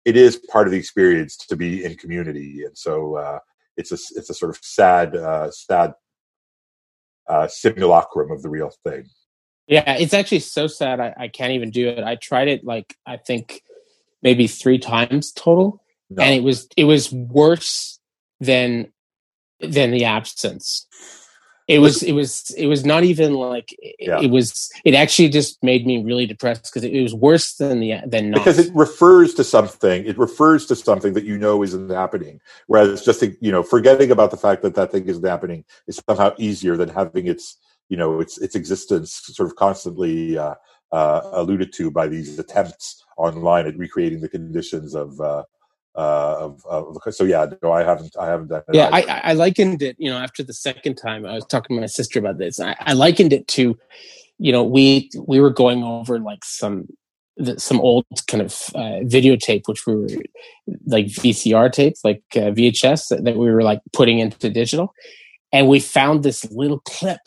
it is part of the experience to be in community. And so uh, it's a it's a sort of sad uh, sad uh, simulacrum of the real thing. Yeah, it's actually so sad. I, I can't even do it. I tried it like I think maybe three times total, no. and it was it was worse than than the absence. It was it was it was not even like yeah. it was it actually just made me really depressed because it, was worse than the than not because it refers to something it refers to something that you know isn't happening whereas just you know forgetting about the fact that that thing isn't happening is somehow easier than having its you know its its existence sort of constantly uh, uh, alluded to by these attempts online at recreating the conditions of. Uh, uh of, of, so yeah, no, I haven't, I haven't done. Yeah, I, I, likened it. You know, after the second time, I was talking to my sister about this. I, I likened it to, you know, we we were going over like some some old kind of uh, videotape, which we were like VCR tapes, like uh, VHS that, that, we were like putting into digital, and we found this little clip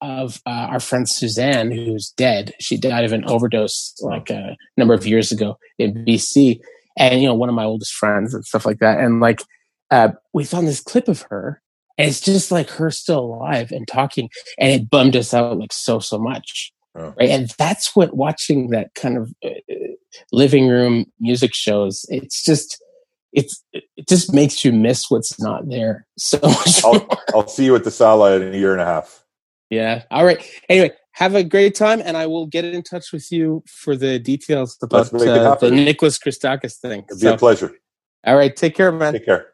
of uh, our friend Suzanne, who's dead. She died of an overdose like a number of years ago in BC. And, you know, one of my oldest friends and stuff like that. And like, uh, we found this clip of her and it's just like her still alive and talking. And it bummed us out like so, so much. Oh. Right. And that's what watching that kind of uh, living room music shows. It's just, it's, it just makes you miss what's not there so much. I'll, I'll see you at the Sala in a year and a half. Yeah. All right. Anyway, have a great time, and I will get in touch with you for the details about uh, the Nicholas Christakis thing. It'd be so, a pleasure. All right. Take care, man. Take care.